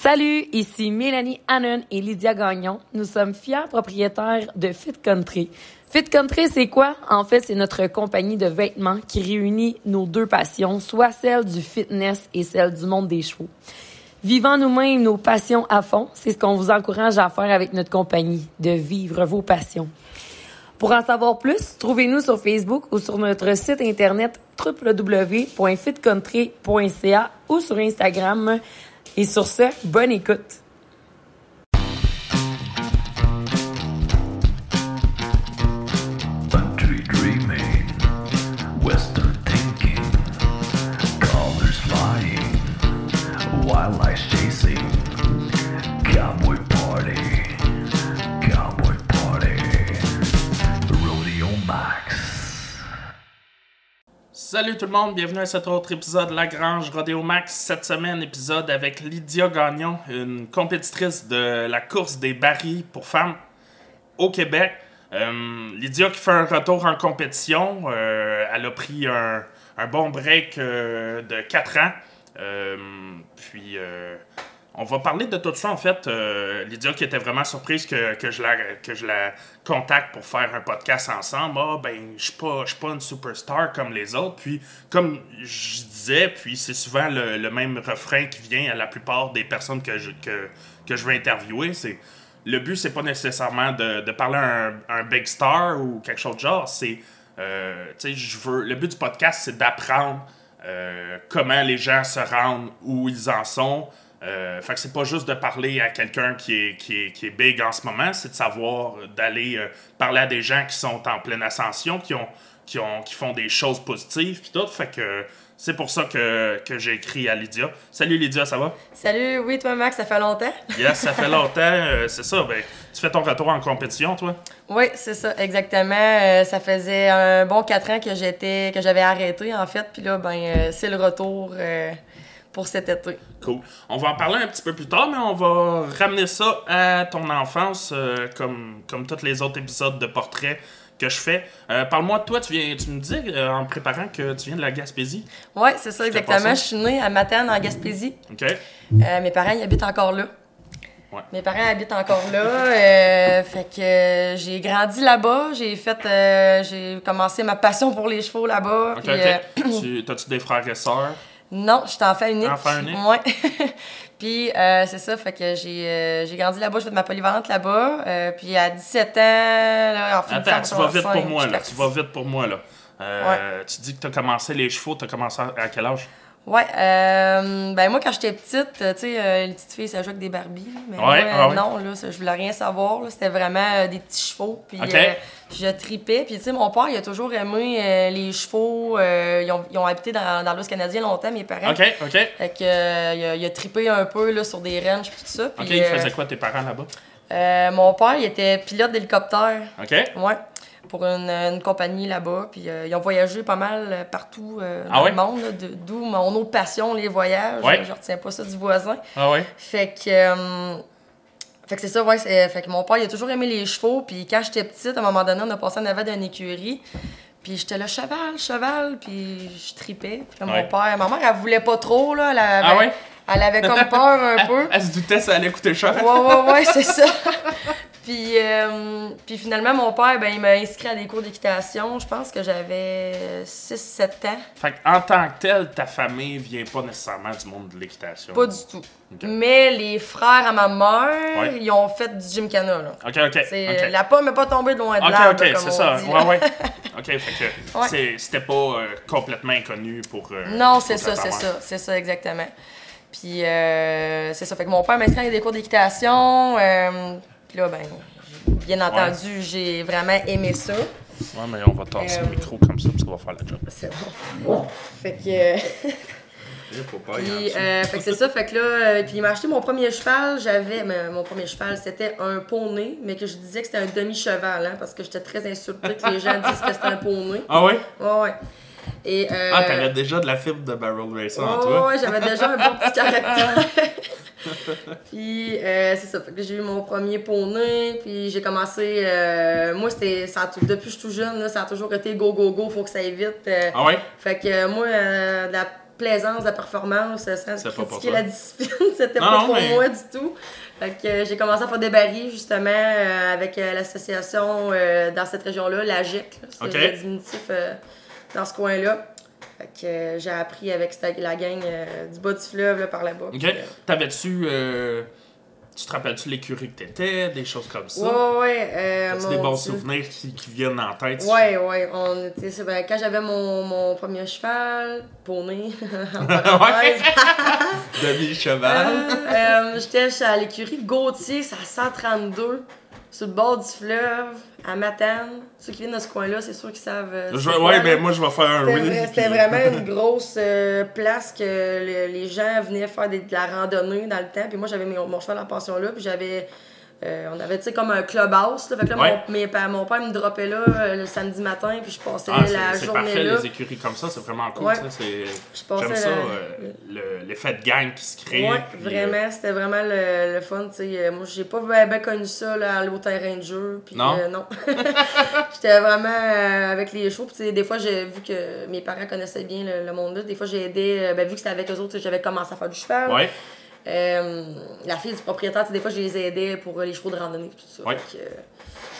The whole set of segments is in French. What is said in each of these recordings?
Salut, ici Mélanie Hannon et Lydia Gagnon. Nous sommes fiers propriétaires de Fit Country. Fit Country, c'est quoi? En fait, c'est notre compagnie de vêtements qui réunit nos deux passions, soit celle du fitness et celle du monde des chevaux. Vivant nous-mêmes nos passions à fond, c'est ce qu'on vous encourage à faire avec notre compagnie, de vivre vos passions. Pour en savoir plus, trouvez-nous sur Facebook ou sur notre site internet www.fitcountry.ca ou sur Instagram. Et sur ce, bonne écoute. Salut tout le monde, bienvenue à cet autre épisode de La Grange Rodeo Max. Cette semaine, épisode avec Lydia Gagnon, une compétitrice de la course des barils pour femmes au Québec. Euh, Lydia qui fait un retour en compétition. Euh, elle a pris un, bon break euh, de 4 ans. Puis, on va parler de tout ça en fait. Euh, Lydia qui était vraiment surprise que, je la, contacte pour faire un podcast ensemble. Ah, ben, je suis pas, une superstar comme les autres. Puis, comme je disais, puis c'est souvent le, le même refrain qui vient à la plupart des personnes que je, que, veux interviewer. C'est le but, c'est pas nécessairement de, parler à un, big star ou quelque chose de genre. C'est, euh. Le but du podcast, c'est d'apprendre euh, comment les gens se rendent où ils en sont. Euh, fait que c'est pas juste de parler à quelqu'un qui est, qui, est, qui est big en ce moment, c'est de savoir euh, d'aller euh, parler à des gens qui sont en pleine ascension, qui ont qui, ont, qui font des choses positives puis tout. Fait que c'est pour ça que, que j'ai écrit à Lydia. Salut Lydia, ça va? Salut, oui, toi Max, ça fait longtemps? Yes, ça fait longtemps, euh, c'est ça. Ben, tu fais ton retour en compétition, toi? Oui, c'est ça, exactement. Euh, ça faisait un bon quatre ans que j'étais, que j'avais arrêté en fait, puis là, ben, euh, c'est le retour pour cet été. Cool. On va en parler un petit peu plus tard, mais on va ramener ça à ton enfance, euh, comme, comme tous les autres épisodes de portraits que je fais. Euh, Parle-moi de toi, tu, viens, tu me dis euh, en préparant que tu viens de la Gaspésie. Oui, c'est ça, exactement. Je suis née à Matane, en Gaspésie. OK? Mes parents, ils habitent encore là. Ouais. Mes parents habitent encore là. fait que j'ai grandi là-bas. J'ai fait. j'ai commencé ma passion pour les chevaux là-bas. OK, puis, OK. euh, tu, T'as-tu des frères et sœurs? Non, j'étais enfant unique. Enfant unique? Ouais. puis euh, c'est ça, fait que j'ai euh, j'ai grandi là-bas, j'ai fait ma polyvalente là-bas. euh, puis à 17 ans, là, en fin de Attends, tu vas vite pour moi, là. je suis Tu vas vite pour moi, là. Tu dis que tu as commencé les chevaux, tu as commencé à quel âge? Ouais, euh, ben moi quand j'étais petite, euh, tu sais, euh, les petites filles ça joue avec des Barbies, mais Ouais, moi, ah ouais. non là, ça, je voulais rien savoir, là, c'était vraiment euh, des petits chevaux, puis Ok. euh, je tripais, puis tu sais mon père il a toujours aimé les chevaux, ils, ont, ils ont habité dans, dans l'Ouest canadien longtemps mes parents, OK, OK. fait que il, a, il a trippé un peu là sur des ranchs puis tout ça, OK, ils faisaient quoi tes parents là-bas? euh, mon père il était pilote d'hélicoptère, OK? ouais. Pour une, une compagnie là-bas. Puis euh, ils ont voyagé pas mal euh, partout euh, Ah dans ouais? le monde. D'où mon autre passion, les voyages. Ouais. Je retiens pas ça du voisin. Ah ouais? Fait que. euh, fait que c'est ça, ouais. Fait que mon père, il a toujours aimé les chevaux. Puis quand j'étais petite, à un moment donné, on a passé en avant d'une écurie. Puis j'étais là, cheval, cheval. Puis je tripais. Puis Ouais. mon père, ma mère, elle voulait pas trop, là. Avait, Ah ouais? Elle avait comme peur un peu. Elle se doutait ça allait coûter cher. Ouais, ouais, ouais, c'est ça. puis, euh, puis finalement, mon père, ben, il m'a inscrit à des cours d'équitation. Je pense que j'avais 6-7 ans. Fait en tant que tel, ta famille vient pas nécessairement du monde de l'équitation. Pas du tout. Mais les frères à ma mère, Ouais. ils ont fait du gymkhana, là. OK, OK. C'est, OK. La pomme n'est pas tombée de loin de Ok, l'arbre, ok, comme c'est ça. dit, Ouais, là. ouais. Ok, fait que Ouais. c'était pas euh, complètement inconnu pour. euh, Non, c'est ça, c'est ça, c'est ça, exactement. Puis, euh, c'est ça. Fait que mon père m'inscrit à des cours d'équitation. euh, puis là, ben, bien entendu, j'ai vraiment aimé ça. Ouais, mais on va tasser Euh, le micro comme ça, parce qu'on va faire la job. C'est bon. Fait que. euh, Faut pas Puis, euh, fait que c'est ça, fait que là, euh, puis il m'a acheté mon premier cheval, j'avais, mais mon premier cheval, c'était un poney, mais que je disais que c'était un demi-cheval, hein, parce que j'étais très insultée que les gens disent que c'était un poney. Ah ouais? Ouais, ouais. Et, euh, Ah, t'avais déjà de la fibre de barrel racer en ouais, toi. ouais, j'avais déjà un bon petit caractère. puis, euh, c'est ça, fait que j'ai eu mon premier poney, puis j'ai commencé, euh, moi, c'était, ça a depuis que je suis tout jeune, là, ça a toujours été go, go, go, faut que ça aille vite. euh, Ah ouais? fait que euh, moi, euh, la plaisance de la performance, euh, sans pour critiquer la discipline, c'était Non, pas non, pour mais- moi du tout. Fait que euh, j'ai commencé à faire des barils justement euh, avec euh, l'association euh, dans cette région-là, la GIC, là, c'est Ok. le diminutif euh, dans ce coin-là. Fait que euh, j'ai appris avec cette- la gang euh, du bas du fleuve là, par là-bas. Ok. Euh, T'avais-tu. euh, tu te rappelles-tu l'écurie que t'étais, des choses comme ça? Ouais, ouais. As-tu des bons Dieu. souvenirs qui, qui viennent en tête? Ouais, ouais. On était, quand j'avais mon, mon premier cheval, poney, Demi-cheval. j'étais à l'écurie Gauthier, c'est à 132, sur le bord du fleuve, à Matane. Ceux qui viennent de ce coin-là, c'est sûr qu'ils savent. euh, Je quoi, ouais, mais moi, je vais faire un vrai- C'était puis- vraiment une grosse euh, place que le- les gens venaient faire des- de la randonnée dans le temps. Puis moi, j'avais mon, mon cheval en pension là. Puis j'avais. Euh, on avait, tu sais, comme un clubhouse. Là. Fait que là, Ouais. mon, mes pa- mon père me droppait là euh, le samedi matin. Puis je passais Ah, la c'est journée parfait, là. les écuries comme ça, c'est vraiment cool. Ouais. J'aime ça, euh, le- l'effet de gang qui se crée. Ouais, puis, euh, vraiment, c'était vraiment le, le fun. tu sais. Euh, Moi, j'ai pas bien bien connu ça, là, aller au terrain de jeu. Puis, Non? non. J'étais vraiment avec les shows. Puis, des fois, j'ai vu que mes parents connaissaient bien le, le monde là. Des fois, j'ai aidé, ben, vu que c'était avec eux autres, j'avais commencé à faire du cheval. Ouais, Euh, la fille du propriétaire, tu sais, des fois, je les aidais pour euh, les chevaux de randonnée. Tout ça. Euh,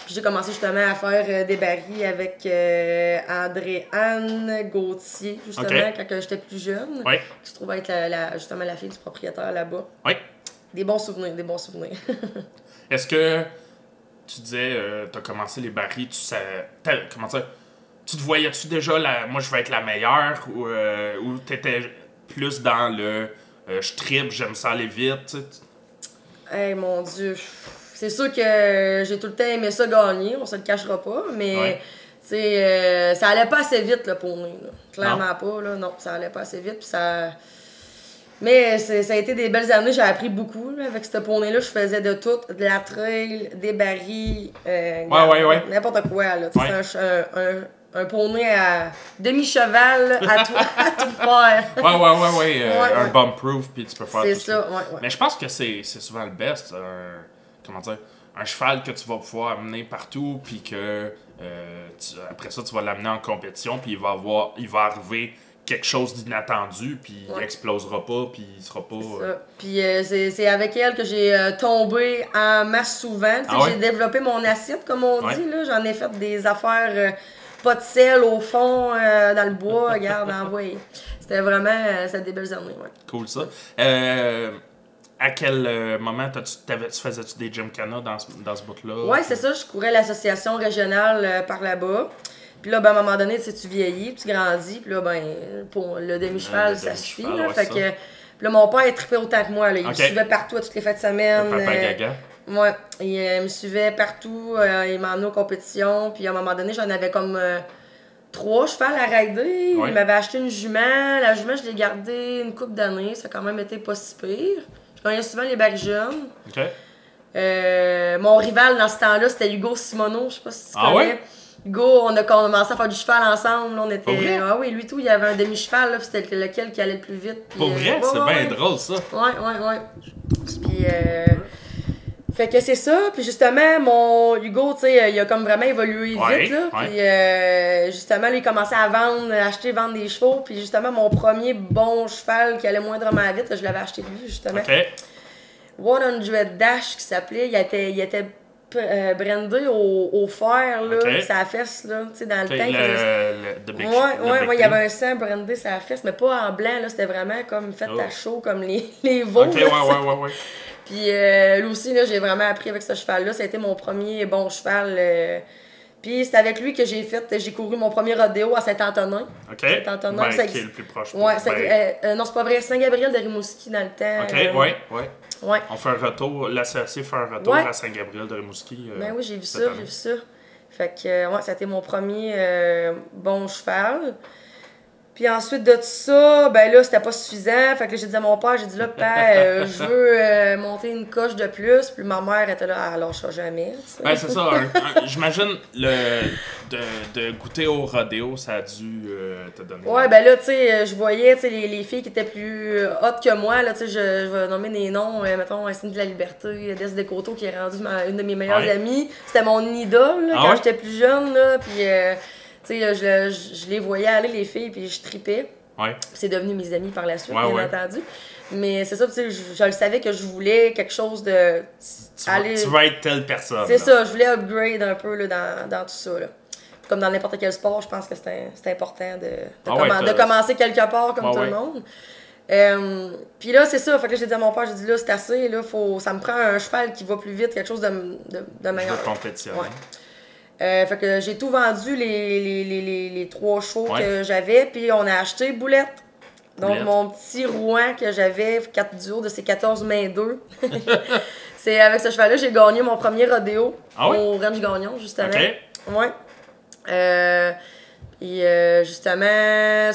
puis j'ai commencé justement à faire euh, des barils avec euh, André-Anne Gauthier, justement, quand j'étais plus jeune. ouais, Qui se trouvait être la, la- justement la fille du propriétaire là-bas. ouais. Des bons souvenirs, des bons souvenirs. Est-ce que tu disais, euh, t'as commencé les barils, tu sais, comment dire, tu te voyais-tu déjà, la, moi je vais être la meilleure, ou, euh, ou t'étais plus dans le, euh, je tripe, j'aime ça aller vite, hey, mon Dieu. C'est sûr que j'ai tout le temps aimé ça gagner, on se le cachera pas, mais Ouais. euh, ça allait pas assez vite là, pour nous. là. Clairement pas, là. Non, ça allait pas assez vite. Puis ça. Mais ça a été des belles années, j'ai appris beaucoup là, avec ce poney-là. Je faisais de tout, de la trail, des barils, euh, Ouais, ouais, ouais. n'importe quoi. Là. C'est un, un, un, un poney à demi-cheval à tout, à tout faire. Ouais, ouais, ouais, ouais, euh, Ouais, un ouais. bump proof, puis tu peux faire C'est ça, ouais, ouais. Mais je pense que c'est souvent le best, un, comment dire, un cheval que tu vas pouvoir amener partout, puis que euh, tu- après ça, tu vas l'amener en compétition, puis il va avoir, il va arriver quelque chose d'inattendu, puis il explosera pas, puis il sera pas... Euh, Puis euh, c'est avec elle que j'ai euh, tombé en masse souvent. Ah ouais? J'ai développé mon assiette, comme on Ouais. dit. J'en ai fait des affaires, pas de sel au fond, euh, dans le bois. Regarde, envoyé. C'était vraiment euh, c'était des belles années. Ouais. Cool ça. Euh, à quel euh, moment tu faisais-tu des gymkhana dans ce, dans ce bout-là? Ouais, c'est ça. Je courais l'association régionale par là-bas. Puis là, ben, à un moment donné, tu sais, tu vieillis, tu grandis. Puis là, ben, pour le demi-cheval, ça suffit. demi-cheval, Là, ouais, fait ça. que, puis là, mon père, il trippait autant que moi. Là. Il me suivait partout à toutes les fêtes de semaine. Papa Gaga. Ouais, il euh, me suivait partout, euh, il m'a emmené aux compétitions, puis à un moment donné, j'en avais comme euh, trois chevals à rider. Ouais. Il m'avait acheté une jument, la jument, je l'ai gardée une couple d'années, ça a quand même été pas si pire. Je gagnais souvent les bacs jeunes. Euh, mon rival dans ce temps-là, c'était Hugo Simoneau, je sais pas si tu Ah connais. ouais? Hugo, on a commencé à faire du cheval ensemble, là, on vrai? était... Ah oui, lui tout, il y avait un demi-cheval, c'était lequel qui allait le plus vite. Pour vrai, c'est bien drôle ça. Ouais, ouais, ouais. Puis, fait que c'est ça. Puis justement, mon Hugo, tu sais, il a comme vraiment évolué vite, Ouais, là. ouais. Puis, euh, justement, là, il commençait à vendre, acheter, vendre des chevaux. Puis, justement, mon premier bon cheval qui allait moindrement vite, je l'avais acheté lui, justement. OK. 100 Dash, qui s'appelait. Il était, il était euh, brandé au, au fer, là, sa fesse, là. Tu sais, dans le temps, le, le, Ouais, le ouais, big ouais, il y avait un sang brandé la fesse, mais pas en blanc, là, c'était vraiment comme fait Oh. à chaud, comme les, les veaux. Ouais, là, tu sais. ouais, ouais, ouais. Puis euh, lui aussi, j'ai vraiment appris avec ce cheval-là. Ça a été mon premier bon cheval. euh, Puis c'est avec lui que j'ai fait, j'ai couru mon premier rodéo à Saint-Antonin. OK. Saint-Antonin, Ben, qui est le plus proche. Ouais, Ben, euh, non, c'est pas vrai, Saint-Gabriel de Rimouski dans le temps. OK, ouais. Ouais. On fait un retour, l'associé fait un retour Ouais. à Saint-Gabriel de Rimouski. Ben oui, j'ai vu ça, j'ai vu ça. Fait que, ouais, ça a été mon premier bon cheval. Puis ensuite de tout ça, ben là, c'était pas suffisant. Fait que là, j'ai dit à mon père, j'ai dit là, père, euh, je veux euh, monter une coche de plus. Puis ma mère était là, ah, lâchera jamais. tu sais. Ben, c'est ça. J'imagine le de, de goûter au rodéo, ça a dû euh, te donner. Ouais, ben là, tu sais, je voyais, tu sais, les, les filles qui étaient plus hautes que moi, là, tu sais, je, je vais nommer des noms, euh, mettons, Cindy de la Liberté, Des Descoteaux, qui est rendue ma- une de mes meilleures Ouais. amies. C'était mon idole, là, Ah quand ouais? j'étais plus jeune, là, puis, euh, tu sais, je, je, je les voyais aller, les filles, puis je tripais. Ouais. C'est devenu mes amis par la suite, Ouais, bien ouais. entendu. Mais c'est ça, tu sais, je, je le savais que je voulais quelque chose de. Tu, Aller- tu vas être telle personne. C'est ça, je voulais upgrade un peu là, dans, dans tout ça. Là. Comme dans n'importe quel sport, je pense que c'est important de, de, Ah de commencer quelque part comme tout le monde. Euh, puis là, c'est ça. Fait que j'ai dit à mon père, j'ai dit là, c'est assez. Là, faut, ça me prend un cheval qui va plus vite, quelque chose de, de, de meilleur. veux compétitionner. Ouais. Euh, fait que j'ai tout vendu, les, les, les, les, les trois Ouais. que j'avais, puis on a acheté Boulette. Donc, Boulette. mon petit Rouen que j'avais, 4 du haut de ses 14 mains 2. c'est avec ce cheval-là, j'ai gagné mon premier rodéo Ah au Ranch Gagnon, justement. Ouais. Euh, et euh, justement,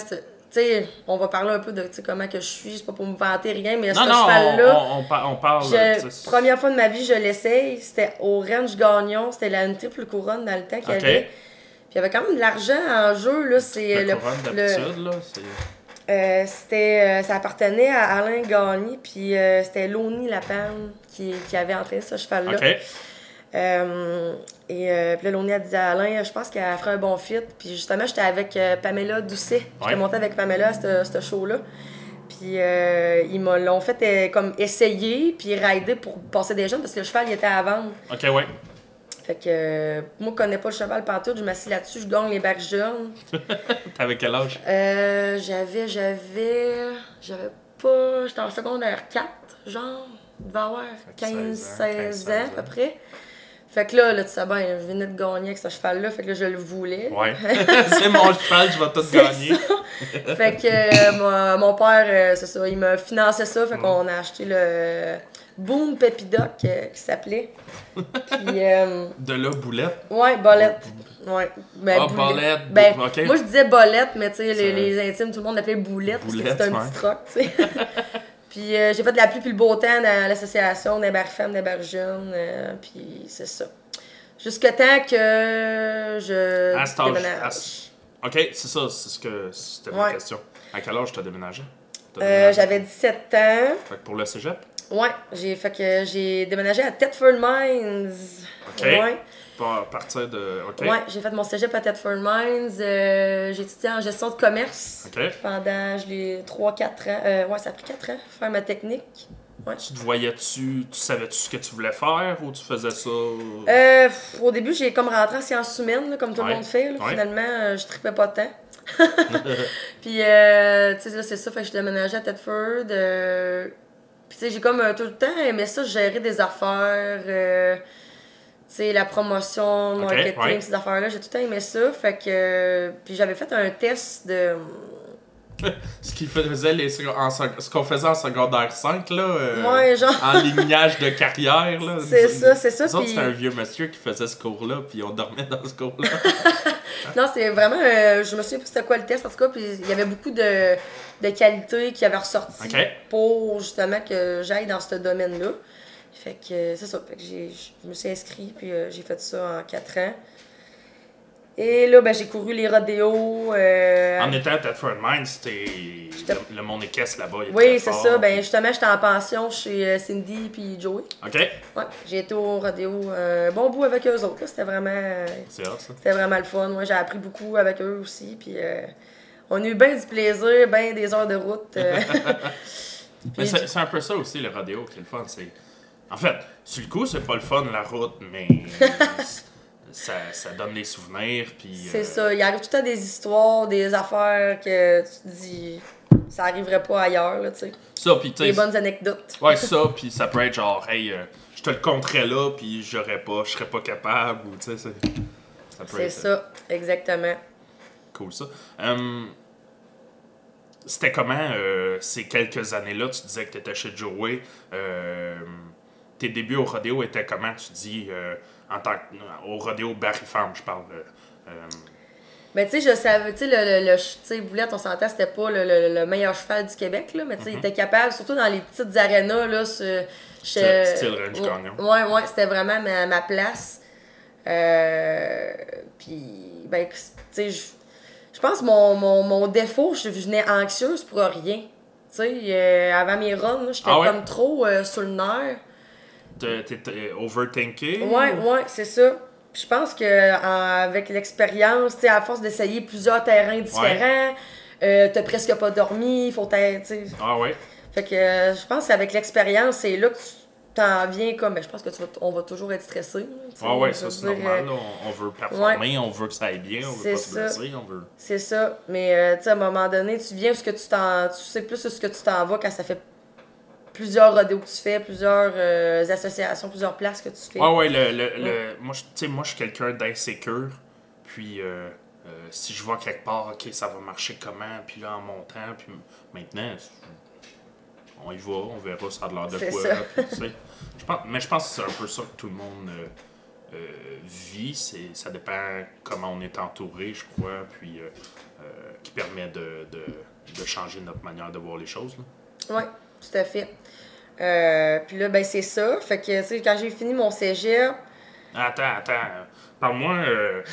sais, on va parler un peu de comment que je suis. C'est pas pour me vanter rien, mais Non, ce cheval-là. on, on, on parle. Je- première fois de ma vie, je l'essaye. C'était au Ranch Gagnon. C'était la, une triple couronne dans le temps qu'il y avait. Puis il y avait quand même de l'argent en jeu. Là, c'est Le le, là. euh, c'était, euh, ça appartenait à Alain Gagné. Puis euh, c'était Loni Lapin qui, qui avait entraîné ce cheval-là. Et euh, puis là, Loni a dit à Alain, je pense qu'elle ferait un bon fit. Puis justement, j'étais avec euh, Pamela Doucet. J'étais Ouais. montée avec Pamela à ce show-là. Puis euh, ils me l'ont fait euh, comme essayer, puis rider pour passer des jeunes parce que le cheval il était à vendre. OK, ouais. Fait que moi, je connais pas le cheval pantoute, je m'assis là-dessus, je gagne les bacs jeunes. T'avais quel âge? Euh, j'avais, j'avais, j'avais pas, j'étais en secondaire 4, genre, il devait avoir 15, 16 ans, 16 15, ans à peu près. Fait que là, là, tu sais bien, je venais de gagner avec ce cheval-là, fait que là, je le voulais. Ouais. c'est mon cheval, je vais tout gagner. Fait que euh, mon, mon père, euh, c'est ça, il m'a financé ça, fait qu'on a acheté le Boom Peppy Doc, euh, qui s'appelait. De là, boulette? ouais, bolette. Ouais. Ben, Ah, boulette. bolette, Ben. Moi, je disais bolette, mais tu sais, les, les intimes, tout le monde l'appelait boulette, parce que c'était un ouais. petit troc, tu sais. puis euh, j'ai fait de la pluie puis le beau temps dans l'association des barres femmes, des barres jeunes, euh, puis c'est ça. Jusqu'à temps que je À cet âge- déménage. à ce- OK, c'est ça, c'est ce que c'était ma Ouais. question. À quel âge t'as déménagé? Euh, déménagé? J'avais 17 ans. Fait que pour le cégep? Ouais, j'ai fait que j'ai déménagé à Thetford Mines. OK. Ouais. À partir de. OK. Ouais, j'ai fait mon cégep à Thetford Mines. Euh, j'ai étudié en gestion de commerce pendant je l'ai 3-4 ans. Euh, ouais, ça a pris 4 ans faire ma technique. Tu te voyais-tu, tu savais-tu ce que tu voulais faire ou tu faisais ça? Euh, au début, j'ai comme rentré en sciences humaines, là, comme tout Ouais. le monde fait. là. Ouais. Finalement, euh, je tripais pas tant. Puis, euh, tu sais, là, c'est ça, fait que je déménageais à Thetford. euh, puis, tu sais, j'ai comme euh, tout le temps aimé ça, gérer des affaires, sais, la promotion, le Ok, marketing, ouais. ces affaires-là. J'ai tout le temps aimé ça. Fait que. puis, j'avais fait un test de. Ce qu'il faisait les, qu'on faisait en secondaire 5, là. euh, Ouais, genre. En lignage de carrière, là. C'est ça, c'est ça, Nous puis- c'était un vieux monsieur qui faisait ce cours-là, puis on dormait dans ce cours-là. Non, c'est vraiment. euh, je me souviens pas c'était quoi le test, en tout cas. Puis il y avait beaucoup de, de qualités qui avaient ressorti pour justement que j'aille dans ce domaine-là. Fait que euh, c'est ça. Fait que j'ai, je me suis inscrit, puis euh, j'ai fait ça en quatre ans. Et là, ben, j'ai couru les rodéos. euh, en étant à Thetford Mines, c'était. Le, le monde équestre là-bas. oui, c'est ça. Ben, justement, j'étais en pension chez Cindy puis Joey. OK. Ouais, j'ai été au rodéo euh, bon bout avec eux autres. là. C'était vraiment. C'était vraiment le fun. Moi, j'ai appris beaucoup avec eux aussi. Puis euh, on a eu bien du plaisir, bien des heures de route. Mais Puis- c'est c'est un peu ça aussi, le rodéo, qui est le fun. C'est... En fait, sur le coup, c'est pas le fun, la route, mais ça, ça donne des souvenirs. Puis, C'est euh, ça. Il arrive tout le temps des histoires, des affaires que tu te dis ça arriverait pas ailleurs, là, tu sais. Ça, puis tu Des bonnes anecdotes. Ouais, ça, puis ça peut être genre, hey, euh, je te le compterais là, puis j'aurais pas, je serais pas capable, ou tu sais, c'est. Ça peut C'est être ça, exactement. cool, ça. Hum, C'était comment euh, ces quelques années-là? Tu disais que tu étais chez Joey. Euh, tes débuts au rodéo étaient comment, tu dis, euh, en tant que, au rodéo Barry Farm, je parle. euh, euh, Ben, tu sais, je savais, tu sais, le, le, le- tu sais, Boulette, on s'entend, c'était pas le, le- le meilleur cheval du Québec, là, mais tu sais, il Mhm. était capable, surtout dans les petites arénas, là, ce, Style- style Range Gagnon. Ouais, ouais, c'était vraiment ma, ma place. Euh, puis, ben, tu sais, je je pense que mon, mon, mon défaut, je venais anxieuse pour rien. Tu sais, euh, avant mes runs, j'étais Ah ouais? comme trop sur le nerf. T'es- T'étais overthinking? Ouais, ou- ouais, c'est ça. Je pense que en- avec l'expérience, tu sais, à force d'essayer plusieurs terrains différents, euh, t'as presque pas dormi, faut t'être, tu sais. Ah ouais. Fait que euh, je pense qu'avec l'expérience, c'est là que tu t'en viens comme. Ben, je pense que tu vas, on va toujours être stressé. Ah ouais, ça c'est normal. euh, là. On, on veut performer, on veut que ça aille bien, on veut pas se blesser, on veut. C'est ça. Mais euh, tu sais, à un moment donné, tu viens ce que tu t'en. Tu sais plus ce que tu t'en vas quand ça fait plusieurs rodéos que tu fais, plusieurs euh, associations, plusieurs places que tu fais. Ouais, ouais, le, le, le- moi, je- moi, je suis quelqu'un d'insécure. Puis, euh, euh, si je vois quelque part, OK, ça va marcher comment, puis là, en montant, puis maintenant, on y va, on verra ça a de l'air de quoi. ça. puis, je pense, mais je pense que c'est un peu ça que tout le monde euh, vit. C'est, ça dépend comment on est entouré, je crois, puis qui permet de, de, de changer notre manière de voir les choses. là. Oui, tout à fait. Euh, puis là, ben c'est ça. Fait que, tu sais, quand j'ai fini mon cégep, Attends, attends. Parle-moi. euh,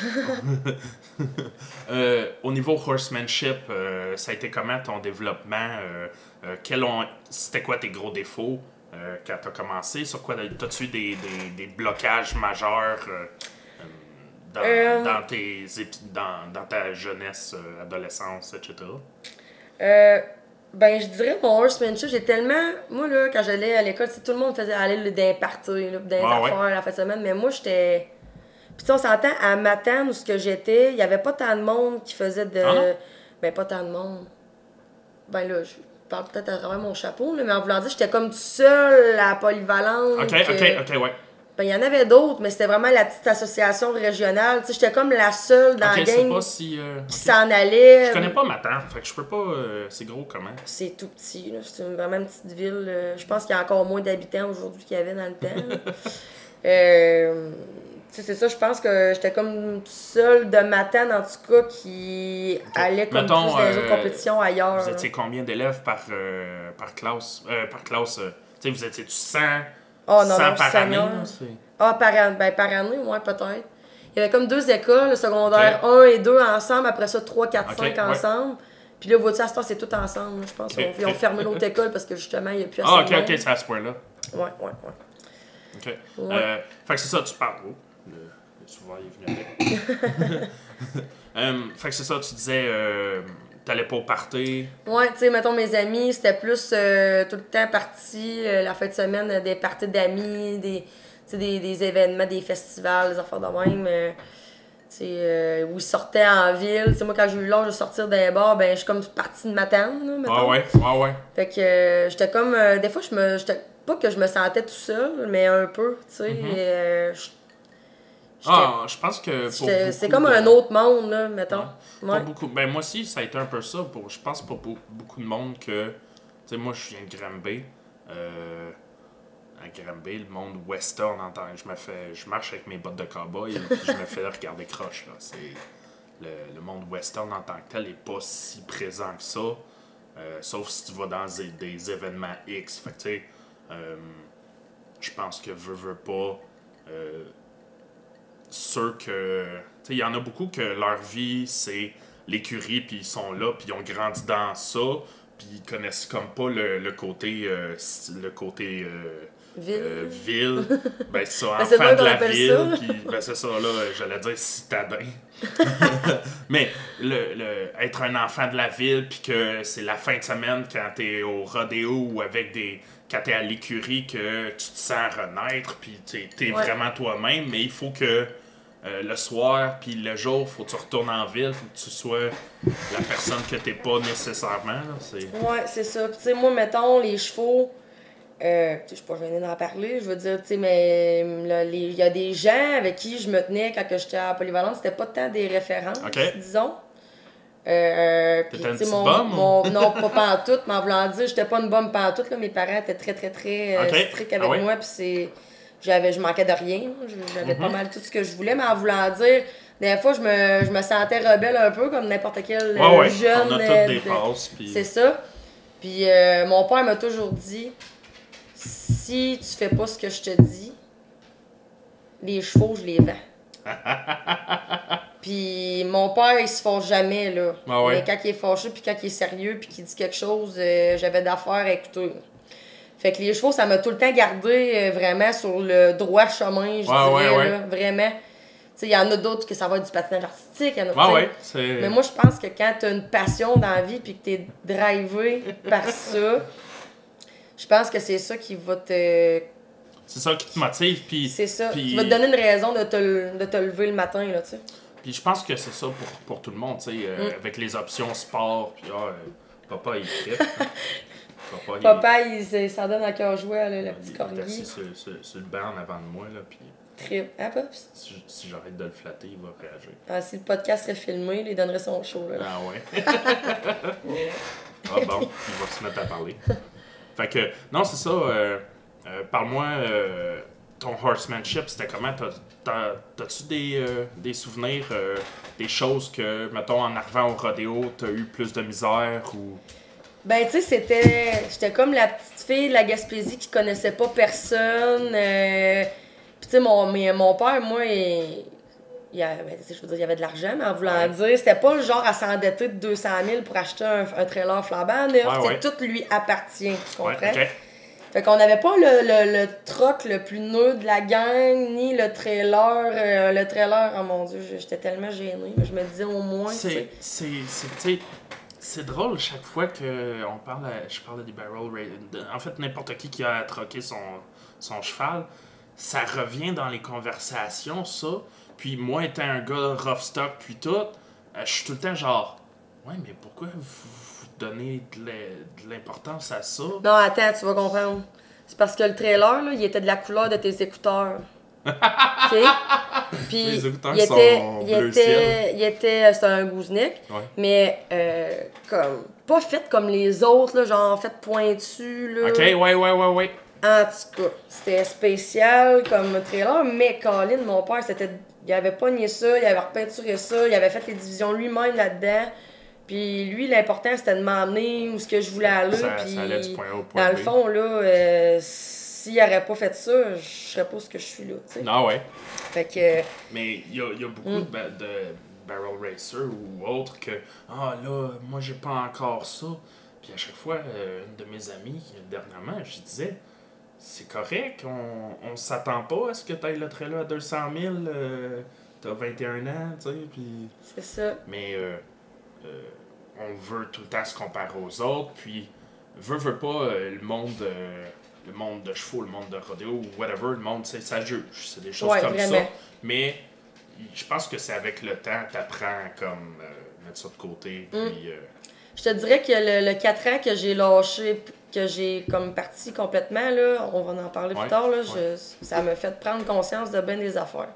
euh, au niveau horsemanship, ça a été comment ton développement? Ont- C'était quoi tes gros défauts quand tu as commencé? Sur quoi t'as-tu eu des, des, des blocages majeurs dans, dans, tes, dans, dans ta jeunesse, adolescence, etc.? Ben je dirais mon horsemanship, j'ai tellement. Moi, là, quand j'allais à l'école, tout le monde faisait aller les parties, là, dans les Ah ouais. la fin de semaine, mais moi, j'étais. Puis, on s'entend, à Matane, où ce que j'étais, il y avait pas tant de monde qui faisait de. Ah ben, pas tant de monde. Ben là, je parle peut-être à travers mon chapeau, là, mais en voulant dire, j'étais comme seule à la polyvalente. Ok, ok, ok, ouais. Ben, il y en avait d'autres, mais c'était vraiment la petite association régionale. Tu sais, j'étais comme la seule dans Ok, la c'est gang pas si. euh, qui s'en allait. Je connais pas ma tante, fait que je peux pas. euh, c'est gros comment? C'est tout petit, là. C'est une- vraiment une petite ville. euh, je pense qu'il y a encore moins d'habitants aujourd'hui qu'il y avait dans le temps. là. Tu sais, c'est ça, je pense que j'étais comme seule de Matane, en tout cas, qui allait comme Mettons, plus dans les autres compétitions ailleurs. Vous étiez combien d'élèves par, par classe? Euh, par classe, tu sais, vous étiez-tu 100, Oh, non, 100 non, par année? Ah, par, ben, par année, ouais, peut-être. Il y avait comme deux écoles, le secondaire 1 et 2 ensemble, après ça 3, 4, Ok, 5 ouais. ensemble. Puis là, vois-tu, à c'est tout ensemble, je pense. Ok, Ils ont- fermé l'autre école parce que justement, il n'y a plus assez Ah, ok, monde. ok, c'est à ce point-là. Ouais, ouais, ouais. Ok. Ouais. Euh, fait que c'est ça, tu parles. Oh, le, le souverain est venu avec. Euh, fait que c'est ça, tu disais, euh, t'allais pas au party? Ouais, tu sais, mettons, mes amis, c'était plus euh, tout le temps parti, euh, la fin de semaine, euh, des parties d'amis, des, des, des événements, des festivals, des affaires de même. euh, tu sais, euh, où ils sortaient en ville. Tu sais, moi, quand j'ai eu l'âge de sortir d'un bar, ben, je suis comme partie de là, mettons. Ah ouais, ah ouais. Fait que euh, j'étais comme. euh, des fois, je me. j'étais- Pas que je me sentais tout seul, mais un peu, tu sais. j'étais- Ah, je pense que C'est comme de- un autre monde, là, mettons. Ouais. Ouais. Pour beaucoup. Ben, moi aussi, ça a été un peu ça. Pour, je pense pour beau- beaucoup de monde que. Tu sais, moi, je viens de Granby. Euh, à Granby, le monde western en tant je me fais. Je marche avec mes bottes de cowboy et puis je me fais regarder croche. Là. C'est, le, le monde western en tant que tel n'est pas si présent que ça. euh, sauf si tu vas dans des, des événements X. Fait que, tu sais, euh, je pense que veux, veux pas. Ceux que. Tu sais, il y en a beaucoup que leur vie, c'est l'écurie, puis ils sont là, puis ils ont grandi dans ça, puis ils connaissent comme pas le, le côté. euh, le côté. euh, Ville. euh, ville. Ben, c'est ça, Ben, c'est enfant vrai de la ville, ça. puis ben, c'est ça, là, j'allais dire citadin. Mais le, le- être un enfant de la ville, puis que c'est la fin de semaine quand t'es au rodéo ou avec des. quand t'es à l'écurie, que tu te sens renaître, puis t'es, t'es Ouais. vraiment toi-même, mais il faut que. Euh, le soir, puis le jour, faut que tu retournes en ville, faut que tu sois la personne que t'es pas nécessairement. là, c'est... Ouais, c'est ça. Tu sais, moi, mettons, les chevaux, euh, je suis pas gênée d'en parler, je veux dire, tu sais, mais les- il y a des gens avec qui je me tenais quand j'étais à Polyvalente, c'était pas tant des références, disons. Euh, un petit mon, mon- non, pas pantoute, mais en voulant dire, j'étais pas une bonne pantoute, là. Mes parents étaient très, très, très euh, Ok. stricts avec Ah moi, puis c'est... J'avais, je manquais de rien, j'avais Mhm. pas mal tout ce que je voulais, mais en voulant dire, des fois, je me, je me sentais rebelle un peu, comme n'importe quel Ouais, ouais, jeune. on a toutes des de- passes, puis... c'est ça. Puis euh, mon père m'a toujours dit si tu fais pas ce que je te dis, les chevaux, je les vends. puis mon père, il se fâche jamais, là. Ah ouais. Mais quand il est fâché, puis quand il est sérieux, puis qu'il dit quelque chose, euh, j'avais d'affaires à écouter. Fait que les chevaux, ça m'a tout le temps gardé euh, vraiment sur le droit chemin, je Ouais, dirais, ouais, là, vraiment. sais, il y en a d'autres que ça va être du patinage artistique. il y en a, Ouais. Mais moi, je pense que quand tu as une passion dans la vie puis que tu es drivé par ça, je pense que c'est ça qui va te. C'est ça qui te motive. Puis, C'est ça. Puis, Qui va te donner une raison de te, de te lever le matin, là, tu sais. puis je pense que c'est ça pour, pour tout le monde, tu sais, euh, Mm. avec les options sport. Puis, euh, papa, il tripe. papa, il- Papa, il, il s'en donne à cœur joie, là, le il petit est assis corgi. sur, sur- sur le banc en avant de moi, là, puis Trip. Hein, Pops? si, si j'arrête de le flatter, il va réagir. Ah, si le podcast serait filmé, il donnerait son show, là. Ah ouais. ah bon, il va se mettre à parler. Fait que, non, c'est ça. euh, euh, Parle-moi, euh, ton horsemanship, c'était comment? T'as- t'as- T'as-tu des, euh, des souvenirs, euh, des choses que, mettons, en arrivant au rodéo, t'as eu plus de misère ou. Ben, tu sais, c'était. J'étais comme la petite fille de la Gaspésie qui connaissait pas personne. euh, Puis, tu sais, mon, mais mon père, moi, il. il avait, ben, tu sais, je veux dire, il avait de l'argent, mais en voulant Ouais. dire, c'était pas le genre à s'endetter de 200 000 pour acheter un, un trailer flambant neuf. Ouais, ouais. Tout lui appartient, tu comprends? Ouais, ok. Fait qu'on n'avait pas le, le, le troc le plus neutre de la gang, ni le trailer. euh, le trailer, oh mon dieu, j'étais tellement gênée. Mais je me disais au moins, C'est, c'est, c'est, drôle chaque fois que on parle, à- je parle des barrel En fait, n'importe qui qui a troqué son, son cheval, ça revient dans les conversations, ça. Puis moi, étant un gars rough stock, puis tout, euh, je suis tout le temps genre, ouais, mais pourquoi vous, vous donnez de l'importance à ça? Non, attends, tu vas comprendre. C'est parce que le trailer, là, il était de la couleur de tes écouteurs. Puis, écouteurs il sont était, il bleu était, ciel. il était, c'était un Ouais. mais euh, comme, pas fait comme les autres, là, genre fait pointu, là. Ok, ouais, ouais, ouais, ouais. En tout cas, c'était spécial comme trailer, mais Colin, mon père, c'était, il avait pogné ça, il avait repeinturé ça, il avait fait les divisions lui-même là-dedans. Puis lui, l'important, c'était de m'emmener où ce que je voulais aller. Ça- puis ça allait du point A au point dans le fond, là, euh, s'il aurait pas fait ça, je serais pas ce que je suis là, tu sais. Ah ouais. Fait que, Mais il y a, il y a beaucoup Mm. de, de barrel racers ou autres que Ah là, moi j'ai pas encore ça. Puis à chaque fois, euh, une de mes amies, dernièrement, je disais C'est correct, on, on s'attend pas à ce que tu ailles le trailer à 200 000, euh, t'as 21 ans, tu sais. Puis... c'est ça. Mais euh, euh, on veut tout le temps se comparer aux autres, puis veut, veut pas euh, le monde. Le monde de chevaux, le monde de rodéo, ou whatever, le monde, ça juge. C'est des choses Ouais, comme ça. Mais je pense que c'est avec le temps, t'apprends comme euh, mettre ça de côté. Mm. Puis, euh, Je te dirais que le, le 4 ans que j'ai lâché, que j'ai comme parti complètement, là, on va en parler Ouais, plus tard, là, je- ça m'a fait prendre conscience de bien des affaires.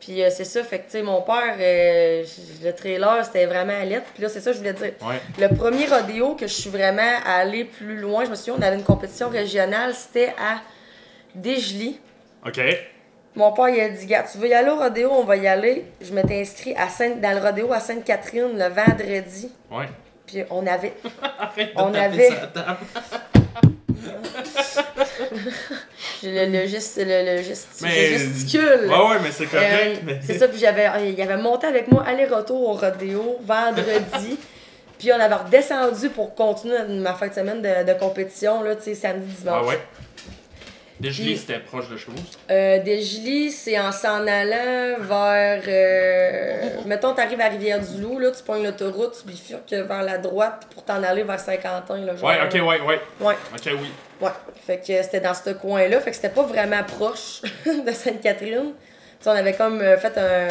Puis euh, c'est ça, fait que, tu sais, mon père, euh, le trailer, c'était vraiment à lettre. Puis là, c'est ça que je voulais dire. ouais. Le premier rodéo que je suis vraiment allée plus loin, je me souviens, on avait une compétition régionale, c'était à Desjely. OK. Mon père, il a dit, gars, tu veux y aller au rodéo, on va y aller. Je m'étais inscrit à Sainte, dans le rodéo à Sainte-Catherine le vendredi. Ouais. Puis on avait Arrête On de taper avait- le, le, geste, le, le geste- Mais- gesticule. Ouais, ouais, mais c'est Euh, correct. mais... C'est ça, puis j'avais, il avait monté avec moi aller-retour au rodéo vendredi. puis on avait redescendu pour continuer ma fin de semaine de, de compétition, là, tu sais, samedi, Ah dimanche. ouais? Déjà, Puis- c'était proche de chez vous. Euh, c'est en s'en allant vers. euh, mettons, t'arrives à Rivière-du-Loup, là, tu pognes l'autoroute, tu bifurques vers la droite pour t'en aller vers Saint-Quentin, là, genre. Ouais, ok, ouais, ouais. Ouais, Ok, oui. Ouais. Fait que c'était dans ce coin-là, fait que c'était pas vraiment proche de Sainte-Catherine. Tu sais, on avait comme euh, fait un.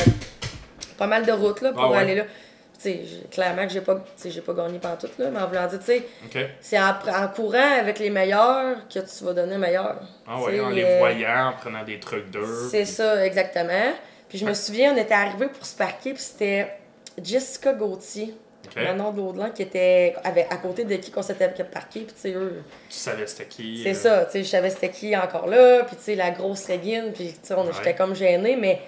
pas mal de routes, là, pour Ah ouais. aller là. Tu sais, j'ai- clairement que j'ai pas, j'ai pas gagné pantoute, là, mais en voulant dire, tu sais, c'est en, en courant avec les meilleurs que tu vas donner meilleur. Ah ouais, en les euh, voyant, en prenant des trucs d'eux. C'est ça, exactement. Puis je me souviens, on était arrivés pour se parquer, puis c'était Jessica Gauthier, Ok. Manon de l'Audelan, qui était avec, à côté de qui qu'on s'était parqué, puis tu sais, eux, Tu savais c'était qui. c'est euh, ça, tu sais, je savais c'était qui encore là, puis tu sais, la grosse Régine, puis tu sais, on- j'étais Ouais. comme gênée, mais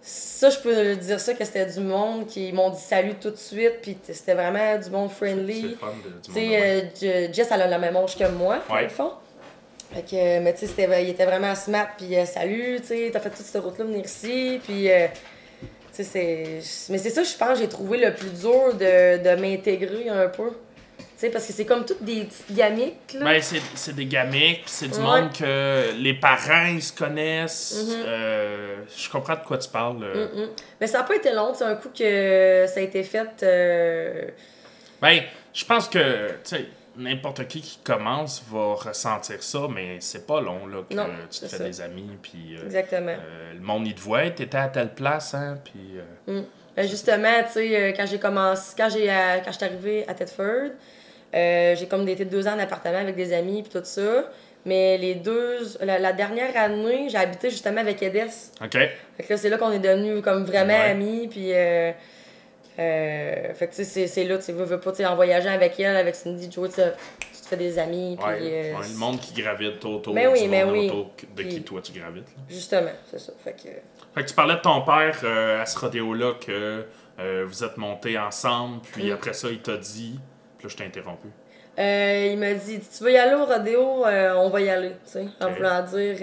ça, je peux dire ça, que c'était du monde qui m'ont dit salut tout de suite, puis c'était vraiment du monde friendly. Tu sais, euh, Je- Jess, elle a le même âge que moi, dans Ouais. le fond. Fait que, euh, mais tu sais, il était vraiment smart, puis euh, salut, tu sais, t'as fait toute cette route-là venir ici, puis. euh, tu sais, c'est. Mais c'est ça, je pense, j'ai trouvé le plus dur de, de m'intégrer un peu. sais, parce que c'est comme toutes des petites gamiques, là. Ben, c'est c'est des gamiques, c'est du Ouais. monde que les parents, ils se connaissent. Mhm. Euh, je comprends de quoi tu parles. euh. Mm, mm. Mais ça n'a pas été long, c'est un coup que ça a été fait. euh, Ben, je pense que, tu sais, n'importe qui qui commence va ressentir ça, mais c'est pas long, là, que Non, tu te fais ça. des amis, puis... euh, Exactement. euh, le monde, il te voit, t'étais à telle place, hein, puis... euh, Ben, justement, tu sais, quand j'ai commencé, quand j'ai quand j'étais arrivée à Thetford, euh, j'ai comme été deux ans en appartement avec des amis puis tout ça. Mais les deux, la, la dernière année, j'ai habité justement avec Edès. OK. Fait que là, c'est là qu'on est devenus comme vraiment Ouais. amis. Puis, euh, fait que tu sais, c'est- là, tu veux, veux pas, tu en voyageant avec elle, avec Cindy, Joe, tu te fais des amis. Puis, Ouais, euh, ouais, le monde qui gravite autour Ben oui, du ben oui. autour de qui toi tu gravites. là. Justement, c'est ça. Fait que. Fait que tu parlais de ton père euh, à ce rodéo-là que vous êtes montés ensemble, puis Mm. après ça, il t'a dit... Puis là, je t'ai interrompu. Il m'a dit Tu veux y aller au rodéo On va y aller. tu sais. En Ok. voulant dire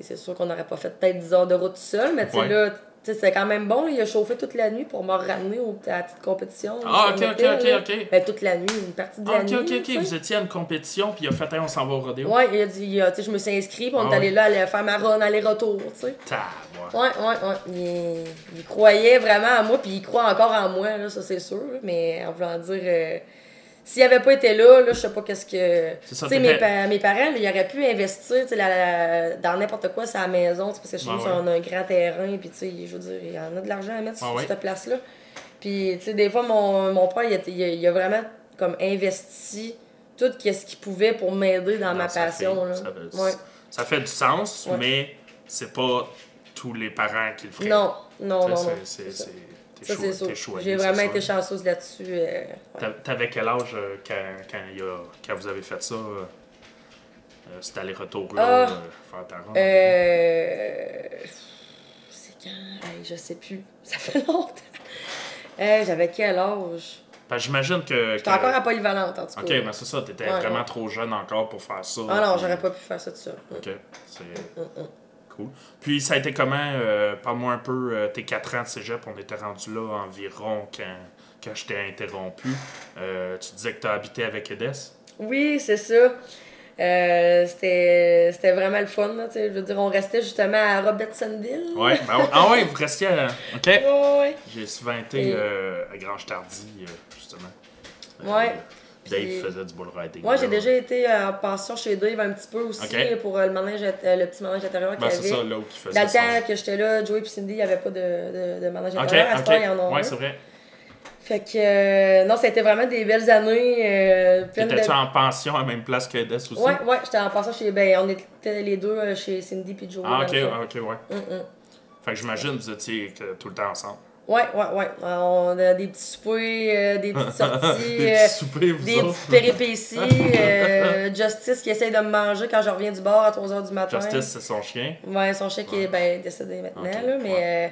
C'est sûr qu'on n'aurait pas fait peut-être 10 heures de route tout seul, mais tu sais, Ouais. là, c'est quand même bon. là, il a chauffé toute la nuit pour me ramener au, à la petite compétition. Ah, ok, ok, ok, ok. Ben, toute la nuit, une partie de Ah, la ok, nuit. ok, ok. sais. Vous étiez à une compétition, puis il a fait, Hey, on s'en va au rodéo. Ouais, il a dit il a- tu sais, Je me suis inscrit, puis on Ah, est allé ouais. là, aller faire ma run aller-retour. tu sais. Ouais, ouais, ouais. Il, il croyait vraiment en moi, puis il croit encore en moi, là, ça c'est sûr. Mais en voulant dire, euh, s'il avait pas été là, là, je sais pas qu'est-ce que. C'est ça, Tu sais, mes, pa- mes parents, là, ils auraient pu investir la- la- dans n'importe quoi, la maison, parce que chez Ah nous, on a un grand terrain, puis tu sais, je veux dire, il y en a de l'argent à mettre Ah sur ouais. cette place-là. Puis, tu sais, des fois, mon, mon père, il a, il a- il a vraiment comme investi tout ce qu'il pouvait pour m'aider dans Non, ma fait- passion. là. Ça fait, Ouais. ça fait du sens, Ouais. mais c'est pas tous les parents qui le feraient. Non, non, non, c'est- ça. c'est sûr. J'ai vraiment été chanceuse là-dessus. euh, ouais. T'avais quel âge euh, quand, y a- quand vous avez fait ça? euh, euh, cet aller-retour-là, Ah. faire ta? Euh... C'est quand? Je sais plus. Ça fait longtemps. J'avais quel âge? Que J'imagine que... J'étais que- encore à Polyvalente, en tout cas. Ok, mais c'est ça, t'étais Ouais, vraiment ouais. trop jeune encore pour faire ça. Ah non, puis- j'aurais pas pu faire ça tout ça. Ok, c'est Mm, cool. Puis ça a été comment? euh, Parle-moi un peu, euh, tes 4 ans de cégep, on était rendu là environ quand, quand je t'ai interrompu. Euh, tu disais que tu as habité avec Edès? Oui, c'est ça. Euh, c'était c'était vraiment le fun. Là, je veux dire, on restait justement à Robertsonville. Ouais, ben, ah ouais, vous restiez à... Ok. Ouais, ouais. J'ai souvent été Et- euh, à Grange Tardy, euh, justement. Ouais. Dave faisait du bull riding. Moi, j'ai déjà été en pension chez Dave un petit peu aussi pour euh, le, manège, euh, le petit manège intérieur qu'il Ben, c'est avait. ça, là où qui faisait Dans le temps que j'étais là, Joey et Cindy, il n'y avait pas de, de, de manège intérieur. À ce temps, il y en a Ouais, c'est vrai. Fait que, euh, non, ça a été vraiment des belles années. Euh, T'étais-tu de... en pension à la même place que Edès aussi? Ouais, ouais, j'étais en passant chez. Ben, on était les deux euh, chez Cindy puis Joey. Ah, ok, ah, ok, ouais. Mm, mm. Fait que j'imagine que vous étiez tout le temps ensemble. Ouais, ouais, ouais. On a des petits soupers, euh, des petites sorties. Des euh, petits soupers, vous des autres. petites péripéties. euh, Justice qui essaye de me manger quand je reviens du bar à 3h du matin. Justice, c'est son chien. Ouais, son chien qui est ben, décédé maintenant, là, mais ouais. euh,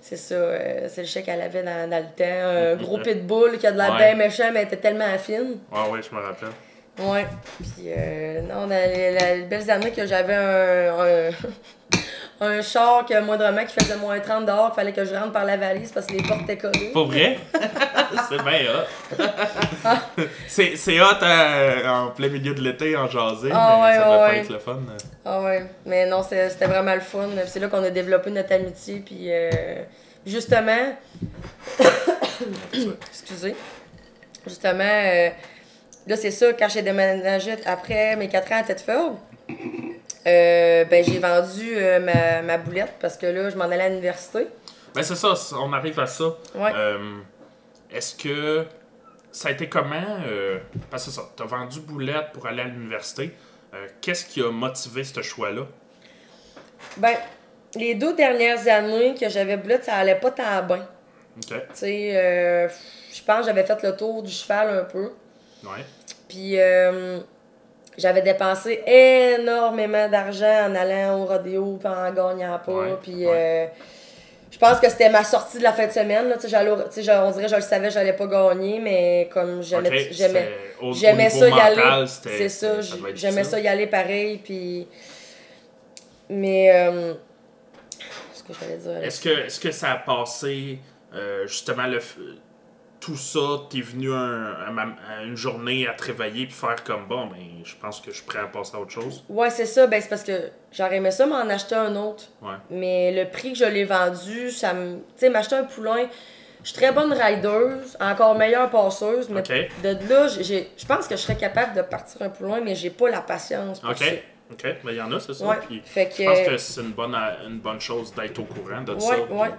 c'est ça, euh, c'est le chien qu'elle avait dans, dans le temps. Un gros pitbull qui a de la Ouais. bien méchant, mais elle était tellement fine. Ah ouais, je me rappelle. Ouais. Puis, euh, non, dans les, les belles années que j'avais un, un, un char que moindrement qui faisait moins 30 dehors, fallait que je rentre par la valise parce que les portes étaient collées. Pas vrai? c'est bien hot. c'est, c'est hot euh, en plein milieu de l'été, en jaser, Ah mais ouais, ça doit ouais, pas être le fun. Ah ouais, mais non, c'était vraiment le fun. C'est là qu'on a développé notre amitié. Puis euh, justement, excusez, justement, euh, là c'est ça, quand j'ai déménagé après mes 4 ans à Thetford, euh, ben j'ai vendu euh, ma, ma boulette parce que là, je m'en allais à l'université. Ben c'est ça, on arrive à ça. Ouais. Euh, est-ce que ça a été comment? euh, parce que c'est ça, t'as vendu Boulette pour aller à l'université. Qu'est-ce qui a motivé ce choix-là? Ben, les deux dernières années que j'avais boulette, ça allait pas tant bien. OK. Tu sais, je pense que j'avais fait le tour du cheval un peu. Ouais. Puis j'avais dépensé énormément d'argent en allant au rodéo puis en gagnant pas. Ouais, Puis ouais. euh, je pense que c'était ma sortie de la fin de semaine. Là, Tu sais, j'allais au- tu sais, je- on dirait que je le savais, j'allais pas gagner, mais comme j'aimais ça y aller. C'est ça, j'aimais ça y aller pareil. Puis. Mais. euh, ce que j'allais dire. Est-ce que, est-ce que ça a passé euh, justement le tout ça, t'es venu un- une journée à te réveiller puis faire comme bon, ben, je pense que je suis prêt à passer à autre chose. Ouais, c'est ça. Ben, c'est parce que j'aurais aimé ça m'en acheter un autre. Ouais. Mais le prix que je l'ai vendu, ça me. Tu sais, m'acheter un poulain. Je suis très bonne rideuse, encore meilleure passeuse, mais de là, j'ai- je pense que je serais capable de partir un poulain, mais j'ai pas la patience pour Ok. ça. Ok. Ben, il y en a, c'est ça. Ouais. Puis Fait que. je pense que c'est une bonne, une bonne chose d'être au courant de ça. Ouais, puis- ouais.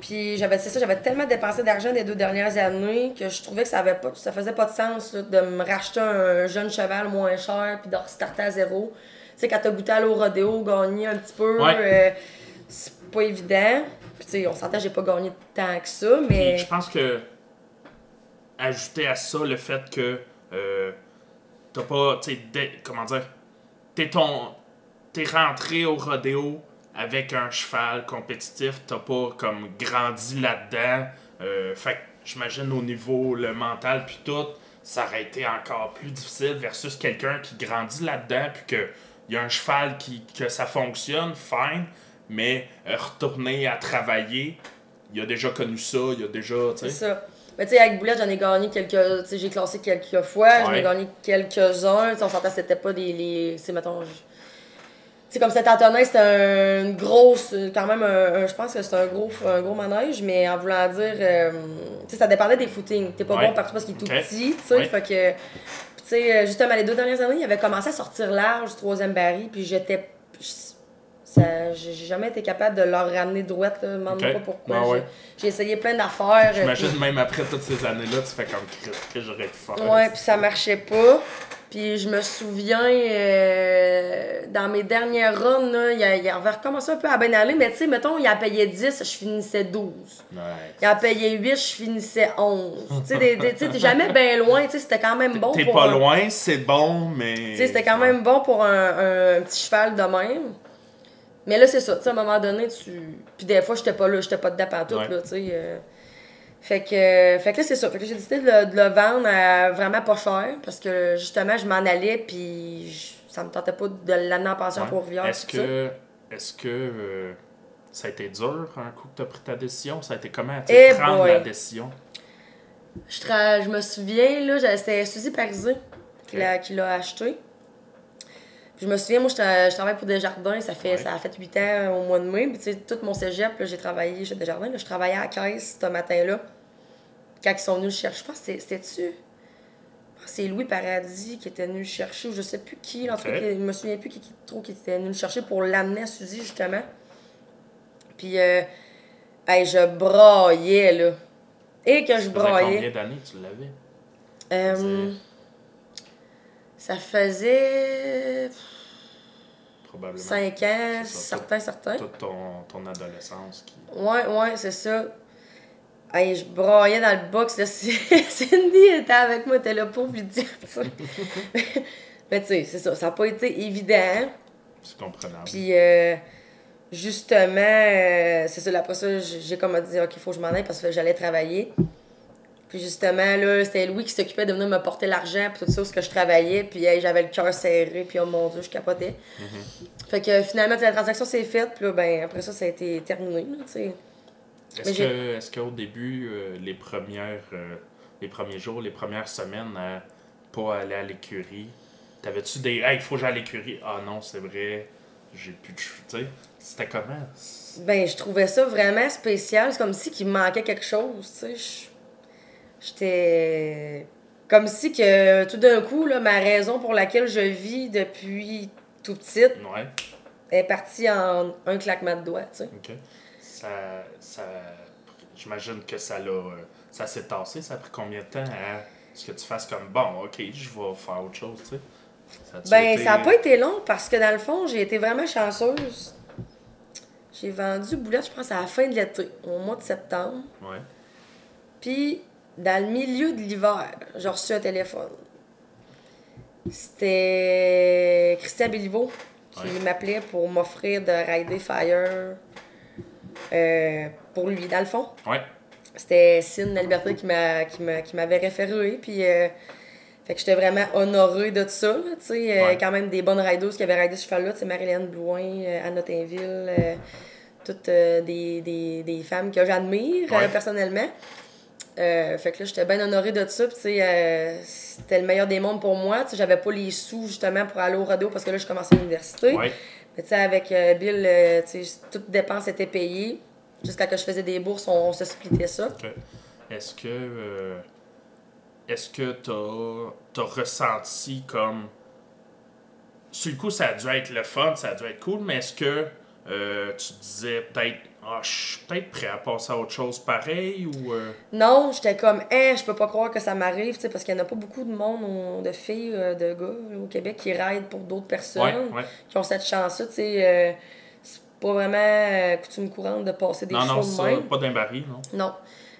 Puis j'avais c'est ça, j'avais tellement dépensé d'argent les deux dernières années que je trouvais que ça avait pas ça faisait pas de sens là, de me racheter un jeune cheval moins cher puis de restarter à zéro. Tu sais quand t'as goûté à l'eau rodéo, gagné un petit peu, Ouais. euh, c'est pas évident. Puis tu sais, on s'entend j'ai pas gagné tant que ça, Puis mais je pense que ajouter à ça le fait que euh, t'as pas, tu sais, comment dire, t'es ton, t'es rentré au rodéo avec un cheval compétitif, t'as pas comme grandi là-dedans, euh, fait que j'imagine au niveau le mental puis tout, ça aurait été encore plus difficile versus quelqu'un qui grandit là-dedans puis que y a un cheval qui que ça fonctionne, fine, mais euh, retourner à travailler, il a déjà connu ça, il a déjà. Mais tu sais avec Boulette, j'en ai gagné quelques tu sais j'ai classé quelques fois, j'en ai gagné quelques-uns, Tu sais, on s'entend c'était pas des les c'est mettons C'est comme cet Antonin, c'était un- une grosse, quand même, un, un- je pense que c'est un gros, un gros manège, mais en voulant dire, euh, tu sais, ça dépendait des footings. T'es pas Ouais. bon partout parce qu'il est tout petit, tu sais, Ouais. fait que, tu sais, justement, les deux dernières années, il avait commencé à sortir large troisième baril, puis j'étais, j'ai jamais été capable de leur ramener droite, là, demande Ok. pas pourquoi. Ah J'ai- ouais. J'ai essayé plein d'affaires. euh, J'imagine même après toutes ces années-là, tu fais comme que j'aurais pu faire. Ouais, puis ça marchait pas. Puis je me souviens, euh, dans mes dernières runs, là, il, avait recommencé un peu à bien aller, mais tu sais, mettons, il a payé 10, je finissais 12. Ouais. Il a payé 8, je finissais 11. tu sais, t'es jamais bien loin, tu sais, c'était quand même bon T'es pas un- loin, c'est bon, mais. Tu sais, c'était quand même bon pour un, un petit cheval de même. Mais là, c'est ça, tu sais, à un moment donné, tu... Puis des fois, j'étais pas là, j'étais pas dedans pantoute, Ouais. là, tu sais. euh. Fait que, fait que là, c'est ça. Fait que j'ai décidé de le, de le vendre à vraiment pas cher, parce que, justement, je m'en allais, puis je- ça me tentait pas de l'amener en pension Ouais. pour Rivière, Est-ce que. Est-ce que. euh, ça a été dur un coup que t'as pris ta décision? Ça a été comment? Tu Eh prendre boy. la décision? Je, tra- je me souviens, là, c'était Suzy Parisé qui l'a acheté. Puis je me souviens, moi, je, je travaille pour Desjardins, ça fait Ouais. ça a fait 8 ans au mois de mai. Puis, tu sais, tout mon cégep, là, j'ai travaillé chez Desjardins. Là, je travaillais à la caisse ce matin-là. Quand ils sont venus le chercher, je pense que c'était- c'était-tu? C'est Louis Paradis qui était venu le chercher, ou je sais plus qui. En tout cas, je me souviens plus qui, qui, trop qui était venu le chercher pour l'amener à Suzy, justement. Puis, euh, hey, je braillais, là. Et que je braillais. combien d'années tu l'avais? Euh, ça faisait Probablement. 5 ans, certains, certains. Toute ton, ton adolescence qui. Ouais, ouais, c'est ça. Hey, je braillais dans le box. Là. Cindy était avec moi, était là pour lui dire ça. Mais tu sais, c'est ça. Ça n'a pas été évident. C'est comprenable. Puis, euh, justement, euh, c'est ça. Après ça, j'ai j'ai comme dit, OK, il faut que je m'en aille parce que j'allais travailler. Puis, justement, là, c'était Louis qui s'occupait de venir me porter l'argent, puis tout ça, ce que je travaillais. Puis, hey, j'avais le cœur serré, puis oh mon Dieu, je capotais. Fait que finalement, la transaction s'est faite, puis là, ben, après ça, ça a été terminé. Est-ce que est-ce qu'au début, euh, les premières euh, les premiers jours, les premières semaines à pas aller à l'écurie, t'avais-tu des Hey, il faut que j'aille à l'écurie? Ah non, c'est vrai, j'ai plus de. Tu sais, c'était comment? Ben, je trouvais ça vraiment spécial. C'est comme si qu'il me manquait quelque chose, tu sais. J'étais... Comme si que, tout d'un coup, là, ma raison pour laquelle je vis depuis tout petite Ouais, est partie en un claquement de doigts, tu sais. Ça, ça, j'imagine que ça l'a, euh, ça s'est tassé. Ça a pris combien de temps à ce que tu fasses comme bon, ok, je vais faire autre chose, tu sais? Ça Ben, été- ça n'a pas été long parce que dans le fond, j'ai été vraiment chanceuse. J'ai vendu Boulette, je pense, à la fin de l'été, au mois de septembre. Ouais. Puis, dans le milieu de l'hiver, j'ai reçu un téléphone. C'était Christian Béliveau qui Ouais. m'appelait pour m'offrir de rider Fire euh, pour lui, dans le fond. Ouais. C'était Cine la Liberté qui m'a qui m'a- qui m'avait référé puis euh, fait que j'étais vraiment honorée de tout ça là, euh, Ouais. quand même des bonnes rideuses qui avaient ridé ce cheval là, tu sais Marilyn Blouin, euh, Anne Tinville, euh, toutes euh, des, des, des femmes que j'admire euh, personnellement. Euh, fait que là, j'étais bien honorée de ça. Puis, tu sais, euh, c'était le meilleur des mondes pour moi. Tu sais, j'avais pas les sous, justement, pour aller au rodeo parce que là, je commençais l'université. Ouais. Mais tu sais, avec euh, Bill, euh, tu sais, toute dépense était payée. Jusqu'à que je faisais des bourses, on, on se splittait ça. Est-ce que. Est-ce que t'as as ressenti comme. Sur le coup, ça a dû être le fun, ça a dû être cool, mais est-ce que tu disais peut-être. Ah, je suis peut-être prêt à passer à autre chose pareil ou. euh, Non, j'étais comme, hein, je peux pas croire que ça m'arrive, parce qu'il y en a pas beaucoup de monde, de filles, euh, de gars là, au Québec qui raident pour d'autres personnes, Ouais, ouais. qui ont cette chance-là, tu sais. euh, c'est pas vraiment euh, coutume courante de passer des Non, non, shows de pas d'un baril, non. Non.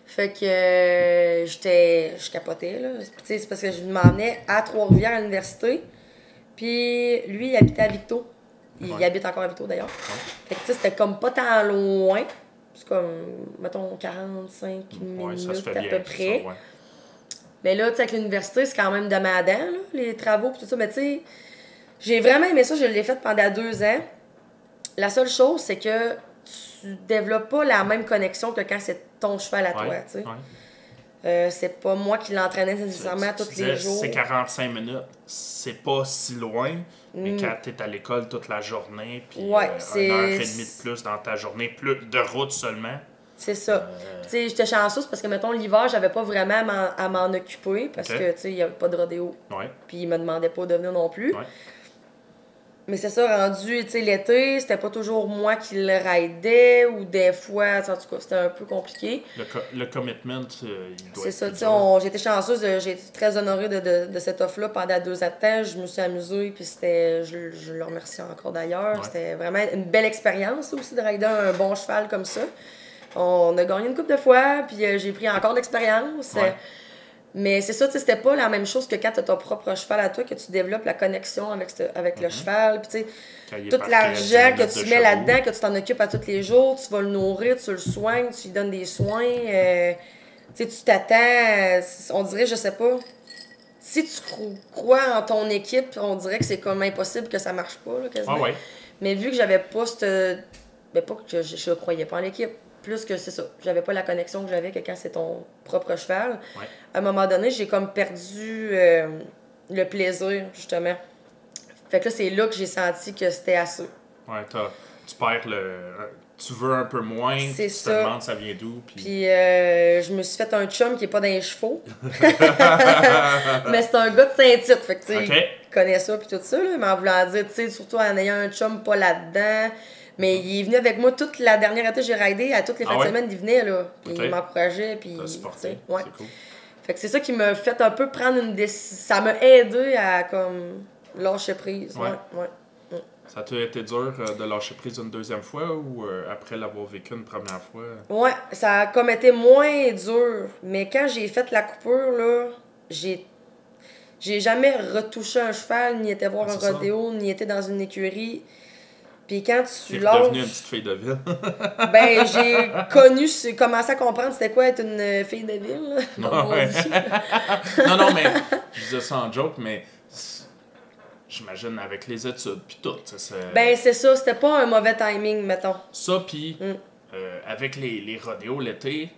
Fait que euh, j'étais. Je capotais, là. Tu sais, c'est parce que je m'emmenais à Trois-Rivières à l'université. Puis lui, il habitait à Victo. Il, Ouais. il habite encore à Victo d'ailleurs. Fait que tu sais, c'était comme pas tant loin. C'est comme, mettons, 45 Ouais, ça se minutes à bien. peu près. Mais là, tu sais, avec l'université, c'est quand même demandant, là, les travaux pis tout ça. Mais tu sais, j'ai vraiment aimé ça. Je l'ai fait pendant deux ans. La seule chose, c'est que tu développes pas la même connexion que quand c'est ton cheval à toi, tu sais. Euh, c'est pas moi qui l'entraînais nécessairement Tu- tu tous les jours. C'est 45 minutes, c'est pas si loin, mais Mm. quand t'es à l'école toute la journée, puis Ouais, euh, une heure et demie de plus dans ta journée, plus de route seulement. C'est ça. Euh, Tu sais, j'étais chanceuse parce que, mettons, l'hiver, j'avais pas vraiment à m'en- occuper parce que, tu sais, il y avait pas de rodéo. ouais, Puis il me demandait pas de venir non plus. Ouais. Mais c'est ça, rendu, tu sais, l'été, c'était pas toujours moi qui le raidais ou des fois, en tout cas, c'était un peu compliqué. le, co- le commitment, euh, il doit C'est ça, tu sais, été chanceuse, euh, j'ai été très honorée de, de, de cette offre-là pendant deux ans de temps. Je me suis amusée, puis c'était, je, je le remercie encore d'ailleurs. Ouais. C'était vraiment une belle expérience aussi de raider un bon cheval comme ça. On a gagné une couple de fois, puis euh, j'ai pris encore de l'expérience. Ouais. Euh, Mais c'est ça, tu sais, c'était pas la même chose que quand tu as ton propre cheval à toi, que tu développes la connexion avec, ce- avec le cheval. Puis, tu sais, tout parti à 10 l'argent que tu mets là-dedans, que tu t'en occupes à tous les jours, tu vas le nourrir, tu le soignes, tu lui donnes des soins. euh, tu sais, tu t'attends. euh, on dirait, je sais pas. Si tu cro- crois en ton équipe, on dirait que c'est comme impossible que ça marche pas, là, quasiment. Ah ouais, Mais vu que j'avais pas cette. Ben, pas que je, je croyais pas en l'équipe. Plus que c'est ça. J'avais pas la connexion que j'avais que quand c'est ton propre cheval. Ouais. À un moment donné, j'ai comme perdu euh, le plaisir, justement. Fait que là, c'est là que j'ai senti que c'était assez. ouais t'as- tu perds le. Tu veux un peu moins, tu te ça. demandes ça vient d'où, puis. Puis euh, je me suis fait un chum qui est pas dans les chevaux. mais c'est un gars de Saint-Tite. Fait que, tu sais, Ok. il connaît ça puis tout ça, là, mais en voulant dire, tu sais, surtout en ayant un chum pas là-dedans. Mais il est venu avec moi toute la dernière été, j'ai raidé. À toutes les Ah fins ouais? de semaine, il venait, là. Puis Ok. il m'encourageait, puis... Supporté, ouais. c'est cool. Fait que c'est ça qui m'a fait un peu prendre une décision. Ça m'a aidé à, comme, lâcher prise. Ouais. Ouais, ouais. Ça t'a été dur euh, de lâcher prise une deuxième fois ou euh, après l'avoir vécu une première fois? Ouais, ça a comme été moins dur. Mais quand j'ai fait la coupure, là, j'ai. J'ai jamais retouché un cheval, ni été voir Ah, un ça. rodéo, ni été dans une écurie. Puis quand tu Tu es lâches. devenue une petite fille de ville. Ben, j'ai connu, c'est- commencé à comprendre c'était quoi être une euh, fille de ville. là, Ouais. non, non, mais je disais ça en joke, mais c'est- j'imagine avec les études puis tout. ça, c'est- Ben, c'est ça, c'était pas un mauvais timing, mettons. Ça, puis Mm. euh, avec les, les rodéos l'été,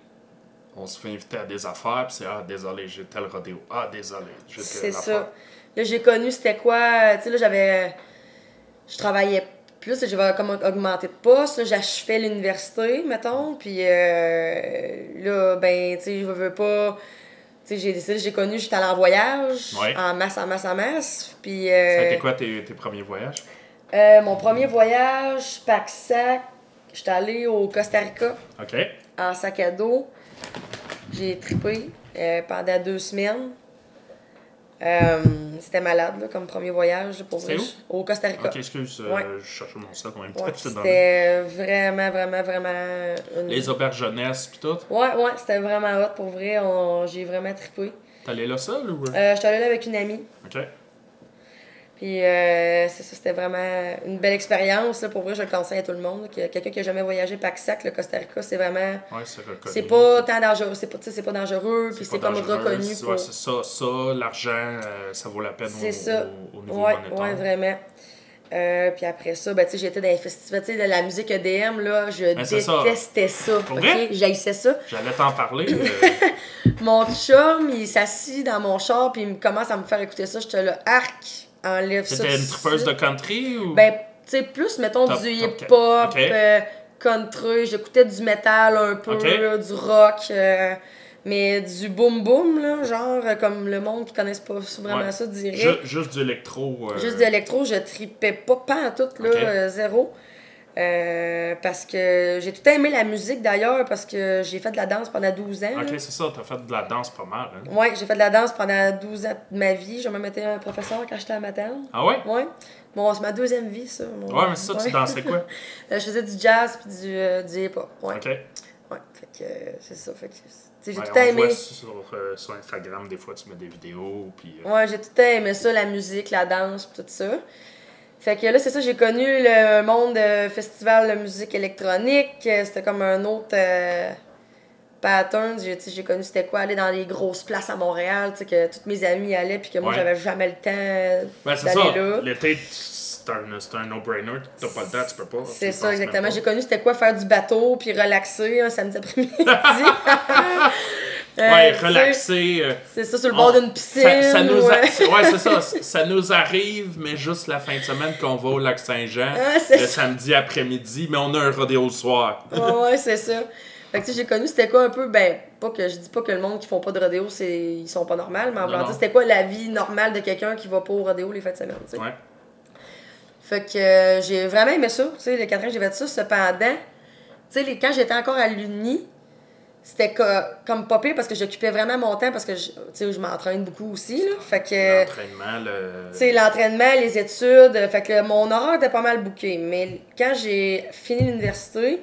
on se fait inviter à des affaires, puis c'est Ah, désolé, j'ai tel rodéo. Ah, désolé, j'ai C'est telle affaire. ça. Là, j'ai connu c'était quoi. Tu sais, là, j'avais. Je travaillais plus, j'avais comme augmenté de poste. là, J'achevais l'université, mettons. Puis euh, là, ben, tu sais, je veux pas. Tu sais, j'ai décidé, j'ai connu, j'étais allée en voyage. Ouais. En masse, en masse, en masse. Puis. Ça a euh, été quoi tes, tes premiers voyages? euh, mon premier voyage, pack-sac. J'étais allée au Costa Rica OK. en sac à dos. J'ai trippé euh, pendant deux semaines. Euh, C'était malade là, comme premier voyage. là, Pour vrai. où? Au Costa Rica. Ok, excuse, euh, Ouais. je cherchais mon sac en même temps. Ouais, c'était vraiment, vraiment, vraiment. une- Les auberges jeunesse puis tout? Ouais, ouais, c'était vraiment hot pour vrai. On- J'ai vraiment trippé. Allé là seul ou? Euh, J'étais allée là avec une amie. Ok. Puis euh, c'est ça, c'était vraiment une belle expérience. là. Pour vrai, je le conseille à tout le monde. que Quelqu'un qui a jamais voyagé pack-sac, le Costa Rica, c'est vraiment. Ouais, c'est reconnu. C'est pas tant dangereux. C'est pas, c'est pas dangereux. Puis C'est comme reconnu c'est- pour. Ouais, c'est ça. Ça, l'argent, euh, ça vaut la peine C'est au, ça. au- au niveau Ouais, monétaire. ouais, vraiment. Euh, puis après ça, ben, tu sais, j'étais dans les festivals, tu sais, de la musique EDM, là, je Ben, ça. détestais ça. Vrai? J'haïssais ça. J'allais t'en parler. Mon chum, il s'assit dans mon char, puis il me commence à me faire écouter ça. J'étais là, arc, enlève ça. C'était une de tripeuse de country ou? Ben, tu sais, plus, mettons, Top- du hip-hop, euh, country. J'écoutais du métal un peu, là, du rock, euh, mais du boom-boom, là, genre, euh, comme le monde qui connaisse pas vraiment Ouais. ça dirait. Ju- juste du électro. euh, Juste de l'électro, je tripais pas, pas en tout, là, zéro. Euh, parce que j'ai tout aimé la musique d'ailleurs, parce que j'ai fait de la danse pendant 12 ans. Ok, c'est ça, t'as fait de la danse pas mal. Hein? Ouais, j'ai fait de la danse pendant 12 ans de ma vie. J'ai même été un professeur quand j'étais à materne. Ah ouais? Ouais. Bon, c'est ma deuxième vie, ça. mon- Ouais, mais ça, tu dansais quoi? Euh, je faisais du jazz puis du, euh, du hip-hop. Ouais. Ok. Ouais. Fait que euh, c'est ça. Fait que, j'ai Ouais, tout on aimé. voit sur, sur Instagram, des fois, tu mets des vidéos. Puis, Ouais, j'ai tout aimé ça, la musique, la danse, tout ça. Fait que là, c'est ça, j'ai connu le monde de festival de musique électronique. Euh, C'était comme un autre euh, pattern. J'ai connu c'était quoi aller dans les grosses places à Montréal, que toutes mes amies y allaient, puis que moi, Ouais. j'avais jamais le temps Ben, c'est d'aller ça. là. L'été, c'est un, un no-brainer. T'as pas le temps, tu peux pas. C'est ça, exactement. J'ai connu c'était quoi faire du bateau, puis relaxer un samedi après-midi. Euh, Ouais, relaxer. euh, C'est ça, sur le bord d'une piscine. Ça, ça nous a- ouais. c'est- ça. Ça nous arrive, mais juste la fin de semaine qu'on va au lac Saint-Jean, Ah, c'est le samedi après-midi, mais on a un rodéo le soir. Ouais, ouais, c'est ça. Fait que tu sais, j'ai connu c'était quoi un peu, ben, pas que je dis pas que le monde qui font pas de rodéo, c'est ils sont pas normaux, mais en dire, c'était quoi la vie normale de quelqu'un qui va pas au rodéo les fêtes de semaine, tu sais? Ouais. Fait que euh, j'ai vraiment aimé ça, tu sais, les quatre ans que j'ai fait ça, cependant, tu sais, les- quand j'étais encore à l'Uni, c'était co- comme pas pire parce que j'occupais vraiment mon temps parce que je, tu sais, je m'entraîne beaucoup aussi, là. Fait que. L'entraînement, le. L'entraînement, les études, fait que mon horaire était pas mal bouqué. Mais quand j'ai fini l'université,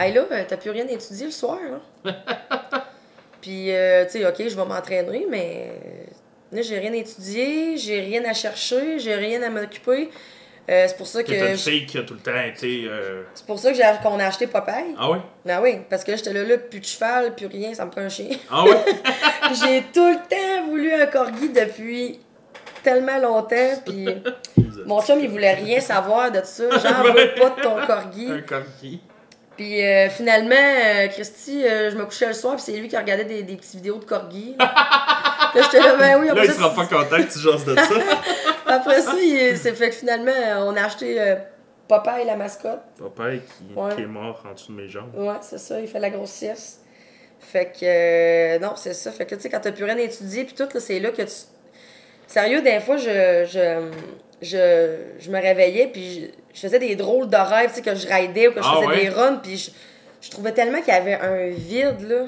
hey là, euh, t'as plus rien à étudier le soir, là. Puis, euh, tu sais, OK, je vais m'entraîner, mais euh, là, j'ai rien à étudier, j'ai rien à chercher, j'ai rien à m'occuper. Euh, c'est pour ça que T'es une fille qui a tout le temps été. euh, c'est pour ça qu'on a acheté Popeye. Ah ouais? Ben oui, parce que j'étais là, là, plus de cheval, plus rien, ça me prend un chien. Ah ouais? j'ai tout le temps voulu un corgi depuis tellement longtemps, puis mon chum, il voulait rien savoir de ça. J'en veux pas de ton corgi. un corgi. Puis euh, finalement, Christy, je me couchais le soir, puis c'est lui qui regardait des, des petites vidéos de corgi. Là, j'étais là, ben oui, Là, après il sera pas content que tu jases de ça. après ça, c'est fait que finalement, on a acheté euh, Popeye, la mascotte. Papa qui, Ouais. qui est mort en dessous de mes jambes. Ouais, c'est ça, il fait la grosse sieste. Fait que, euh, non, c'est ça. Fait que, tu sais, quand t'as plus rien à étudier, puis tout, là, c'est là que tu. Sérieux, des fois, je, je, je, je me réveillais, puis je, je faisais des drôles de rêves, tu sais, que je raidais ou que je Ah faisais ouais? des runs, puis je, je trouvais tellement qu'il y avait un vide, là.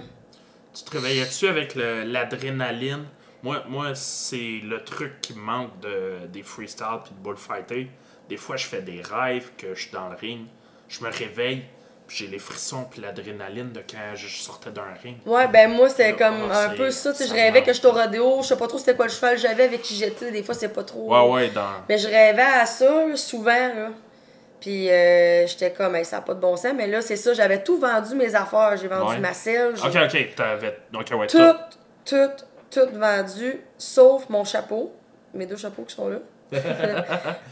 Tu te réveillais-tu avec l'adrénaline? Moi, moi c'est le truc qui me manque de, des freestyles puis de bullfighter. Des fois, je fais des rêves que je suis dans le ring. Je me réveille, puis j'ai les frissons puis l'adrénaline de quand je sortais d'un ring. Ouais, ben moi, c'était comme ah, un peu ça, tu sais, je rêvais que j'étais au rodéo, je sais pas trop c'était quoi le cheval que j'avais avec qui j'étais, des fois, c'est pas trop... Ouais, ouais, dans. Mais je rêvais à ça, souvent, là. Puis euh, j'étais comme, Hey, ça n'a pas de bon sens. Mais là, c'est ça, j'avais tout vendu mes affaires. J'ai vendu Ouais. ma selle. Ok, ok, t'avais. Ok, ouais, tout, tout. tout, tout vendu, sauf mon chapeau. Mes deux chapeaux qui sont là.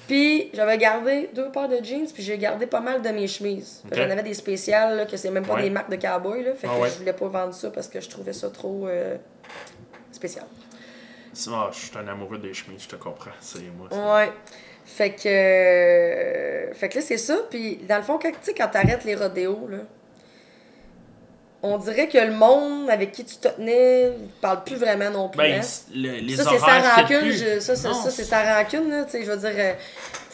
puis j'avais gardé deux paires de jeans, puis j'ai gardé pas mal de mes chemises. Que. J'en avais des spéciales, là, que c'est même pas Ouais. des marques de cowboy. Là, fait que Ah ouais. je voulais pas vendre ça parce que je trouvais ça trop euh, spécial. Ah, je suis un amoureux des chemises, je te comprends. C'est moi. Ouais. Fait que. euh, Fait que là, c'est ça. Puis, dans le fond, quand, tu quand t'arrêtes les rodéos, là, on dirait que le monde avec qui tu te tenais ne parle plus vraiment non plus. Ben, hein. le- les ça, c'est sa rancune. je- ça, ça, c'est sa rancune. Là, je veux dire, euh,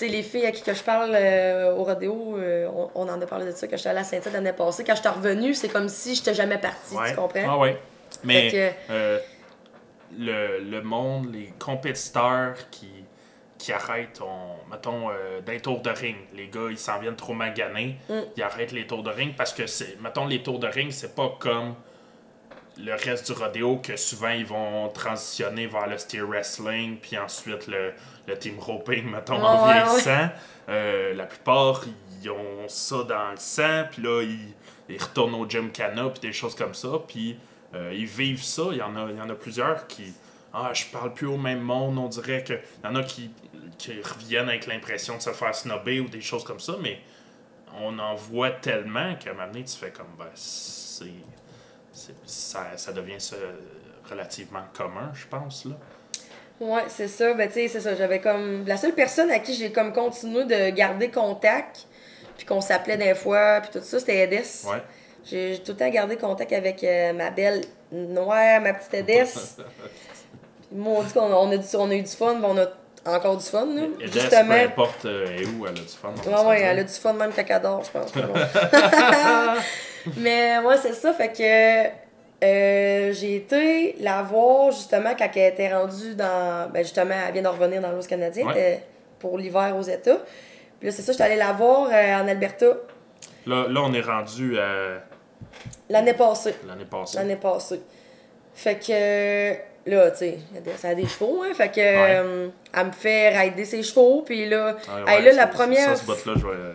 les filles à qui que je parle euh, au rodéo, euh, on, on en a parlé de ça quand j'étais allée à Saint-Tite l'année passée. Quand j'étais revenue, c'est comme si j'étais jamais partie. Ouais. Tu comprends? Ah ouais. Mais le, le monde, les compétiteurs qui, qui arrêtent, on, mettons, euh, d'un tour de ring, les gars, ils s'en viennent trop maganés, Mm. ils arrêtent les tours de ring parce que, c'est, mettons, les tours de ring, c'est pas comme le reste du rodéo que souvent ils vont transitionner vers le steer wrestling, puis ensuite le, le team roping, mettons, en Ouais, ouais, vieillissant. Euh, la plupart, ils ont ça dans le sang, puis là, ils, ils retournent au gym cana, puis des choses comme ça, puis euh, ils vivent ça. Il y en a, il y en a plusieurs qui, Ah, je parle plus au même monde. On dirait qu'il y en a qui, qui reviennent avec l'impression de se faire snobber ou des choses comme ça, mais on en voit tellement qu'à un moment donné, tu fais comme. Ben, c'est. Ça, ça devient ça, relativement commun, je pense. Là. Ouais, c'est ça. Ben, tu sais, c'est ça. J'avais comme. La seule personne à qui j'ai comme continué de garder contact, puis qu'on s'appelait des fois, puis tout ça, c'était Edès. Ouais. J'ai tout le temps gardé contact avec euh, ma belle noire, ma petite Edès. Puis moi, on dit qu'on on a, du- on a eu du fun, ben, on a encore du fun, là. Et Justement. peu importe euh, et où, elle a du fun. on va Ouais, se ouais, dire. elle a du fun même cacador, je pense. Mais ouais, c'est ça. Fait que euh, j'ai été la voir justement quand elle était rendue dans. Ben justement, elle vient de revenir dans l'Ouest canadien Ouais. elle était pour l'hiver aux États. Puis là, c'est ça, j'étais allée la voir euh, en Alberta Là, là, on est rendu à l'année passée. l'année passée. L'année passée. Fait que là, tu sais, elle ça a des chevaux, hein. Fait que euh, elle me fait rider ses chevaux. Puis là, Ah, hey, là, la première. Ça, ce bout-là, je vais. euh,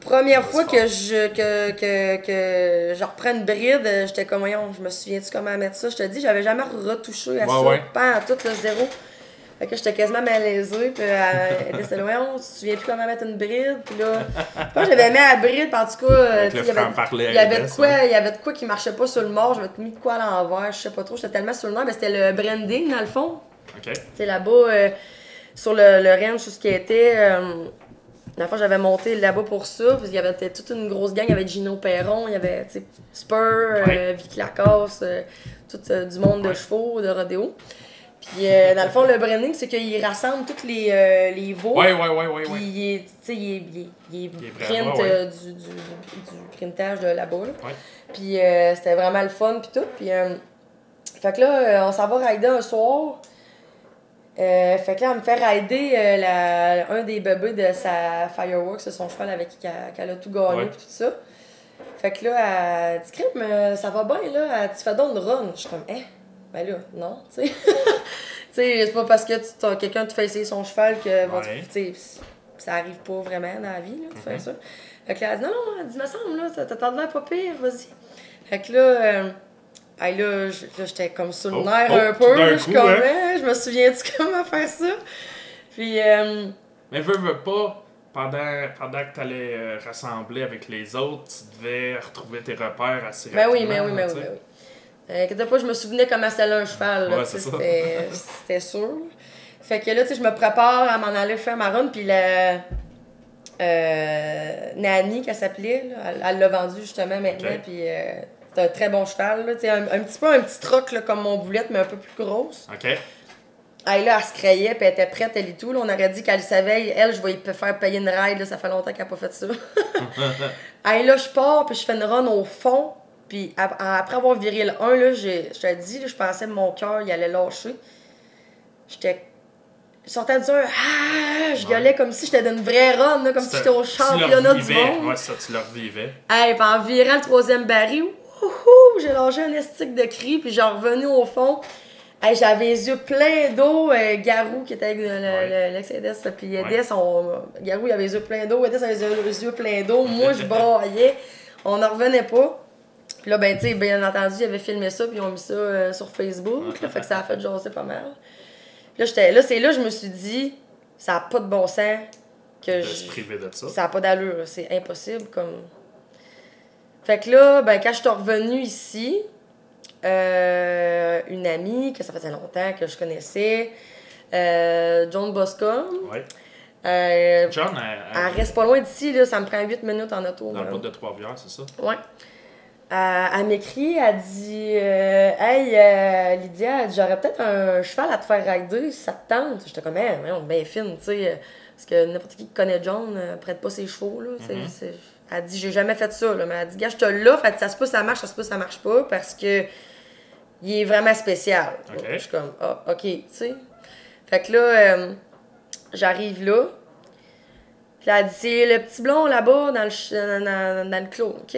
Première fois que je, que, que, que je reprends une bride, euh, j'étais comme, voyons, je me souviens-tu comment mettre ça? Je te dis, j'avais jamais retouché à Ouais, ça, ouais. pas à tout le zéro. Fait que j'étais quasiment malaisée, puis euh, elle était voyons, tu te souviens plus comment mettre une bride? Puis là, je pense que j'avais mis la bride, puis en tout cas, euh, il y avait- franc-parler à il y avait de quoi, il y avait de quoi qui marchait pas sur le mort, j'avais mis de quoi à l'envers, je sais pas trop, j'étais tellement sur le nerf, mais c'était le branding dans le fond. OK. Tu sais, là-bas, euh, sur le, le ranch, tout ce qui était. Euh, la fois, j'avais monté là-bas pour ça, parce qu'il y avait toute une grosse gang. Il y avait Gino Perron, il y avait, Spur, euh, Ouais. Vicky Lacasse, euh, tout euh, du monde de chevaux, de rodéo. Puis, euh, dans le fond, le branding, c'est qu'il rassemble tous les, euh, les veaux. Ouais, ouais, ouais, ouais, Puis, ouais. il est, tu il est, il est- il est Il est vraiment, print ouais. euh, du, du, du printage de là-bas. là. Ouais. Puis euh, c'était vraiment le fun, puis tout. Puis, euh, fait que là, on s'en va rider un soir. Fait que là, elle me fait rider la, un des bébés de sa Fireworks, son cheval avec qui qu'elle a tout gagné, puis tout ça. Fait que là, elle dit, Crime, euh, ça va bien, là? Elle dit, fais donc une run. Je suis comme, hein? Ben là, non, tu sais. tu sais, c'est pas parce que quelqu'un te fait essayer son cheval que Ouais. tu sais, ça arrive pas vraiment dans la vie, là, de faire Mhm. ça. Fait que là, elle dit, non, non, elle dit, me semble, là, t'as l'air pas pire, vas-y. Fait que là, euh, hey, là, j'étais comme sur le Oh, nerf oh, un peu. Je coup, comme, hein? Hein, je me souviens-tu comment faire ça? Puis, euh, Mais veux, veux pas, pendant, pendant que tu allais rassembler avec les autres, tu devais retrouver tes repères assez ben oui, rapidement. mais oui, mais là, oui, mais sais. oui. Euh, inquiète pas, je me souvenais comment c'était un cheval. Ouais. C'était sûr. Fait que là, tu sais, je me prépare à m'en aller faire ma run, puis la. Euh, Nani, qu'elle s'appelait, elle elle l'a vendu justement maintenant, puis euh, c'est un très bon cheval, là, tu sais, un, un petit peu un petit troc là, comme mon boulette, mais un peu plus grosse. OK. Elle, là, elle se crayait, puis elle était prête, elle et tout. Là, on aurait dit qu'elle savait, elle, je vais y faire payer une ride, là, ça fait longtemps qu'elle n'a pas fait ça. hey, là, je pars, puis je fais une run au fond. Puis ap- après avoir viré le 1, là, j'ai- je te dis, je pensais que mon cœur, il allait lâcher. J'étais. Je sortais du 1, ah, je Ouais. gueulais comme si j'étais d'une vraie run, là, comme si j'étais au championnat du monde. Ouais, ça, tu le revivais. Hey, puis en virant le troisième baril, wouhou, j'ai lâché un estique de cri, puis j'ai revenu au fond. Hey, j'avais les yeux pleins d'eau. euh, Garou, qui était avec le- le- Ouais. le- l'ex-Edès, puis Edès, on- Garou, il avait les yeux pleins d'eau. Edès avait les yeux, les yeux pleins d'eau. Moi, je braillais. On n'en revenait pas. Puis là, ben, tu sais, bien entendu, ils avaient filmé ça, puis ils ont mis ça euh, sur Facebook. là, fait que ça a fait jaser pas mal. Là, j'étais- là, c'est là que je me suis dit, ça n'a pas de bon sens que De je- se priver de ça. ça n'a pas d'allure, c'est impossible comme. Fait que là, ben, quand je suis revenue ici, euh, une amie que ça faisait longtemps que je connaissais, euh, John Boscom, Ouais. euh, John, elle- elle- elle reste pas loin d'ici, là, ça me prend 8 minutes en auto. dans le bout de Trois-Rivières, c'est ça? Ouais. Euh, elle m'écrit, elle dit euh, Hey euh, Lydia, elle j'aurais peut-être un cheval à te faire rider si ça te tente. J'étais comme, hey, on est bien fine, tu sais. Parce que n'importe qui qui connaît John euh, prête pas ses chevaux. Là, Mhm. c'est- Elle dit, j'ai jamais fait ça. Là, mais elle dit, gars, je te l'offre. Elle dit, ça se peut, ça marche, ça se peut, ça marche pas. Parce que il est vraiment spécial. Je suis comme, ah, ok, tu sais. Fait que là, euh, j'arrive là. Puis elle dit, c'est le petit blond là-bas dans le, dans- dans le clos, OK?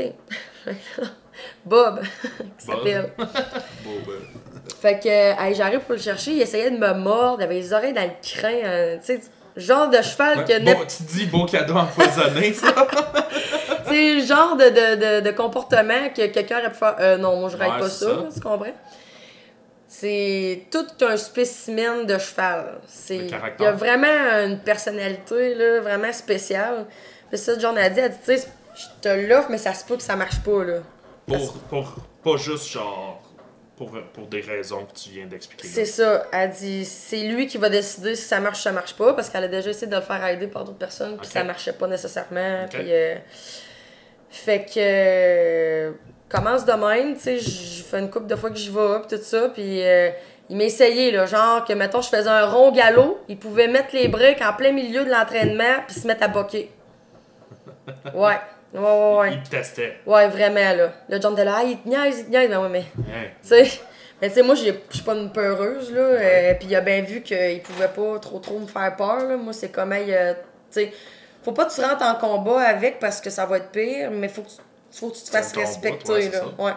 Bob, qui Bob. s'appelle. Bon, ben. Fait que, euh, hey, j'arrive pour le chercher, il essayait de me mordre, il avait les oreilles dans le crin, euh, tu sais, genre de cheval que bon, tu dis beau cadeau empoisonné, ça? C'est le genre de, de, de, de comportement que quelqu'un aurait pu faire. Euh, non, moi, je ride Ouais, pas ça, tu comprends? C'est tout un spécimen de cheval. C'est, il y a vraiment une personnalité là, vraiment spéciale. Puis ça, John a dit, elle dit, tu sais, je te l'offre, mais ça se peut que ça marche pas, là. Pour, pour, pas juste genre. Pour, pour des raisons que tu viens d'expliquer. C'est ça. Elle dit, c'est lui qui va décider si ça marche ou ça marche pas, parce qu'elle a déjà essayé de le faire aider par d'autres personnes, puis ça marchait pas nécessairement. Puis, euh, fait que, euh, commence de même, tu sais, je fais une couple de fois que j'y vais, puis tout ça, puis euh, il m'a essayé, là, genre que, mettons, je faisais un rond galop, il pouvait mettre les briques en plein milieu de l'entraînement, puis se mettre à boquer. Ouais, ouais, ouais, ouais. Il te testait. Ouais, vraiment, là. Le John de là, ah, il te niaise, il te niaise, mais ouais, mais... Hein. Tu sais, mais tu sais, moi, j'ai- je suis pas une peureuse, là. euh, Puis il a bien vu qu'il pouvait pas trop, trop me faire peur, là. Moi, c'est comme, hey, euh, tu sais, faut pas que tu rentres en combat avec parce que ça va être pire, mais faut que tu, faut que tu te fasses respecter, ouais, là. Ouais.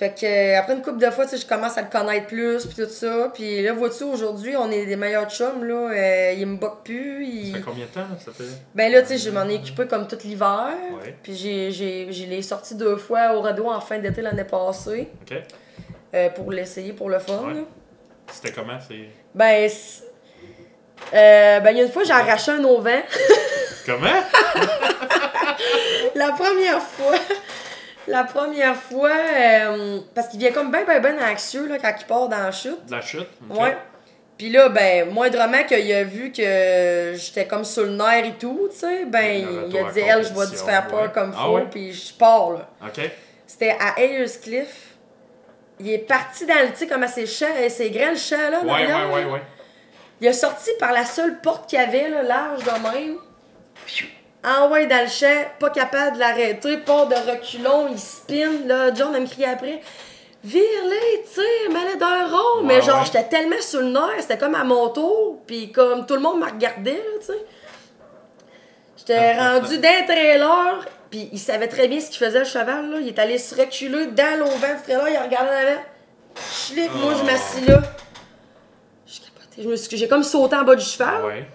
Fait que, euh, après une couple de fois, je commence à le connaître plus, puis tout ça. Puis là, vois-tu, aujourd'hui, on est des meilleurs chums, là. euh, il me boque plus. Il... Ça fait combien de temps ça fait? Ben là, tu sais, je m'en ai occupé comme tout l'hiver. Ouais. Puis j'ai, j'ai, j'ai les sorti deux fois au radeau en fin d'été l'année passée Ok. euh, pour l'essayer pour le fun. Ouais. C'était comment c'est? Ben, c'est- euh, ben, il y a une fois, j'ai arraché un auvent. Comment? La première fois, la première fois, euh, parce qu'il vient comme ben, ben, ben anxieux là, quand il part dans la chute. De la chute Ok. Ouais. Puis là, ben, moindrement qu'il a vu que j'étais comme sur le nerf et tout, tu sais, ben, il a dit, elle, je vais te faire peur ouais. comme Ah faut, ouais? puis je pars, là. Ok. C'était à Ayerscliff. Il est parti dans le, tu sais, comme à ses champs, ses grands champs, là, Ouais, derrière, ouais, là. ouais, ouais. Il a sorti par la seule porte qu'il y avait, là, large de même. Envoyé dans le champ, pas capable de l'arrêter, part de reculons, il spin. Là, John a me crié après Vire-les, tu sais, mets-les d'un rond. Ouais, Mais genre, ouais. j'étais tellement sur le nerf, c'était comme à mon tour, puis comme tout le monde me regardait, là, tu sais. J'étais rendu d'un trailer, puis il savait très bien ce qu'il faisait, le cheval, là. Il est allé se reculer dans l'auvent du trailer, il a regardé en avant. Schlick, moi, je m'assis là. Je capotais. Je me suis- J'ai comme sauté en bas du cheval. Ouais.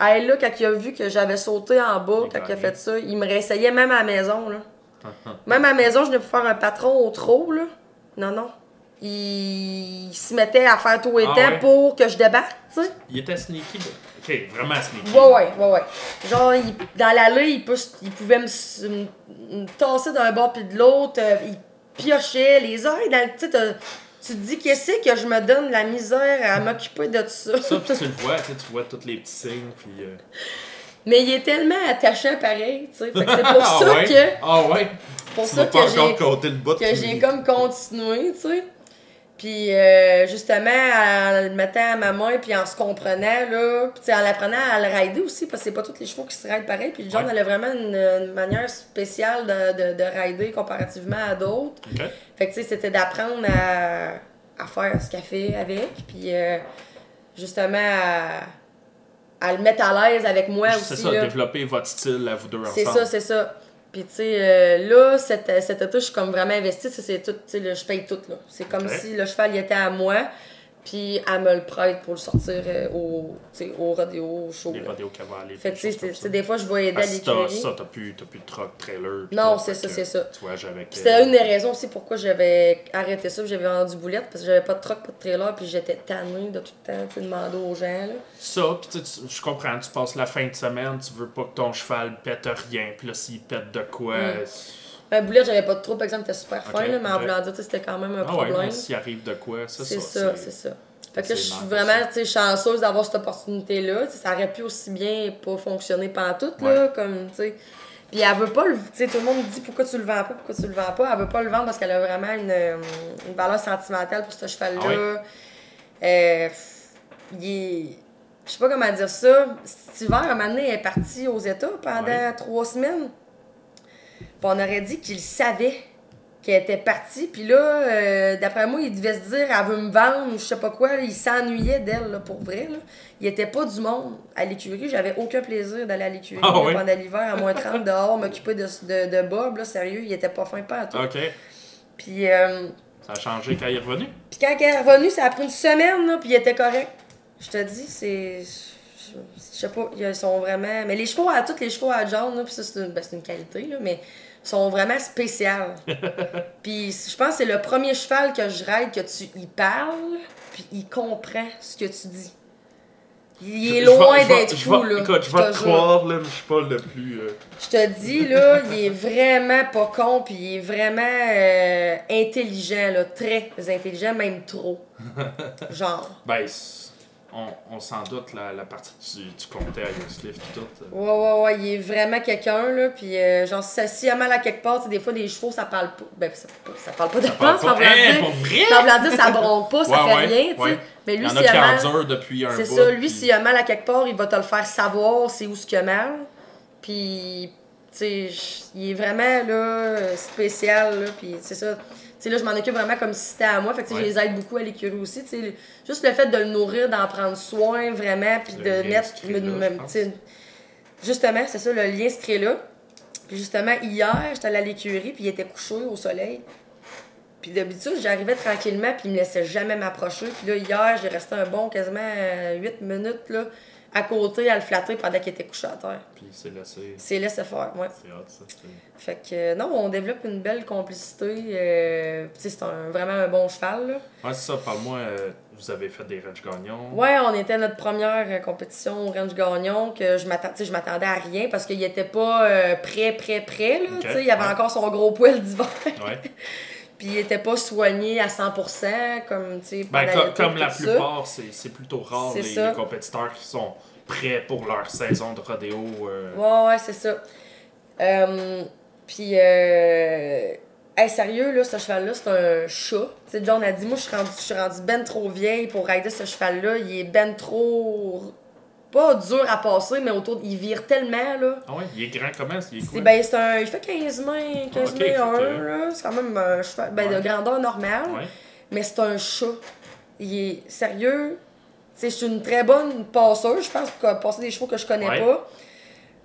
Hey, là, quand il a vu que j'avais sauté en bas, quand il a fait ça, il me réessayait même à la maison, là. Même à la maison, je venais pour faire un patron au trot, là. Non, non. Il, il se mettait à faire tout et Ah temps ouais? pour que je débarque, tu sais. Il était sneaky. Ok, vraiment sneaky. Ouais, ouais, ouais, ouais. Genre, il- dans l'allée, il, peut s- il pouvait me, me- me tasser d'un bord puis de l'autre. euh, il piochait les oreilles dans le. Tu sais, tu te dis, qu'est-ce que je me donne la misère à m'occuper de ça? Ça, puis tu le vois, tu sais, tu vois tous les petits signes, puis. euh, Mais il est tellement attachant pareil, tu sais. C'est pour ah ça ouais? que. Ah ouais? Pour Tu ça que j'ai que j'ai comme continué, tu sais. Puis euh, justement, en le mettant à ma main, puis en se comprenant, là, puis en l'apprenant à le rider aussi, parce que c'est pas tous les chevaux qui se rident pareil. Puis John Ouais. elle a vraiment une, une manière spéciale de, de, de rider comparativement à d'autres. Fait que tu sais, c'était d'apprendre à, à faire ce qu'elle fait avec, puis euh, justement à, à le mettre à l'aise avec moi C'est aussi. ça, là. développer votre style à vous deux ensemble. C'est ça, c'est ça. Puis, tu sais, euh, là, cet, cet été, je suis comme vraiment investie. Ça, c'est tout, tu sais, je paye tout, là. C'est comme si le cheval, il était à moi, puis elle me le prête pour le sortir euh, au, tu sais, au rodéo, au show. Les rodéos cavaliers. Fait que, tu des fois, je vais aider à l'écurie. ça, t'as plus, plus de truck trailer. Non, c'est ça, c'est ça. Tu vois, j'avais. C'était une des raisons aussi pourquoi j'avais arrêté ça, j'avais vendu boulette, parce que j'avais pas de truck, pas de trailer, puis j'étais tannée de tout le temps, tu demander aux gens, là. Ça, puis tu sais, tu- je comprends, tu passes la fin de semaine, tu veux pas que ton cheval pète rien, puis là, s'il pète de quoi. Mm. C'est- Ben, boulette, j'avais pas de trop, par exemple, c'était super fin, Ok, là, mais en ok. voulant dire, c'était quand même un Ah ouais, problème. mais s'il arrive de quoi, c'est ça. C'est ça, c'est ça. Fait que là, je suis vraiment chanceuse d'avoir cette opportunité-là. Ça aurait pu aussi bien pas fonctionner pantoute, là, Ouais. comme, tu sais. Puis elle veut pas le... Tu sais, tout le monde me dit pourquoi tu le vends pas, pourquoi tu le vends pas. Elle veut pas le vendre parce qu'elle a vraiment une, euh, une valeur sentimentale pour ce cheval-là. Ah Euh, il est... Je sais pas comment dire ça. Cet hiver, un moment donné, elle est partie aux États pendant Ouais. trois semaines. Puis on aurait dit qu'il savait qu'elle était partie. Puis là, euh, d'après moi, il devait se dire, elle veut me vendre ou je sais pas quoi. il s'ennuyait d'elle, là, pour vrai. Là. Il était pas du monde à l'écurie. J'avais aucun plaisir d'aller à l'écurie Ah pendant l'hiver, à moins 30 dehors, m'occuper de, de, de Bob. Là, sérieux, il était pas fin pas à tout. Ok. Puis, euh, Ça a changé quand il est revenu? puis quand elle est revenue, ça a pris une semaine, là, puis il était correct. Je te dis, c'est. je, sais pas, ils sont vraiment. Mais les chevaux, à tous les chevaux à John, là, puis ça, c'est une, ben, c'est une qualité, là, mais sont vraiment spéciales. puis je pense que c'est le premier cheval que je ride que tu y parles, puis il comprend ce que tu dis. Il est Je loin d'être fou, là. Écoute, je vais te croire, là, mais je suis pas le plus. euh, Je te dis, là, il est vraiment pas con, puis il est vraiment euh, intelligent, là, très intelligent, même trop. Genre. Ben, on, on s'en doute, la, la partie tu, tu comptais à Youngscliff et tout. euh. Ouais, ouais, ouais, il est vraiment quelqu'un, là, puis euh, genre, si ça s'il a mal à quelque part, tu des fois, les chevaux, ça parle pas. Ben, ça, ça parle pas de pense, pas. en voulant Hein, dire. ça bronque pas, ça Ouais, fait ouais, rien, tu sais. Mais Il lui, y en a qui mal. depuis un C'est ça, lui, puis- s'il a mal à quelque part, il va te le faire savoir c'est où ce qu'il a mal. Puis, tu sais, il est vraiment, là, spécial, là, puis c'est ça. Sais, là, je m'en occupe vraiment comme si c'était à moi. Fait que, tu sais, Ouais. je les aide beaucoup à l'écurie aussi, tu sais. Juste le fait de le nourrir, d'en prendre soin, vraiment, puis de mettre... me- Justement, c'est ça, le lien se crée là. Puis justement, hier, j'étais allée à l'écurie, puis il était couché au soleil. Puis d'habitude, j'arrivais tranquillement, puis il me laissait jamais m'approcher. Puis là, hier, j'ai resté un bon quasiment 8 minutes, là, à côté, à le flatter pendant qu'il était couché à terre. Puis c'est laissé. C'est laissé faire, ouais. C'est hot, ça. Fait que, euh, non, on développe une belle complicité. euh, c'est un- vraiment un bon cheval, là. Ouais, c'est ça. Parle-moi, euh, vous avez fait des range gagnons. Ouais, on était à notre première euh, compétition au Range Gagnon, que je m'attendais, tu sais, je m'attendais à rien parce qu'il était pas euh, prêt, prêt, prêt, là. Tu sais, il avait ouais. encore son gros poil d'hiver. Ouais. Puis il était pas soigné à 100%, comme, tu sais, Ben, comme tout la plupart, c'est plutôt rare les, compétiteurs qui sont prêts pour leur saison de rodéo. euh, Ouais, ouais, c'est ça. Euh, puis, euh... hey, sérieux, là, ce cheval-là, c'est un chat. Tu sais, John a dit, moi, je suis suis rendue ben trop vieille pour rider ce cheval-là. Il est ben trop... Pas dur à passer, mais autour... Il vire tellement, là. Ah ouais, il est grand comment? Il est C'est quoi? ben, c'est un... Il fait 15 mains, 15 Ah, ok, mains fait 1, que- là. C'est quand même un cheval... Ben, Ouais. de grandeur normale. Ouais. Mais c'est un chat. Il est sérieux. Je suis une très bonne passeuse, je pense, pour passer des chevaux que je connais Ouais. pas.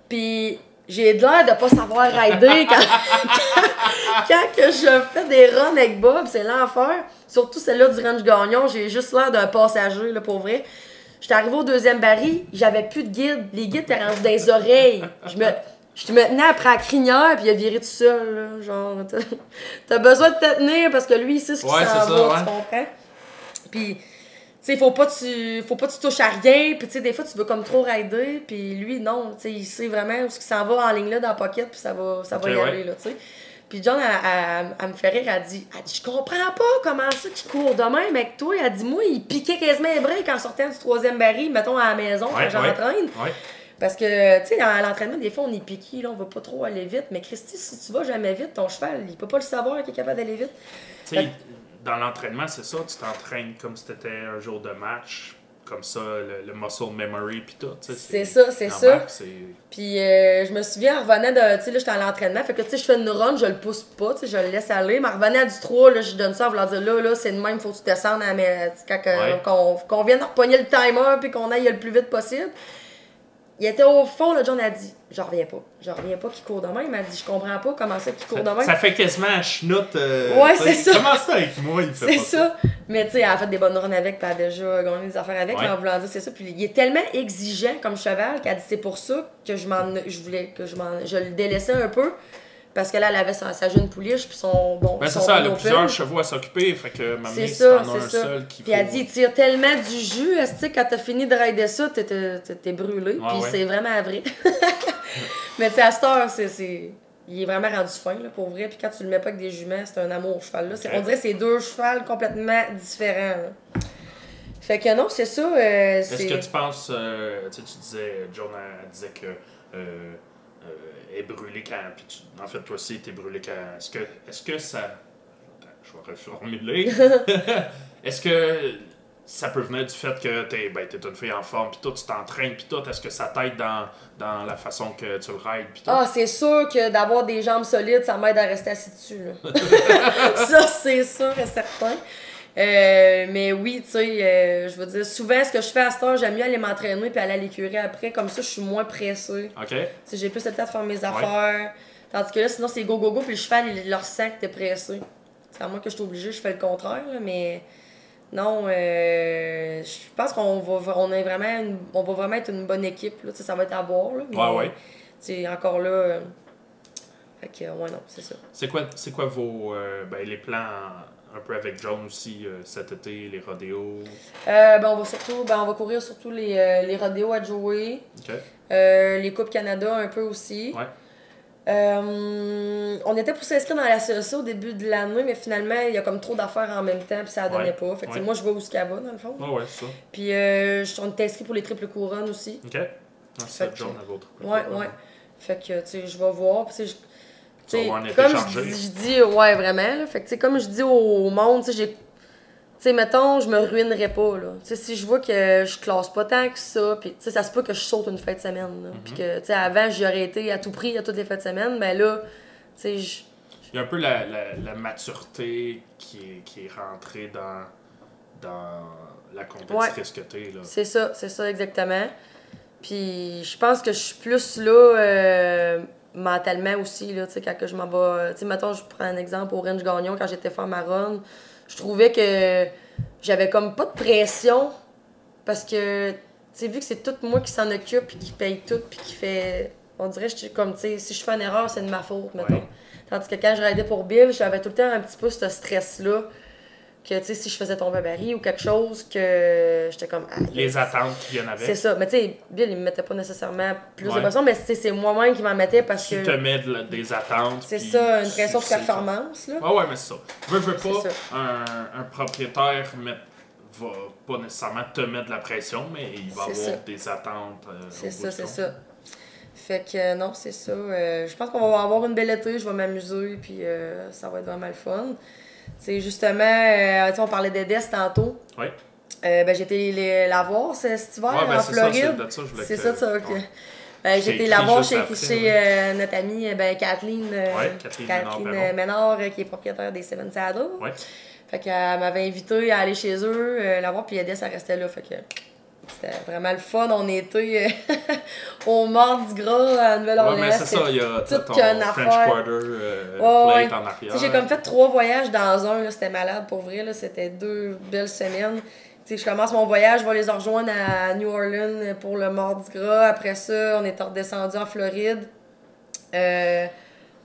Puis j'ai l'air de pas savoir rider quand, quand que je fais des runs avec Bob, c'est l'enfer. Surtout celle-là du range gagnon, j'ai juste l'air d'un passager, là, pour vrai. J'étais arrivé au deuxième baril, j'avais plus de guide. Les guides étaient rendus dans les oreilles. Je me, je me tenais après la crinière, puis il a viré tout seul, là. Genre, t'as- besoin de te tenir parce que lui, il sait ce qui s'en va, tu comprends? Puis, tu sais, faut pas que tu faut pas que tu touches à rien, puis tu sais des fois tu veux comme trop rider, puis lui non, tu sais il sait vraiment ce qui s'en va en ligne là dans la pocket, puis ça va ça va y ouais. aller là, tu sais. Puis John elle, elle- elle me fait rire, elle dit, elle dit je comprends pas comment ça qu'il court de même avec toi, elle dit moi il piquait quasiment les breaks en sortant du troisième baril, mettons à la maison Ouais, quand j'entraîne. Ouais. Parce que, tu sais, dans l'entraînement, des fois, on est piqué, là, on va pas trop aller vite. Mais Christy, si tu vas jamais vite, ton cheval, il peut pas le savoir qu'il est capable d'aller vite. Tu sais, dans l'entraînement, c'est ça, tu t'entraînes comme si c'était un jour de match, comme ça, le, le muscle memory puis tout. C'est ça, c'est ça. Puis euh, je me souviens, en revenant de. Tu sais, là, j'étais à l'entraînement. Fait que, tu sais, je fais une run, je le pousse pas, tu sais, je le laisse aller. Mais en revenant du 3, là, je donne ça voulant dire, là, là, c'est de même, faut que tu descendes à mes- quand que- Ouais. qu'on qu'on vienne repogner le timer, puis qu'on aille le plus vite possible. Il était au fond, là, John a dit, je reviens pas. Je reviens pas qu'il court de même. Il m'a dit, je comprends pas comment ça qu'il court de Ça, ça fait quasiment un schnout. euh, Ouais, c'est ça. Comment ça avec moi, il fait C'est ça. Mais tu sais, elle a fait des bonnes runs avec, puis elle a déjà gagné des affaires avec, Ouais. mais en voulant dire, c'est ça. Puis il est tellement exigeant comme cheval qu'elle dit, c'est pour ça que je m'en, je voulais, que je m'en, je le délaissais un peu. Parce que là, elle avait sa, sa jeune pouliche, puis son, bon, Ben, c'est ça, elle a plusieurs chevaux à s'occuper, fait que maintenant, C'est ça, as un c'est ça. seul qui Puis elle dit, il tire tellement du jus, est-ce que quand t'as fini de rider ça, t'es, t'es, brûlé. Puis ouais. c'est vraiment vrai. mais tu sais, à cette heure, c'est, c'est- il est vraiment rendu fin, là, pour vrai. Puis quand tu le mets pas avec des juments, c'est un amour au cheval. Là. C'est-. On dirait que c'est deux chevals complètement différents. là. Fait que non, c'est ça. euh, Est-ce c'est... que tu penses, euh, tu sais, tu disais, John disait que euh, euh, est brûlée quand, puis tu- en fait toi aussi t'es brûlé quand, est-ce que, est-ce que ça, Attends, je vais reformuler, est-ce que ça peut venir du fait que t'es, ben, t'es une fille en forme, puis tout, tu t'entraînes, puis tout, est-ce que ça t'aide dans, dans la façon que tu le rides, puis tout? Ah, c'est sûr que d'avoir des jambes solides, ça m'aide à rester assis dessus. là. ça, c'est sûr et certain. Euh, mais oui, tu sais, euh, je veux dire, souvent, ce que je fais à cette heure, j'aime mieux aller m'entraîner puis aller à l'écurie après. Comme ça, je suis moins pressée. Ok, j'ai plus le temps de faire mes affaires. Tandis que là, sinon, c'est go, go, go, puis le cheval, il leur sent que t'es pressé. C'est à moi que je suis obligée, je fais le contraire, là, mais Non, euh, je pense qu'on va, on est vraiment une- on va vraiment être une bonne équipe. Là. Ça va être à voir. Là, mais, Ouais, sais, encore là. euh, fait que, ouais, non, c'est ça. C'est quoi, c'est quoi vos euh, ben, les plans un peu avec John aussi euh, cet été, les rodéos? Euh, ben, on va surtout, ben, on va courir surtout les, euh, les rodéos à jouer. Ok. Euh, les Coupes Canada un peu aussi. Ouais. Euh, on était pour s'inscrire dans la CSA au début de l'année, mais finalement, il y a comme trop d'affaires en même temps, puis ça donnait Ouais. pas. Fait que, tu sais, Ouais. moi, je vais où ce va, dans le fond. Ouais, ouais, c'est ça. Puis, euh, je- on était inscrits pour les triples couronnes aussi. Ok. Ah, c'est John à votre Ouais, ouais. Fait que, tu sais, je vais voir. Puis, tu sais, je- Tu vas tu sais, avoir un été comme je, dis- je dis, ouais, vraiment. Là, fait que, comme je dis au monde, tu sais, j'ai. Tu sais, mettons, je me ruinerais pas, là. Tu sais, si je vois que je classe pas tant que ça, puis, tu sais, ça se peut que je saute une fin de semaine. Mhm. Puis que, tu sais, avant, j'y aurais été à tout prix à toutes les fins de semaine, mais là, tu sais, je- Il y a un peu la, la, la maturité qui est, qui est rentrée dans, dans la compétitrice que t'es, là. c'est ça, c'est ça, exactement. Puis, je pense que je suis plus là, euh, mentalement aussi, là, tu sais, quand que je m'en vais. Tu sais, mettons, je prends un exemple au Range Gagnon, quand j'étais faire ma run, je trouvais que j'avais comme pas de pression parce que, tu sais, vu que c'est tout moi qui s'en occupe, puis qui paye tout, puis qui fait. On dirait, je suis comme, tu sais, si je fais une erreur, c'est de ma faute, mettons. Ouais. Tandis que quand je raidais pour Bill, j'avais tout le temps un petit peu ce stress-là. Que, tu sais, si je faisais tomber un ou quelque chose, que j'étais comme. Ah, Les attentes qui viennent avec. C'est ça. Mais tu sais, Bill, il me mettait pas nécessairement plus Ouais. de pression, mais c'est moi-même qui m'en mettais parce Tu que. te mets de des attentes. C'est ça, une tu pression de performance, là. Ah ouais, mais c'est ça. Veux, veux pas, un, un propriétaire met- va pas nécessairement te mettre de la pression, mais il va avoir ça. des attentes. euh, C'est ça, c'est ça. Fait que euh, non, c'est ça. Euh, je pense qu'on va avoir une belle été, je vais m'amuser, puis ça va être vraiment le fun. C'est justement, euh, on parlait d'Edès tantôt. Ouais. Euh, ben, les- la voir ce- cet hiver Ouais, ben en Floride. c'est ça que que- ça, de ça, ok. ouais. Ben, écrit la voir chez, après, chez ouais. euh, notre amie euh, ben, Kathleen, euh, Ouais, Kathleen Ménard, qui est propriétaire des Seven Saddles. Ouais. Fait qu'elle m'avait invité à aller chez eux, la voir, puis Edès, elle restait là. Fait que c'était vraiment le fun. On était euh, au Mardi Gras à Nouvelle-Orléans. Ouais, c'est ça, il y a t'as toute ton French affaire. Quarter euh, Ouais, plate ouais. en Tu arrière. sais, j'ai comme fait trois voyages dans un, c'était malade pour vrai, c'était deux belles semaines. Je commence mon voyage, je vais les rejoindre à New Orleans pour le Mardi Gras. Après ça, on est redescendu en Floride. Euh,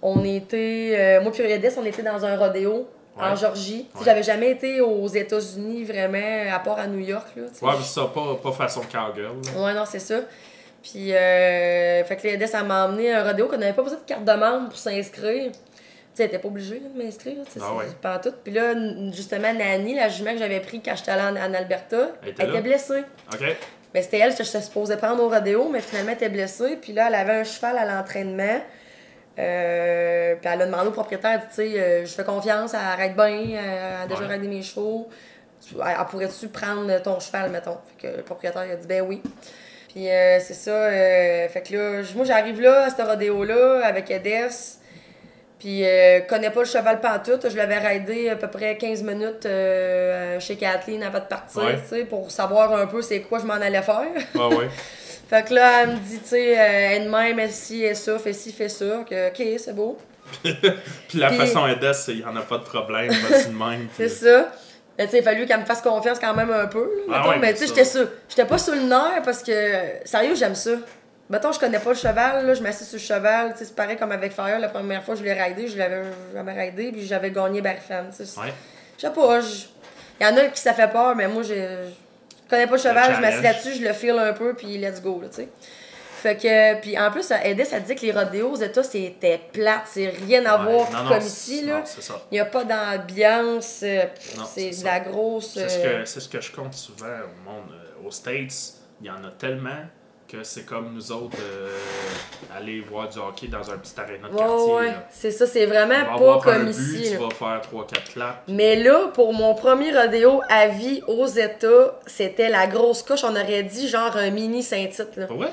on était, euh, moi on était dans un rodéo en. Georgie. J'avais jamais été aux États-Unis vraiment, à part à New York. Là. Ouais, mais ça, pas, pas façon cowgirl. là. Ouais, non, c'est ça. Puis, euh, fait que l'EDS, ça m'a emmené à un rodéo qu'on n'avait pas besoin de carte de membre pour s'inscrire. Tu sais, pas obligée là, de m'inscrire, tu sais, Ah ouais. pas tout. Puis là, justement, Nani, la jument que j'avais pris quand j'étais allée en, en Alberta, Elle était elle était blessée. OK? Ben, c'était elle que j'étais supposée prendre au rodéo, mais finalement, elle était blessée. Puis là, elle avait un cheval à l'entraînement. Euh, puis elle a demandé au propriétaire, tu sais, euh, je fais confiance, elle arrête bien, elle a déjà Ouais. mes chevaux. Elle, elle pourrait-tu prendre ton cheval, mettons? Fait que le propriétaire il a dit, ben oui. Puis euh, c'est ça, euh, fait que là, moi j'arrive là, à ce rodéo-là, avec Edès. Puis euh, connais pas le cheval pantoute, je l'avais raidé à peu près 15 minutes euh, chez Kathleen avant de partir, Ouais. tu sais, pour savoir un peu c'est quoi je m'en allais faire. Ouais. Fait que là, elle me dit, tu sais, euh, elle de même, elle ci, elle ça, fait ci, fait ça. Que, ok, c'est beau. Puis la Puis- façon Edès, c'est il n'y en a pas de problème, vas-y de même. C'est ça. Mais tu sais, il a fallu qu'elle me fasse confiance quand même un peu. Là, Ah mettons. ouais, mais tu sais, j'étais sûr. J'étais pas sur le nerf parce que, sérieux, j'aime ça. Mettons, je connais pas le cheval, là, je m'assis sur le cheval. Tu sais, c'est pareil comme avec Fire, la première fois que je l'ai raidé, je l'avais jamais raidé, puis j'avais gagné sais. Ouais. Je sais pas, il y en a qui ça fait peur, mais moi, j'ai- je connais pas le cheval, je challenge. là-dessus, je le feel un peu, puis let's go, là, tu sais. Fait que, puis en plus, Edith, ça dit que les rodéos aux États, c'était plate, c'est rien à Ouais. voir Non, non, comme ici, là. ça. Il n'y a pas d'ambiance, euh, c'est de la ça. grosse. C'est ce, euh, que, c'est ce que je compte souvent au monde. Euh, aux States, il y en a tellement que c'est comme nous autres euh, aller voir du hockey dans un petit aréna de Ouais, quartier. ouais, là. c'est ça, c'est vraiment pas comme but, ici. tu là. vas faire 3-4 claps. Mais là, pour mon premier rodéo à vie aux États, c'était la grosse coche. On aurait dit genre un mini. Pas vrai?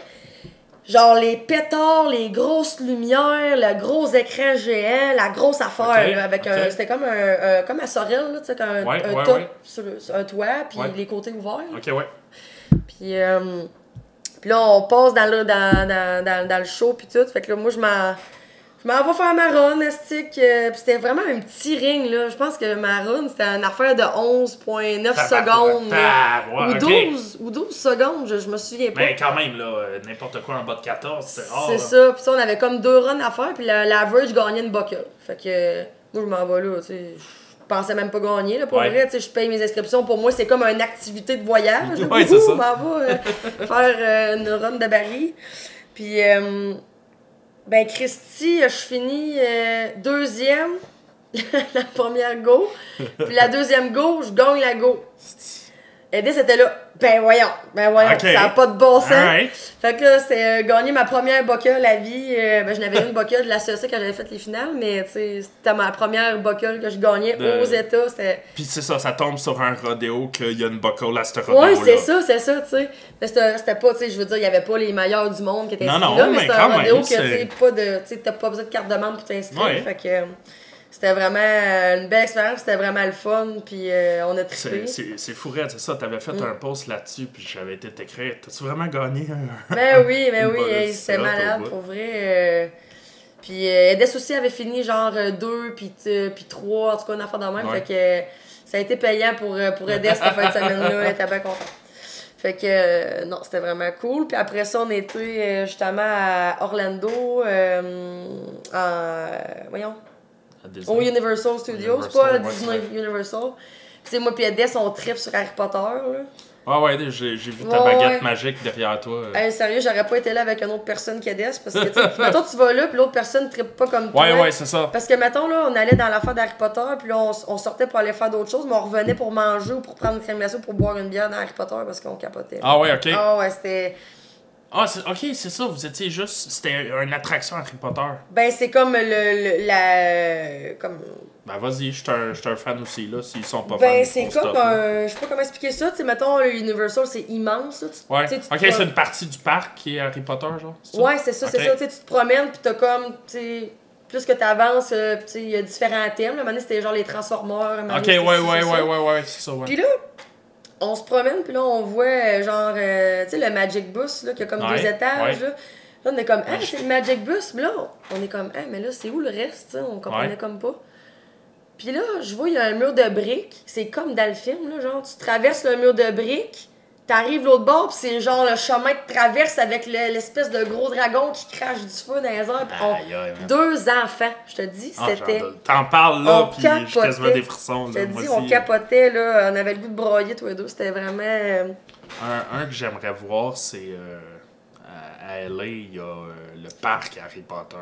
Genre les pétards, les grosses lumières, le gros écran géant, la grosse affaire. Là, avec un, c'était comme un, un- comme à Sorel, là, tu sais, un, Ouais, un ouais, top ouais. sur, le- sur un toit, puis Ouais. les côtés ouverts. là. Ok, ouais. Puis, euh, puis là, on passe dans le, dans, dans, dans, dans le show, puis tout. Fait que là, moi, je m'en, je m'en vais faire ma run, estique. euh, puis c'était vraiment un petit ring, là. Je pense que ma run, c'était une affaire de 11,9 secondes. là. Tabarouette, ou, ok. 12, ou 12 secondes, je, je me souviens pas. Mais quand même, là, euh, n'importe quoi en bas de 14, c'est rare. C'est ça. Puis ça, on avait comme deux runs à faire, puis la- l'average gagnait une buckle. Fait que euh, moi, je m'en vais là, tu sais. Je pensais même pas gagner, là, pour Ouais. vrai. Tu sais, je paye mes inscriptions. Pour moi, c'est comme une activité de voyage. Ouais, ça. Je m'en vais euh, faire euh, une run de Barry. Puis, euh, ben, Christy, je finis deuxième, la première go. Puis la deuxième go, je gagne la go. Eddie, c'était là. Ben voyons, ben voyons, ça n'a pas de bon sens. Fait que là, c'est euh, gagner ma première buckle à vie. Euh, ben, je n'avais une buckle de la CEC quand j'avais fait les finales, mais tu sais, c'était ma première buckle que je gagnais De- aux États. Puis c'est ça, ça tombe sur un rodéo qu'il y a une buckle à ce rodéo Ouais, c'est ça, c'est ça, tu sais. Mais c'était, pas, tu sais, je veux dire, il y avait pas les meilleurs du monde qui étaient Non, inscrits non, là, mais mais c'était un rodéo que, tu c'est- pas de, pas besoin de carte de membre pour t'inscrire. Ouais. Fait que euh, c'était vraiment euh, une belle expérience, c'était vraiment le fun, puis euh, on a trippé. C'est, fou, c'est ça. T'avais Mm. fait un post là-dessus, puis j'avais été t'écrire. T'as-tu vraiment gagné un. Ben oui, ben oui, hey, c'était malade pour vrai. euh, Puis euh, Edes aussi avait fini genre 2 puis t- puis 3, en tout cas une affaire de même. Ouais. Fait que euh, ça a été payant pour, euh, pour Edes cette fin de semaine-là. Elle était bien contente. Fait que euh, non, c'était vraiment cool. Puis après ça, on était euh, justement à Orlando, euh, en, voyons? Au Universal Studios, Universal, pas à ouais, Disney c'est Universal. Puis tu sais, moi puis Edes, on tripe sur Harry Potter. Là. Ah ouais, j'ai, j'ai vu ta Ouais, baguette ouais. magique derrière toi. Hey, sérieux, j'aurais pas été là avec une autre personne qu'Edes parce que, mettons, tu vas là, puis l'autre personne trippe pas comme toi. ouais, ouais, c'est ça. Parce que, mettons, là, on allait dans l'affaire d'Harry Potter, puis là, on, on sortait pour aller faire d'autres choses, mais on revenait pour manger ou pour prendre une crème glacée ou pour boire une bière dans Harry Potter parce qu'on capotait. Ah ouais, ok. Ah ouais, c'était. Ah, c'est, ok, c'est ça, vous étiez juste. C'était une attraction Harry Potter. Ben, c'est comme le. le- la. Comme. Ben vas-y, je suis un, fan aussi, là, s'ils sont pas fans. Ben, c'est comme un. Je sais pas comment expliquer ça. Tu sais, mettons, Universal, c'est immense, là. Tu- Ouais, tu ok, c'est une partie du parc qui est Harry Potter, genre. Ouais, c'est ça, c'est ça. Tu sais, tu te promènes, puis t'as comme, tu sais, plus que t'avances, euh, tu sais, il y a différents thèmes. Là, donné, c'était genre les Transformers. Ok, ouais, ouais, ouais, ouais, ouais, c'est ça, ouais. Puis là, on se promène, puis là, on voit, euh, genre, euh, tu sais, le Magic Bus, là, qui a comme Ouais, deux étages, ouais. là. Là, on est comme, ah, c'est le Magic Bus. Puis là, on est comme, ah, mais là, c'est où le reste, tu sais, on comprenait Ouais. comme pas. Puis là, je vois, il y a un mur de briques. C'est comme dans le film, là, genre, tu traverses le mur de briques, t'arrives l'autre bord, puis c'est genre le chemin de traverse avec le- l'espèce de gros dragon qui crache du feu dans les airs. puis on- Aïe, aïe, man. Deux enfants, je te dis, Ah, c'était... j'en- T'en parles là, on puis j'ai quasiment capotait. des frissons. Je Là, te moi dis, aussi. on capotait, là, on avait le goût de broyer tous les deux. C'était vraiment... euh, Un, un que j'aimerais voir, c'est euh, à, à LA, il y a euh, le parc Harry Potter.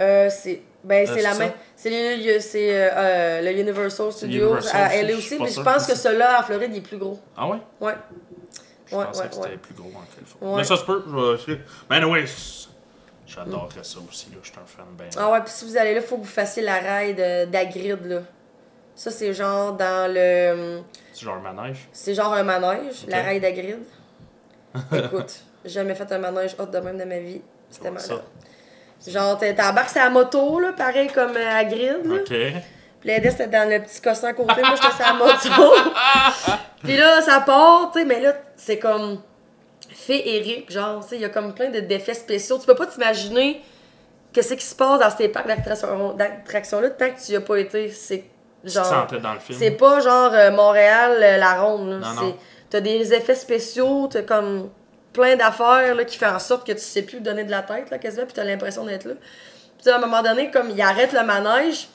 Euh, c'est ben c'est la même c'est le, c'est euh, euh, le Universal Studios Universal à LA je aussi pas mais je sûr. pense que celui-là en Floride il est plus gros Ah ouais? ouais Je Ouais, pensais ouais, que c'était ouais. plus gros en Californie. Ouais. Mais ça se peut. je vais- Mais anyway, c'est- j'adorerais ça aussi. Là. Je suis un fan ben. ah ouais puis si vous allez là faut que vous fassiez la ride d'Agrid là ça c'est genre dans le C'est genre un manège? c'est genre un manège la Ok. ride d'Agrid écoute j'ai jamais fait un manège hot de même de ma vie c'était malade genre t'es- t'embarques sur la moto là pareil comme euh, à Grid là. Ok. Puis l'Indes, c'était dans le petit cossin à côté. Moi, j'étais sur la moto. Puis là, ça part, tu sais, mais là, c'est comme féerique, genre, tu sais, il y a comme plein de d'effets spéciaux. Tu peux pas t'imaginer qu'est-ce qui se passe dans ces parcs d'attraction- d'attractions-là tant que tu y as pas été. C'est Tu te genre. sentais dans le film. C'est pas genre euh, Montréal, euh, la ronde. T'as des effets spéciaux, t'as comme plein d'affaires qui fait en sorte que tu sais plus donner de la tête, là, quasiment, puis t'as l'impression d'être là. Puis à un moment donné, comme il arrête le manège,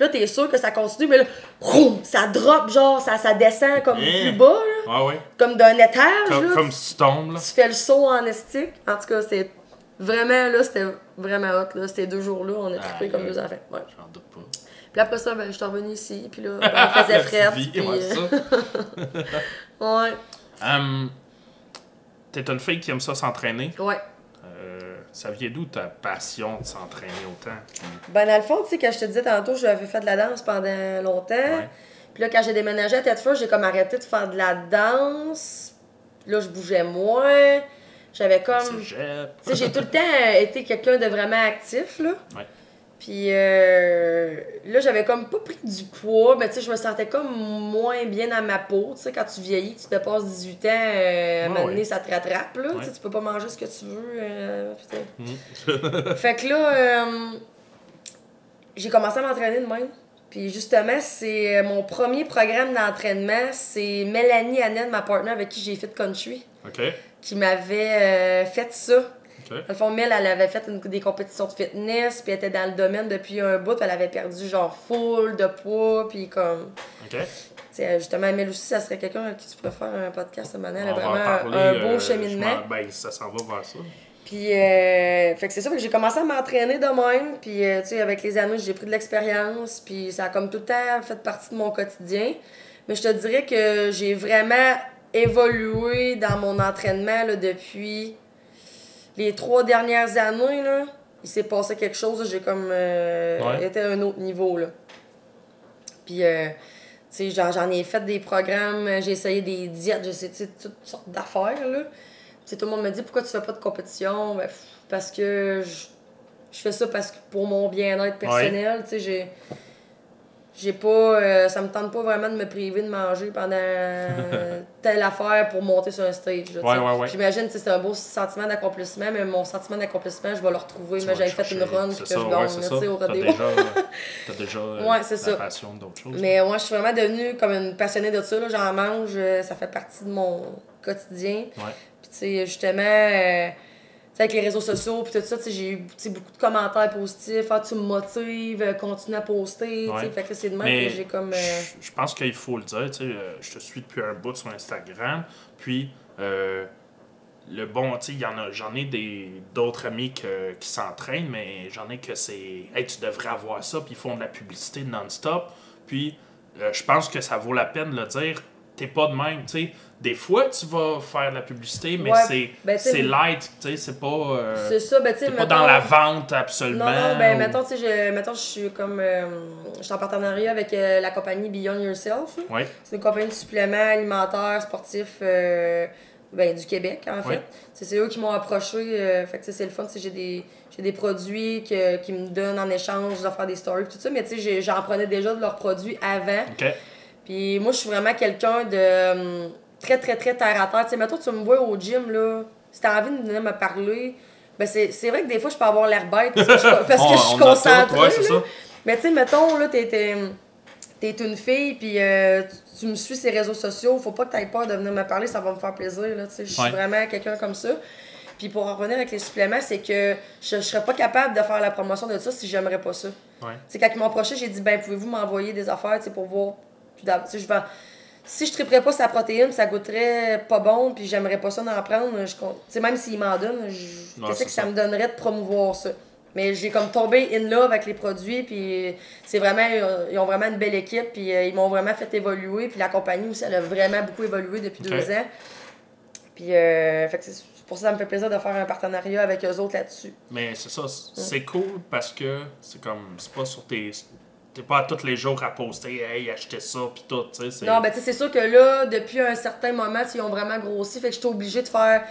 puis là, t'es sûr que ça continue, mais là, roum, ça drop, genre, ça, ça descend comme plus bas, là, Ouais, ouais. comme d'un étage, Comme, là. comme si tu tombes, là. Tu fais le saut en estique. En tout cas, c'est vraiment, là, c'était vraiment hot, là. Ces deux jours-là, on a trippé comme deux enfants. Ouais. J'en doute pas. Puis après ça, ben, je suis revenue ici, puis là, ben, il faisait petite vie, puis, ouais, euh, ça. ouais, Hum, T'es une fille qui aime ça s'entraîner. ouais. Ça vient d'où ta passion de s'entraîner autant? Ben, dans le fond, tu sais, quand je te disais tantôt, j'avais fait de la danse pendant longtemps. Ouais. Puis là, quand j'ai déménagé à Tête j'ai comme arrêté de faire de la danse. Là, je bougeais moins. J'avais comme. Tu sais, j'ai tout le temps été quelqu'un de vraiment actif, là. Ouais. Puis euh, là, j'avais comme pas pris du poids, mais tu sais, je me sentais comme moins bien dans ma peau. Tu sais, quand tu vieillis, tu dépasses 18 ans, euh, à un moment donné, ça te rattrape, là. Tu Ouais. sais, tu peux pas manger ce que tu veux. euh. Mhm. Fait que là, euh, j'ai commencé à m'entraîner de même. Puis justement, c'est euh, mon premier programme d'entraînement. C'est Mélanie Annette, ma partenaire avec qui j'ai fait country, OK. qui m'avait fait ça. OK. Dans le fond, Mel, elle avait fait une- des compétitions de fitness, puis elle était dans le domaine depuis un bout, puis elle avait perdu genre full de poids, puis comme. OK. Tu sais, justement, Mel aussi, ça serait quelqu'un avec qui tu pourrais faire un podcast maintenant. Elle a vraiment parler, un euh, beau cheminement. m'en- Ben, ça s'en va vers ça. Puis, euh, fait que c'est ça, fait que j'ai commencé à m'entraîner de même. Puis, euh, tu sais, avec les années, j'ai pris de l'expérience. Puis, ça a comme tout le temps fait partie de mon quotidien. Mais je te dirais que j'ai vraiment évolué dans mon entraînement là, depuis les trois dernières années. Là. Il s'est passé quelque chose, j'ai comme euh, Ouais. été à un autre niveau. Là. Puis, euh, tu sais, j'en, j'en ai fait des programmes, j'ai essayé des diètes, j'ai essayé toutes sortes d'affaires. Là. Tu sais, tout le monde me dit pourquoi tu fais pas de compétition? Ben, Parce que je, je fais ça parce que pour mon bien-être personnel. Tu sais, j'ai. J'ai pas. euh, ça me tente pas vraiment de me priver de manger pendant euh, telle affaire pour monter sur un stage. là, Ouais, ouais, ouais. J'imagine que c'est un beau sentiment d'accomplissement, mais mon sentiment d'accomplissement, je vais le retrouver. Vas j'avais fait une run que ça, je gagne, au T'as déjà, t'as déjà euh, Ouais, c'est la ça. passion d'autres choses. Mais moi, je suis vraiment devenue comme une passionnée de ça. J'en mange, euh, ça fait partie de mon quotidien. Puis, tu sais, justement, euh, avec les réseaux sociaux, puis tout ça, tu sais, j'ai eu beaucoup de commentaires positifs. Ah, tu me motives, euh, continue à poster. Ouais. Fait que c'est de même Mais que j'ai comme. euh, je- pense qu'il faut le dire, euh, je te suis depuis un bout sur Instagram, puis euh, le bon, tu sais, j'en ai des d'autres amis que- qui s'entraînent, mais j'en ai que c'est, hey, tu devrais avoir ça, puis ils font de la publicité non-stop, puis euh, je pense que ça vaut la peine de le dire. T'es pas de même, tu sais. Des fois, tu vas faire de la publicité, mais Ouais, c'est ben, c'est light, tu sais, c'est pas. euh, c'est ça, ben, tu sais, t'es pas mettons- dans la vente absolument. Non, non, ben, ou- mettons, tu sais, je, mettons, je suis comme. euh, je suis en partenariat avec euh, la compagnie Beyond Yourself. Ouais, C'est une compagnie de suppléments alimentaires, sportifs ben, du Québec, en fait. C'est eux qui m'ont approché. fait que c'est le fun. tu sais, J'ai des, j'ai des produits que, qui me donnent en échange, je dois faire des stories, tout ça. Mais tu sais, j'en prenais déjà de leurs produits avant. ok. Puis moi, je suis vraiment quelqu'un de hum, très, très, très terre à terre. Tu sais, mettons, tu me vois au gym, là, si t'as envie de venir me parler, ben c'est vrai que des fois, je peux avoir l'air bête parce que je, parce que je suis concentrée. ouais, ça. Mais tu sais, mettons, là, t'es, t'es, une fille, puis euh, tu- me suis sur les réseaux sociaux, faut pas que t'aies peur de venir me parler, ça va me faire plaisir, là, tu sais. Je suis Ouais. vraiment quelqu'un comme ça. Puis pour en revenir avec les suppléments, c'est que je, je serais pas capable de faire la promotion de ça si j'aimerais pas ça. Ouais. Tu sais, quand ils m'ont approché, j'ai dit, ben, pouvez-vous m'envoyer des affaires, tu sais, pour voir. Je vais. Si je triperais pas sa protéine, ça goûterait pas bon, puis j'aimerais pas ça d'en prendre, je con- tu sais, même s'ils m'en donnent, je- qu'est-ce que ça ça. me donnerait de promouvoir ça? Mais j'ai comme tombé in love avec les produits, puis c'est vraiment, ils ont vraiment une belle équipe, puis euh, ils m'ont vraiment fait évoluer, puis la compagnie aussi, elle a vraiment beaucoup évolué depuis deux ans. Puis, euh, fait c'est pour ça que ça me fait plaisir de faire un partenariat avec eux autres là-dessus. Mais c'est ça, c'est cool parce que c'est comme, c'est pas sur tes. T'es pas à tous les jours à poster, hey, achetez ça, pis tout, tu sais. Non, ben tu sais, c'est sûr que là, depuis un certain moment, ils ont vraiment grossi. Fait que j'étais obligée de faire.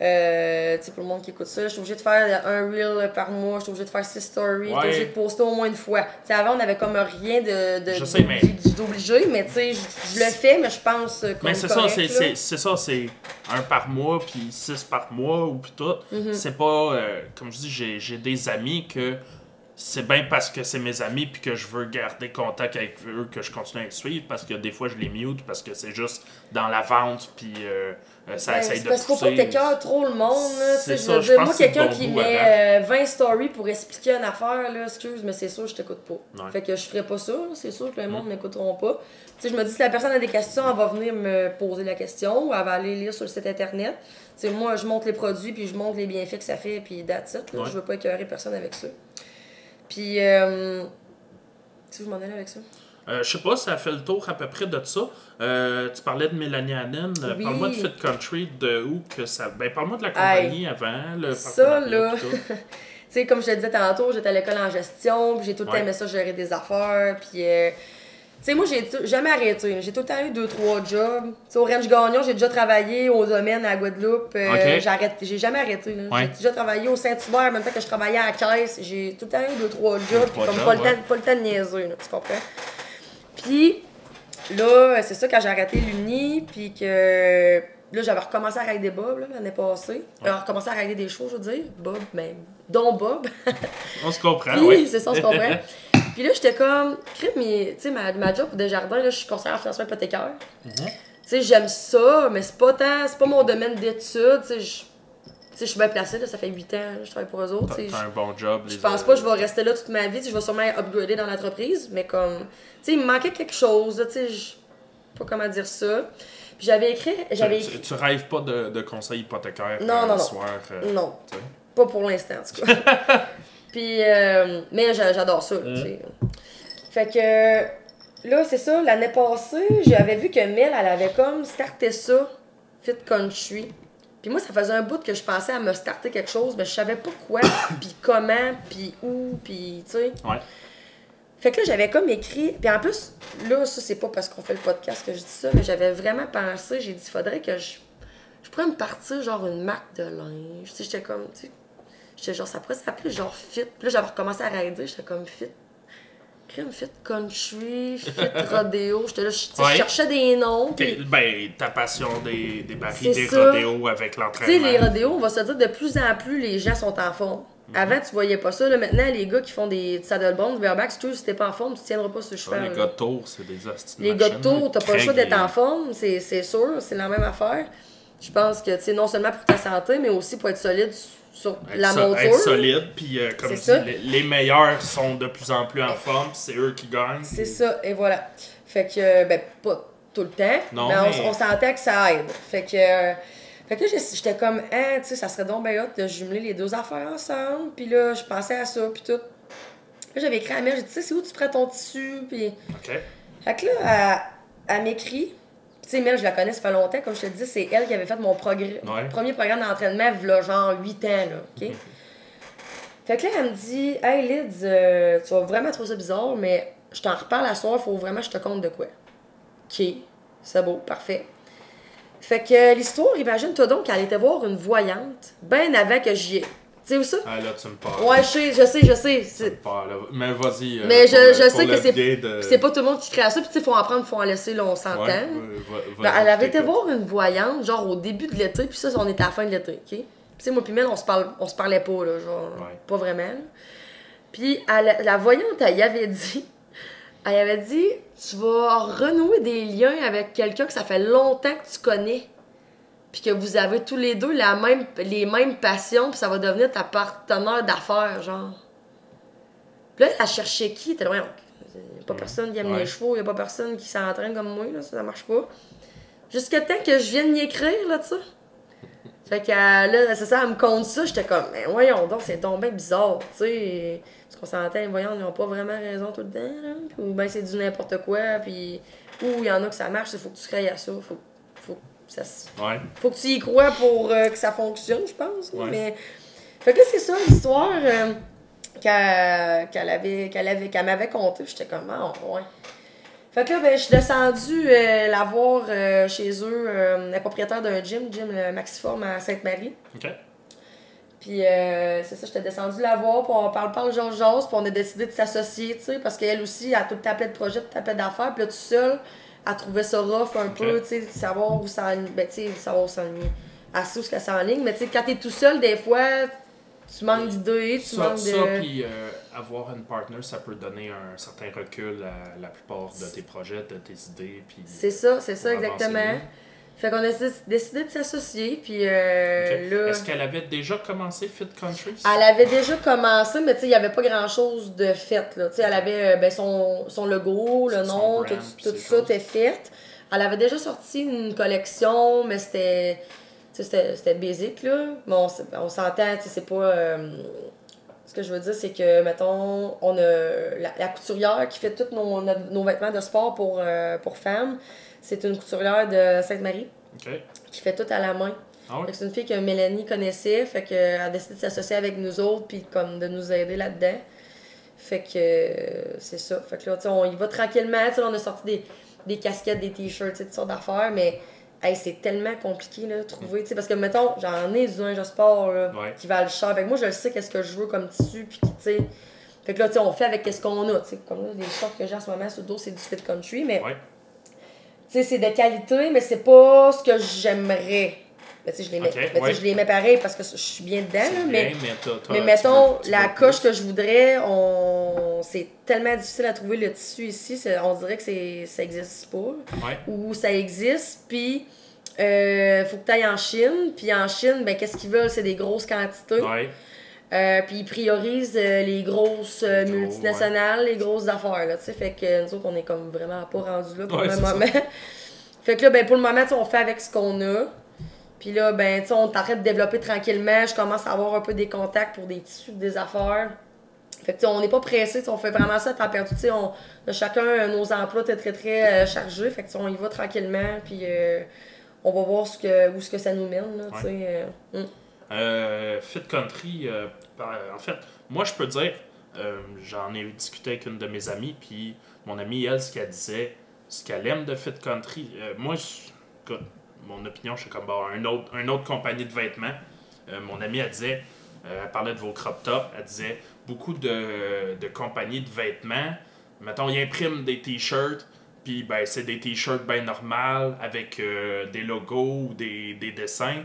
Euh, tu sais, pour le monde qui écoute ça, je suis obligée de faire un reel par mois, je suis obligée de faire six stories, je suis obligée de poster au moins une fois. Tu sais, avant, on avait comme rien de. de Je sais, mais- d'obligé, mais tu sais, je, le fais, mais je pense. Mais c'est ça, c'est, là. c'est, c'est ça, c'est un par mois, puis six par mois, ou puis tout. Mm-hmm. C'est pas, euh, comme je dis, j'ai, j'ai des amis que c'est bien parce que c'est mes amis, puis que je veux garder contact avec eux, que je continue à les suivre, parce que des fois je les mute, parce que c'est juste dans la vente, puis euh, euh, ça Ben, essaye de parce qu'il faut pas pousser. trop le monde. Là, C'est je veux dire, moi, quelqu'un qui met euh, 20 stories pour expliquer une affaire, là, excuse, mais c'est sûr, je t'écoute pas. Ouais. Fait que je ferai pas ça, c'est sûr que le Mm. monde m'écouteront pas. Tu sais, je me dis, si la personne a des questions, elle va venir me poser la question ou elle va aller lire sur le site internet. Tu sais, moi, je montre les produits, puis je montre les bienfaits que ça fait, puis that's it. Là, Ouais. Je veux pas écœurer personne avec ça. Puis, euh... tu sais, je m'en allais avec ça? Euh, je sais pas, ça fait le tour à peu près de ça. Euh, tu parlais de Mélanie Hannen. Euh, Oui. Parle-moi de Fit Country, de où que ça. Ben, parle-moi de la compagnie avant, le Ça, là. Tu sais, comme je te disais tantôt, j'étais à l'école en gestion, puis j'ai tout le temps aimé ça, gérer des affaires, puis... euh, tu sais, moi, j'ai jamais arrêté. J'ai tout le temps eu deux, trois jobs. Au Range Gagnon, j'ai déjà travaillé au domaine à Guadeloupe. euh, j'arrête- J'ai jamais arrêté. Ouais. J'ai déjà travaillé au Saint-Hubert, en même temps que je travaillais à la caisse. J'ai tout le temps eu deux, trois jobs, puis trois comme jobs, pas, le ouais. temps, pas le temps de niaiser, là, tu comprends? Puis là, c'est ça, quand j'ai arrêté l'Uni, puis que là, j'avais recommencé à rider Bob là, l'année passée. Alors, recommencé à rider des shows, je veux dire. Bob, mais dont Bob. On se comprend, oui. c'est ça, on se comprend. Puis là, j'étais comme, crime, mais, tu sais, ma, ma job de jardin, là, je suis conseillère financière hypothécaire. Mhm. Tu sais, j'aime ça, mais c'est pas tant, c'est pas mon domaine d'études, tu sais, je- suis bien placée, là, ça fait 8 ans, là, je travaille pour eux autres, T'as un bon job. je pense pas que je vais rester là toute ma vie. Je vais sûrement upgrader dans l'entreprise, mais comme. Tu sais, il me manquait quelque chose, tu sais. Je sais pas comment dire ça. Puis j'avais écrit. J'avais Tu, tu, rêves pas de, de conseil hypothécaire Non, euh, non, non. soir. euh, Non, pas pour l'instant, en tout cas. Puis. euh, mais j'a- j'adore ça, là, tu sais. Fait que. Là, c'est ça, l'année passée, j'avais vu que Mel, elle avait comme starté ça, Fit Country. Puis moi, ça faisait un bout que je pensais à me starter quelque chose, mais je savais pas quoi, puis comment, puis où, puis tu sais. Ouais. Fait que là, j'avais comme écrit. Puis en plus, là, ça, c'est pas parce qu'on fait le podcast que je dis ça, mais j'avais vraiment pensé. J'ai dit, faudrait que je. Je pourrais me partir, genre, une marque de linge. Tu sais, j'étais comme. Tu sais, j'étais genre, ça pourrait s'appeler, genre, fit. Puis là, j'avais recommencé à raider, j'étais comme, fit. Crime, fit country, fit rodéo. J'étais là, je, Ouais. cherchais des noms. Ben, ta passion des, des barils, des ça. rodéos avec Tu sais, l'entraînement. les rodéos, on va se dire, de plus en plus, les gens sont en forme. Mhm. Avant, tu voyais pas ça. Là, maintenant, les gars qui font des saddlebones, du bareback, si tu si t'es pas en forme, tu tiendras pas Ouais, cheval. les gars de tour, c'est des de Les gars de tour, t'as pas le choix d'être en forme, c'est c'est sûr, c'est la même affaire. Je pense que, tu sais, non seulement pour ta santé, mais aussi pour être solide sur Être la monture. Être solide, puis euh, comme ça. les, les meilleurs sont de plus en plus en forme, c'est eux qui gagnent. C'est ça, et voilà. Fait que, euh, ben, pas tout le temps, Non, mais, on- mais- on, sentait que ça aide. Fait que, euh, fait que là, j'étais comme, hein, tu sais, ça serait donc bien hot de jumeler les deux affaires ensemble. Puis là, je pensais à ça, puis tout. Là, j'avais écrit à Mère, j'ai dit, tu sais, c'est où tu prends ton tissu? Puis. OK. Fait que là, elle, elle m'écrit. Sais, Mel, je la connais, ça fait longtemps. Comme je te dis, c'est elle qui avait fait mon progr- Ouais. premier programme d'entraînement, v'là genre 8 ans, là, OK? fait que là, elle me dit, Hey, Lids, euh, tu vas vraiment trouver ça bizarre, mais je t'en reparle à soir, faut vraiment que je te compte de quoi. OK, c'est beau, parfait. Fait que euh, l'histoire, imagine-toi donc qu'elle était voir une voyante, bien avant que j'y ai. Tu sais où ça? Ah, là, tu me parles. Ouais, je sais, je sais, je sais. Tu me parles. Mais vas-y. euh, Mais je, je sais que c'est de- c'est pas tout le monde qui crée ça, puis tu sais, faut en prendre, faut en laisser, là, on s'entend. Ouais, Ben, elle avait été voir une voyante, genre au début de l'été, puis ça, on était à la fin de l'été, OK? Puis tu sais, moi puis Mel, on se, parle, on se parlait pas, là, genre, Ouais. pas vraiment. Puis elle- la voyante, elle y avait dit, elle y avait dit, tu vas renouer des liens avec quelqu'un que ça fait longtemps que tu connais, puis que vous avez tous les deux la même, les mêmes passions, puis ça va devenir ta partenaire d'affaires, genre. Puis là, elle qui? Elle était là, voyons, y a pas personne qui aime Ouais. les chevaux, y a pas personne qui s'entraîne comme moi, là, ça, ça marche pas. Jusqu'à temps que je vienne y écrire, là, ça. Fait que euh, là, c'est ça, elle me compte ça, j'étais comme, mais voyons donc, c'est bien bizarre, tu sais. Parce qu'on s'entend, les voyants, ils n'ont pas vraiment raison tout le temps, là. Ou bien c'est du n'importe quoi, puis. Ou il y en a que ça marche, il faut que tu crées à ça, faut, faut que ça Ouais. faut que tu y crois pour euh, que ça fonctionne, je pense. Ouais. Mais fait que là, c'est ça l'histoire euh, qu'elle avait qu'elle avait qu'elle m'avait contée. J'étais comme ah ouais. Fait que là, ben, je suis descendue euh, la voir euh, chez eux, la propriétaire d'un gym, gym le Maxiform à Sainte-Marie. OK. Puis c'est ça, j'étais descendue la voir, puis on parle, parle, Georges Jose, puis on a décidé de s'associer, tu sais, parce qu'elle aussi, elle a tout tapé de projets, tout tapé d'affaires, puis là, tout seul, elle trouvait ça rough un peu, tu sais, savoir où ça ben, tu sais, savoir où s'enligner. Elle sait où ce qu'elle s'enligne, mais tu sais, quand t'es tout seul, des fois, tu manques d'idées, tu Ça, manques de... ça puis euh, avoir une partner, ça peut donner un certain recul à la plupart de tes projets, de tes idées. Puis, C'est ça, c'est ça, exactement. Fait qu'on a décidé- de s'associer, puis euh, là... Est-ce qu'elle avait déjà commencé Fit Country? Elle avait déjà commencé, mais tu sais, il n'y avait pas grand-chose de fait. Là. Tu sais, Elle avait euh, ben, son, son logo, le nom, brand, tout, tout ça était fait. Elle avait déjà sorti une collection, mais c'était tu sais, c'était basic, là. Bon, on s'entend, tu sais, c'est pas... euh, ce que je veux dire, c'est que, mettons, on a la, la couturière qui fait tous nos, nos- nos vêtements de sport pour, euh, pour femmes. C'est une couturière de Sainte-Marie qui fait tout à la main. Ah C'est une fille que Mélanie connaissait, fait qu'elle a décidé de s'associer avec nous autres, puis comme de nous aider là-dedans. Fait que euh, c'est ça. Fait que là, on y va tranquillement. On a sorti des, des casquettes, des t-shirts, toutes sortes d'affaires, mais hey, c'est tellement compliqué là, de trouver. Parce que, mettons, j'en ai du linge de sport là, Ouais. qui va le cher. Fait que moi, je le sais qu'est-ce que je veux comme tissu, puis tu. Fait que là, on fait avec qu'est-ce qu'on a. Comme là, les shorts que j'ai en ce moment sur le dos, c'est du fit country, mais Ouais. Sais, c'est de qualité, mais c'est pas ce que j'aimerais. Ben, je les mets, Ok, ben, tu sais, ouais. je les mets pareil parce que je suis bien dedans, là, bien, mais, mettons, veux- la coche que je voudrais, on c'est tellement difficile à trouver le tissu ici, on dirait que ça existe pas. Ouais. Ou ça existe, puis euh, faut que tu ailles en Chine, puis en Chine, ben qu'est-ce qu'ils veulent, c'est des grosses quantités. Ouais. Euh, puis ils priorisent euh, les grosses euh, gros, multinationales, les grosses affaires, là, tu sais. Fait que nous autres, on est comme vraiment pas rendus là pour Ouais, le moment. fait que là, ben pour le moment, on fait avec ce qu'on a. Puis là, ben, on train de développer tranquillement. Je commence à avoir un peu des contacts pour des tissus, des affaires. Fait que, on n'est pas pressé, on fait vraiment ça à temps perdu. Tu sais, on a chacun nos emplois très, très, très chargés. Fait que, on y va tranquillement, puis on va voir ce que, où ce que ça nous mène, là, tu sais. Euh. Euh, Fit Country, euh, par- en fait, moi je peux dire, euh, j'en ai discuté avec une de mes amies, puis mon amie, elle, ce qu'elle disait, ce qu'elle aime de Fit Country, euh, moi, mon opinion, je suis comme, bon, un autre, une autre compagnie de vêtements. Euh, mon amie, elle disait, euh, elle parlait de vos crop tops, elle disait, beaucoup de, de compagnies de vêtements, mettons, ils impriment des t-shirts, puis ben, c'est des t-shirts bien normales avec euh, des logos ou des, des dessins,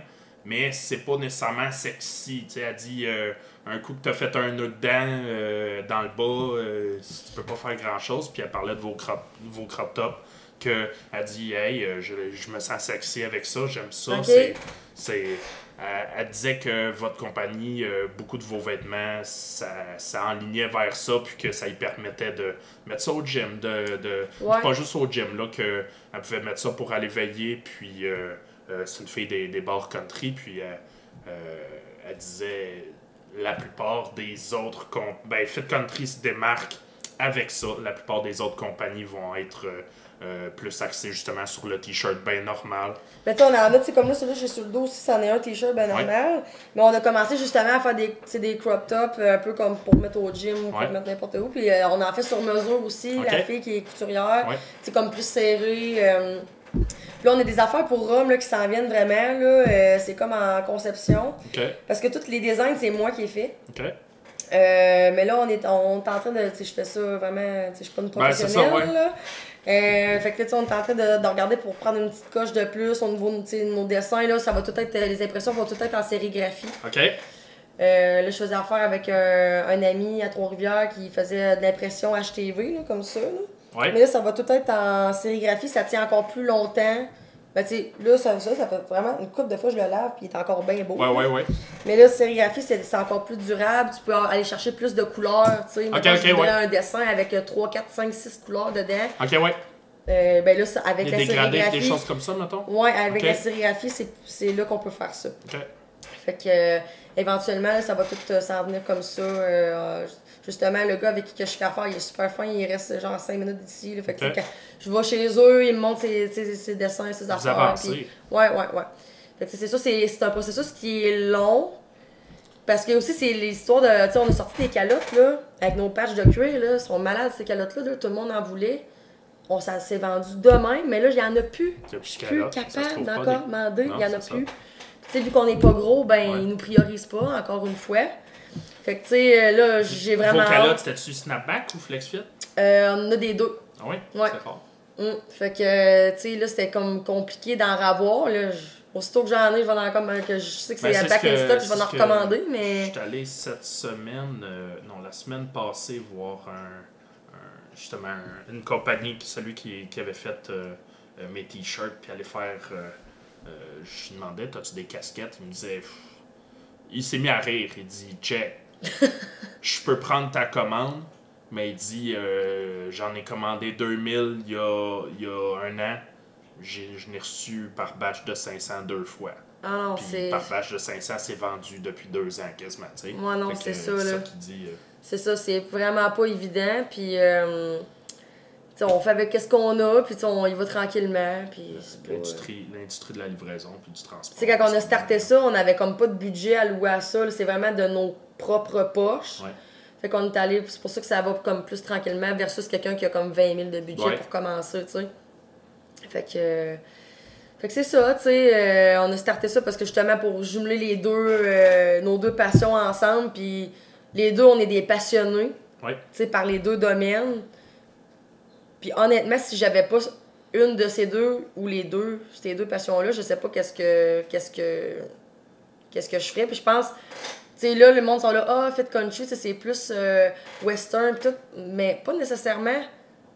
mais c'est pas nécessairement sexy. Tu sais, elle dit euh, un coup que tu as fait un nœud dedans euh, dans le bas, euh, tu peux pas faire grand chose. Puis elle parlait de vos crop, vos crop tops. Que elle dit Hey, je, je me sens sexy avec ça, j'aime ça. Ok. C'est, c'est, elle, elle disait que votre compagnie, beaucoup de vos vêtements, ça, ça enlignait vers ça, puis que ça lui permettait de mettre ça au gym. De, de, Ouais. Pas juste au gym, là, qu'elle pouvait mettre ça pour aller veiller, puis c'est une fille des, des bars country, puis euh, euh, elle disait la plupart des autres ben Fit Country se démarque avec ça. La plupart des autres compagnies vont être euh, euh, plus axées justement sur le t-shirt bien normal. Ben, tu on en a, tu sais, comme là, celui-là, j'ai sur le dos aussi, c'en est un t-shirt ben normal. Mais on a commencé justement à faire des, des crop tops, euh, un peu comme pour mettre au gym ou pour Ouais. mettre n'importe où. Puis euh, on en fait sur mesure aussi, Ok. la fille qui est couturière. Ouais. C'est comme plus serré. Puis là, on a des affaires pour Rome là, qui s'en viennent vraiment. Là, euh, c'est comme en conception. Parce que tous les designs, c'est moi qui ai fait. Euh, mais là, on est, on est en train de. Je fais ça vraiment. Je suis pas une Ben, professionnelle. ça, ouais. là. Euh, fait que là, on est en train de, de regarder pour prendre une petite coche de plus au niveau de nos dessins. Là, ça va tout être, les impressions vont tout être en sérigraphie. OK. Euh, là, je faisais affaire avec un, un ami à Trois-Rivières qui faisait de l'impression HTV, là, comme ça. là. Ouais. Mais là, ça va tout être en sérigraphie, ça tient encore plus longtemps. Ben, tu sais, là, ça, ça, ça fait vraiment une couple de fois que je le lave, puis il est encore bien beau. Ouais, ouais, ouais. Mais là, sérigraphie, c'est encore plus durable. Tu peux aller chercher plus de couleurs. Tu sais, Mettons, ok, je voudrais ouais. un dessin avec 3, 4, 5, 6 couleurs dedans. OK, ouais. Euh, ben là, ça- avec la dégradés, sérigraphie. des choses comme ça, mettons? Ouais, avec la sérigraphie, c'est- c'est là qu'on peut faire ça. OK. Fait que euh, éventuellement, là, ça va tout euh, s'en venir comme ça. Justement, le gars avec qui que je fais affaire, il est super fin, il reste genre 5 minutes d'ici. Fait que quand je vais chez eux, il me montre ses, ses, ses dessins, ses affaires. avancez. puis- Ouais, ouais, ouais. Fait que c'est ça, c'est un processus qui est long. Parce que aussi, c'est l'histoire de. Tu sais, on a sorti des calottes, là, avec nos patchs de cuir, là. Ils sont malades, ces calottes-là, là. Tout le monde en voulait. On ça s'est vendu demain, mais là, il n'y en a plus. Il y a plus Je suis plus capable d'en commander. Il n'y en a plus. Tu sais, vu qu'on n'est pas gros, ben, Ouais. ils nous priorisent pas, encore une fois. Fait que, tu sais, là, j'ai vraiment. Vos calottes, c'était-tu Snapback ou FlexFit? Euh, on en a des deux. Ah oui? Ouais. C'est fort. Hum. Fait que, tu sais, là, c'était comme compliqué d'en ravoir. Là, Je- aussitôt que j'en ai, je vais en comme que je sais que c'est Ben, back stock, je vais en recommander, Je mais. suis allé cette semaine, euh, non, la semaine passée, voir un, un- justement un- une compagnie, qui- celui qui, qui avait fait euh, euh, mes t-shirts, puis aller faire. euh, euh, je lui demandais, as-tu des casquettes Il me disait. Pff. Il s'est mis à rire. Il dit, check, je peux prendre ta commande, mais il dit, euh, j'en ai commandé 2000 il y a, il y a un an. Je n'ai reçu par batch de 500 deux fois. Ah non, Puis c'est. par batch de 500, c'est vendu depuis deux ans quasiment, tu sais. Non, que, c'est ça, là. qu'il dit. euh, C'est ça, c'est vraiment pas évident. Puis, euh, on fait avec ce qu'on a, puis on y va tranquillement. C'est L'industrie, de la livraison puis du transport. Tu sais, quand on a starté ça, on avait comme pas de budget alloué à ça. C'est vraiment de nos propres poches. Ouais. Fait qu'on est allé, c'est pour ça que ça va comme plus tranquillement versus quelqu'un qui a comme 20 000 de budget Ouais. pour commencer, tu sais. Fait que. Fait que c'est ça, tu sais. euh, on a starté ça parce que justement pour jumeler les deux, euh, nos deux passions ensemble, puis les deux, on est des passionnés, Ouais. tu sais, par les deux domaines. Puis honnêtement, si j'avais pas une de ces deux ou les deux, ces deux passions-là, je sais pas qu'est-ce que qu'est-ce que qu'est-ce que je ferais. Puis je pense, sais, là, le monde sont là, ah, fait country, c'est plus euh, western, pis tout, mais pas nécessairement.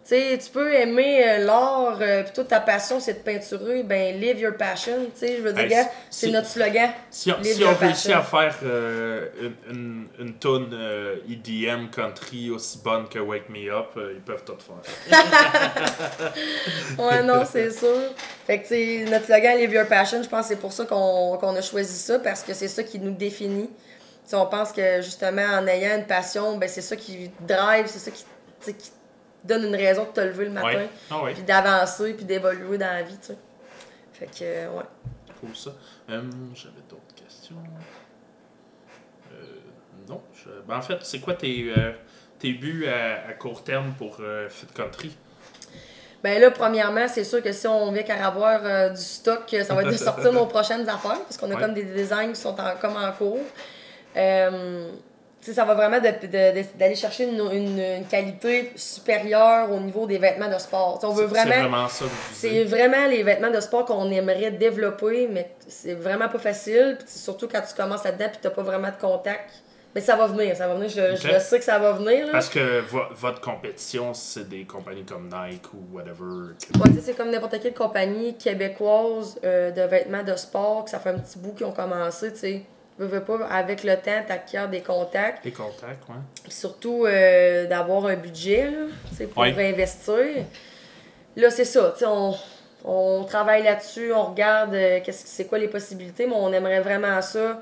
Tu sais, tu peux aimer euh, l'art, euh, puis toute ta passion, c'est de peinturer, ben, live your passion, tu sais, je veux dire, Hey, si- c'est notre slogan. Si on, si réussit à faire euh, une, une, une toune EDM country aussi bonne que Wake Me Up, ils peuvent tout faire. Ouais, non, c'est sûr. Fait que, tu sais, notre slogan Live Your Passion, je pense que c'est pour ça qu'on qu'on a choisi ça, parce que c'est ça qui nous définit. On pense que, justement, en ayant une passion, ben, c'est ça qui drive, c'est ça qui, qui donne une raison de te lever le matin, Ouais. Ah ouais, puis d'avancer, puis d'évoluer dans la vie, tu sais. Fait que, euh, ouais. cool ça. Euh, J'avais d'autres questions. Euh, non. je- ben, en fait, c'est quoi tes, euh, tes buts à, à court terme pour Fit Country? Ben là, premièrement, c'est sûr que si on vient qu'à avoir euh, du stock, ça va être de sortir nos prochaines affaires, parce qu'on a Ouais. comme des designs qui sont en- comme en cours. Euh, ça va vraiment d'aller chercher une, une- une qualité supérieure au niveau des vêtements de sport. On veut C'est- C'est vraiment. vraiment ça C'est vraiment les vêtements de sport qu'on aimerait développer, mais c'est vraiment pas facile. Puis surtout quand tu commences là-dedans puis t'as pas vraiment de contact. Mais ça va venir, ça va venir. Je, sais que ça va venir. Là. Parce que vo- votre compétition, c'est des compagnies comme Nike ou whatever. que- Ouais, c'est comme n'importe quelle compagnie québécoise euh, de vêtements de sport, que ça fait un petit bout qu'ils ont commencé, tu sais. Veux, veux pas, avec le temps, t'acquiers des contacts. Les contacts. Puis surtout euh, d'avoir un budget, là, pour Ouais. investir. Là, c'est ça, on, on travaille là-dessus, on regarde euh, qu'est-ce que c'est quoi les possibilités, mais on aimerait vraiment ça.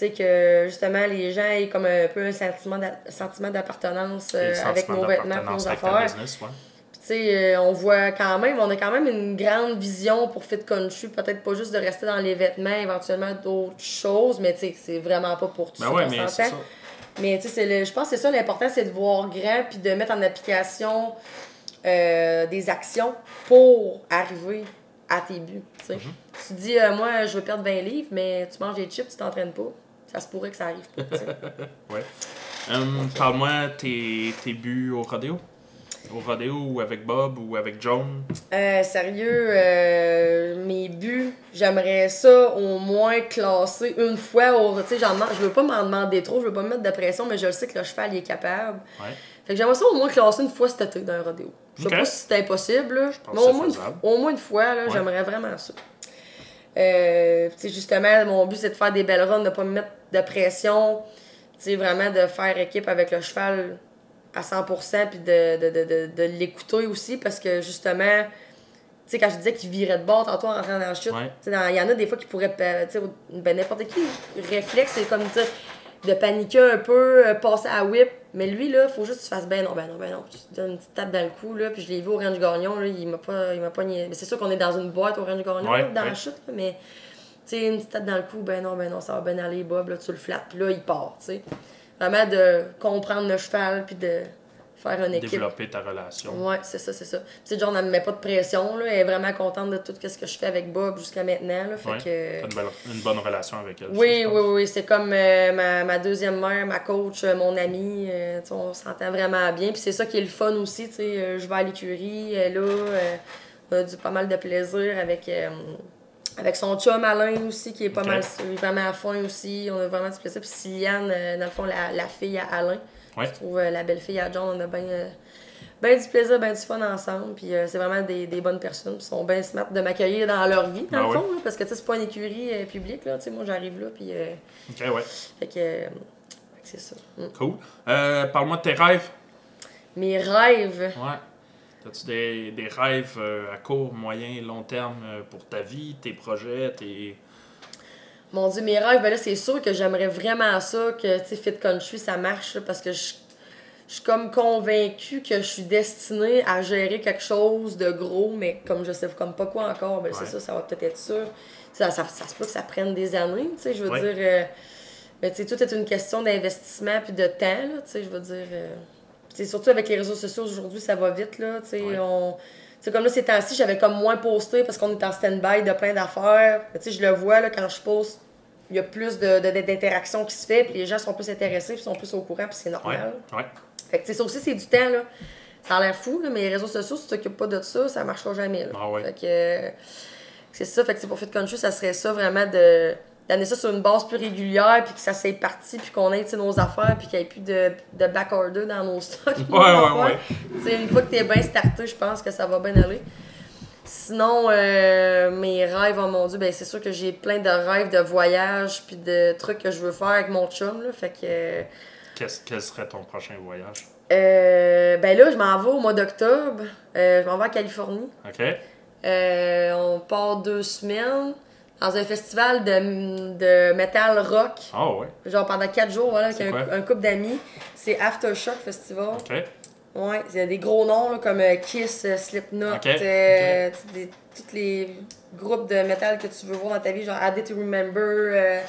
Que justement, les gens aient comme un peu un sentiment d'a- sentiment d'appartenance euh, avec nos vêtements, nos affaires. business, ouais. Euh, on voit quand même, on a quand même une grande vision pour Fit Country. Peut-être pas juste de rester dans les vêtements, éventuellement d'autres choses, mais tu sais, c'est vraiment pas pour tout Ben ouais, mais ça. Mais le- je pense que c'est ça l'important, c'est de voir grand puis de mettre en application euh, des actions pour arriver à tes buts. tu. Tu dis, euh, moi, je veux perdre 20 livres, mais tu manges des chips, tu t'entraînes pas. Ça se pourrait que ça arrive pas. Ouais. Parle-moi tes, tes buts au rodéo. Au rodéo ou avec Bob ou avec Joan? Euh, sérieux, euh, mes buts, j'aimerais ça au moins classer une fois au. Je veux pas m'en demander trop, je veux pas me mettre de pression, mais je le sais que le cheval il est capable. Ouais. Fait que j'aimerais ça au moins classer une fois cet été dans un rodéo. Je sais pas si c'est impossible, là, pense mais au moins, une, au moins une fois, Ouais. j'aimerais vraiment ça. Euh, justement, mon but c'est de faire des belles runs, de pas me mettre de pression, vraiment de faire équipe avec le cheval à 100% puis de, de, de, de, de l'écouter aussi parce que justement, tu sais, quand je disais qu'il virait de bord tantôt en rentrant dans la chute, Ouais. il y en a des fois qui pourraient, euh, tu sais, ben, n'importe qui, réflexe, c'est comme dire de paniquer un peu, euh, passer à whip. Mais lui, là, faut juste que tu fasses ben non, ben non, ben non. Tu te donnes une petite tape dans le cou, là. Puis je l'ai vu au Range Gagnon, là, il m'a pas, il m'a pas niais- Mais c'est sûr qu'on est dans une boîte au Range Gagnon, Ouais, là, dans ouais. la chute, là, mais tu sais, une petite tape dans le cou, ben non, ben non, ça va bien aller, Bob, là, tu le flattes, puis là, il part, tu sais. Vraiment de comprendre le cheval, puis de faire une équipe. Développer ta relation. Ouais, c'est ça, c'est ça. Puis, tu sais, genre, elle me met pas de pression, là. Elle est vraiment contente de tout ce que je fais avec Bob jusqu'à maintenant, là. Fait Ouais. que. T'as une, bonne relation avec elle. Oui, oui, oui, c'est comme euh, ma, ma deuxième mère, ma coach, euh, mon amie. euh, on s'entend vraiment bien. Puis c'est ça qui est le fun aussi. tu sais, je vais à l'écurie, elle est là. euh, on a du pas mal de plaisir avec, avec son chum Alain aussi, qui est pas mal vraiment à fond aussi. On a vraiment du plaisir. Puis Siliane, euh, dans le fond, la, la fille à Alain. Ouais. Je trouve euh, la belle fille à John, on a bien ben du plaisir, ben du fun ensemble. Puis euh, c'est vraiment des, des bonnes personnes. Puis ils sont bien smart de m'accueillir dans leur vie, dans Ah le ouais. fond. là, parce que tu sais, c'est pas une écurie publique. Là, Tu sais, moi, j'arrive là. Puis. euh, Ok, ouais. fait que, c'est ça. Mm. Cool. Euh, Parle-moi de tes rêves. Mes rêves. Ouais. As-tu des, des rêves euh, à court, moyen et long terme euh, pour ta vie, tes projets, tes. Mon Dieu, mes rêves, ben là, c'est sûr que j'aimerais vraiment ça, que, tu sais, Fit Country, ça marche, là, parce que je je suis comme convaincue que je suis destinée à gérer quelque chose de gros, mais comme je sais comme pas quoi encore, ben Ouais. c'est ça, ça va peut-être être sûr. Ça, ça, ça se peut que ça prenne des années, tu sais, je veux Ouais. dire... euh, mais tu sais, tout est une question d'investissement puis de temps, là, tu sais, je veux dire... c'est surtout avec les réseaux sociaux aujourd'hui, ça va vite, là, tu sais, Ouais. on... C'est comme là, ces temps-ci, j'avais comme moins posté parce qu'on est en stand-by de plein d'affaires. Tu sais, je le vois, là, quand je poste, il y a plus de, de- qui se fait, puis les gens sont plus intéressés, puis sont plus au courant, puis c'est normal. Ouais. Fait que, tu sais, ça aussi, c'est du temps, là. ça a l'air fou, là, mais les réseaux sociaux, si tu t'occupes pas de ça, ça marchera jamais. là. Ah ouais. Fait que euh, c'est ça. Fait que c'est pour Fit Country, ça serait ça vraiment de d'amener ça sur une base plus régulière, puis que ça s'est parti, puis qu'on ait tu nos affaires, puis qu'il n'y ait plus de, de back order dans nos stocks. Ouais, ouais, ouais. Tu une fois que t'es bien starté, je pense que ça va bien aller. Sinon, euh, mes rêves, oh mon dieu, ben c'est sûr que j'ai plein de rêves de voyage puis de trucs que je veux faire avec mon chum, là. Fait que, Qu'est-ce- quel serait ton prochain voyage? euh, ben là, je m'en vais au mois d'octobre. Euh, je m'en vais en Californie. OK? On part deux semaines dans un festival de, de metal rock. Ah ouais. Genre pendant quatre jours, voilà, avec un, un couple d'amis. C'est Aftershock Festival. OK? Ouais, il y a des gros noms là, comme euh, Kiss, euh, Slipknot, Ok, euh, des- tous les groupes de métal que tu veux voir dans ta vie, genre Added to Remember. Euh,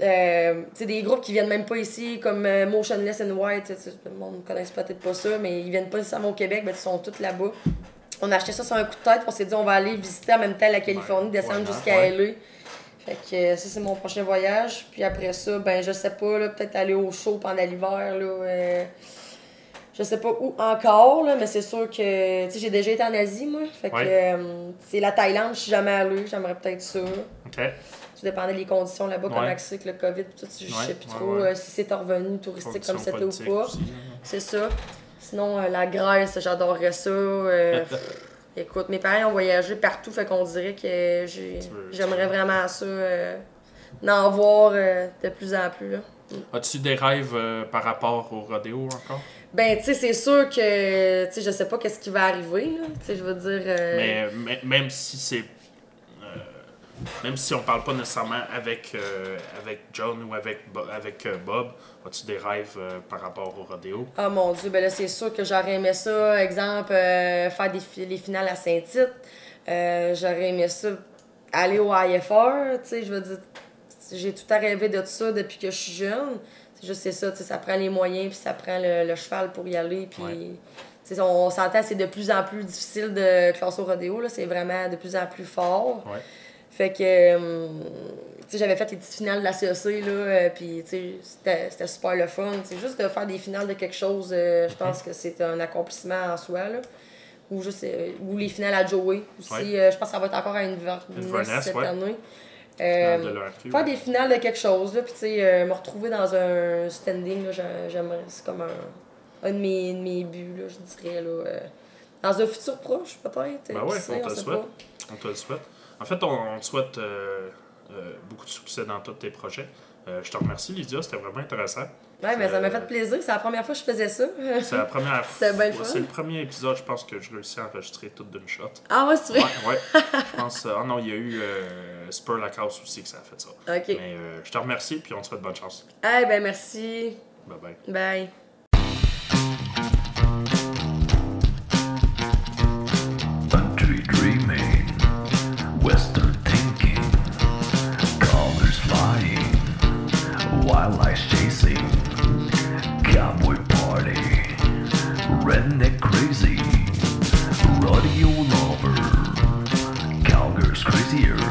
euh, des groupes qui viennent même pas ici, comme euh, Motionless and White. sais, Le monde ne connaît peut-être pas ça, mais ils viennent pas nécessairement au Québec, mais ils sont tous là-bas. On a acheté ça sur un coup de tête, on s'est dit on va aller visiter en même temps la Californie, descendre ouais, jusqu'à ouais. LA. Fait que euh, ça, c'est mon prochain voyage. Puis après ça, ben je sais pas, là, peut-être aller au show pendant l'hiver, là. euh, je sais pas où encore, là, mais c'est sûr que. Tu sais, j'ai déjà été en Asie, moi. Fait que Ouais. euh, c'est la Thaïlande, je suis jamais allée. J'aimerais peut-être ça. OK? Tout dépendait des conditions là-bas, comment c'est avec le COVID, tout. Je sais plus trop euh, si c'est revenu touristique comme c'était ou pas. C'est ça. Sinon, euh, la Grèce, j'adorerais ça. euh, écoute, mes parents ont voyagé partout, fait qu'on dirait que j'aimerais vraiment ça. d'en voir euh, de plus en plus. Là. As-tu des rêves euh, par rapport au rodéo encore? Ben, tu sais, c'est sûr que, tu sais, je sais pas qu'est-ce qui va arriver, là. Tu sais, je veux dire... euh, mais- même si c'est. Même si on parle pas nécessairement avec, euh, avec John ou avec, avec euh, Bob, as-tu des rêves euh, par rapport au rodéo? Ah mon dieu, ben là c'est sûr que j'aurais aimé ça, exemple, euh, faire des fi- les finales à Saint-Tite. Euh, j'aurais aimé ça aller au IFR, tu sais, je veux dire, j'ai tout à rêver de ça depuis que je suis jeune. C'est juste c'est ça, tu sais, ça prend les moyens, puis ça prend le, le cheval pour y aller, puis... Ouais. tu sais, On, on s'entend, c'est de plus en plus difficile de classer au rodéo, là. C'est vraiment de plus en plus fort. Ouais. Fait que, euh, tu sais, j'avais fait les petites finales de la CEC, là, euh, puis, tu sais, c'était super le fun. C'est juste de faire des finales de quelque chose, euh, je pense que c'est un accomplissement en soi, là. Ou juste, ou les finales à Joey aussi. Ouais. je pense que ça va être encore à Inverness Inverness, cette ouais. année. De faire ouais. des finales de quelque chose, là, puis, tu sais, me retrouver dans un standing, j'aimerais, c'est comme un, un de mes, de mes buts, là, je dirais, là. dans un futur proche, peut-être. Ben ouais, on te le sait souhaite. pas. On te le souhaite. En fait, on, on te souhaite euh, euh, beaucoup de succès dans tous tes projets. Euh, je te remercie, Lydia, c'était vraiment intéressant. Ouais, mais ça m'a fait plaisir. C'est la première fois que je faisais ça. C'est la première fois. C'est le premier épisode, je pense, que je réussis à enregistrer tout d'une shot. ah, ouais, c'est vrai? ouais. Je pense. Ah non, il y a eu Spur Lacasse aussi que ça a fait ça. Ok. Mais euh, je te remercie, puis on te souhaite bonne chance. Eh ben, merci. Bye bye. Bye. kinda crazy. Radio lover, Calgary's crazier.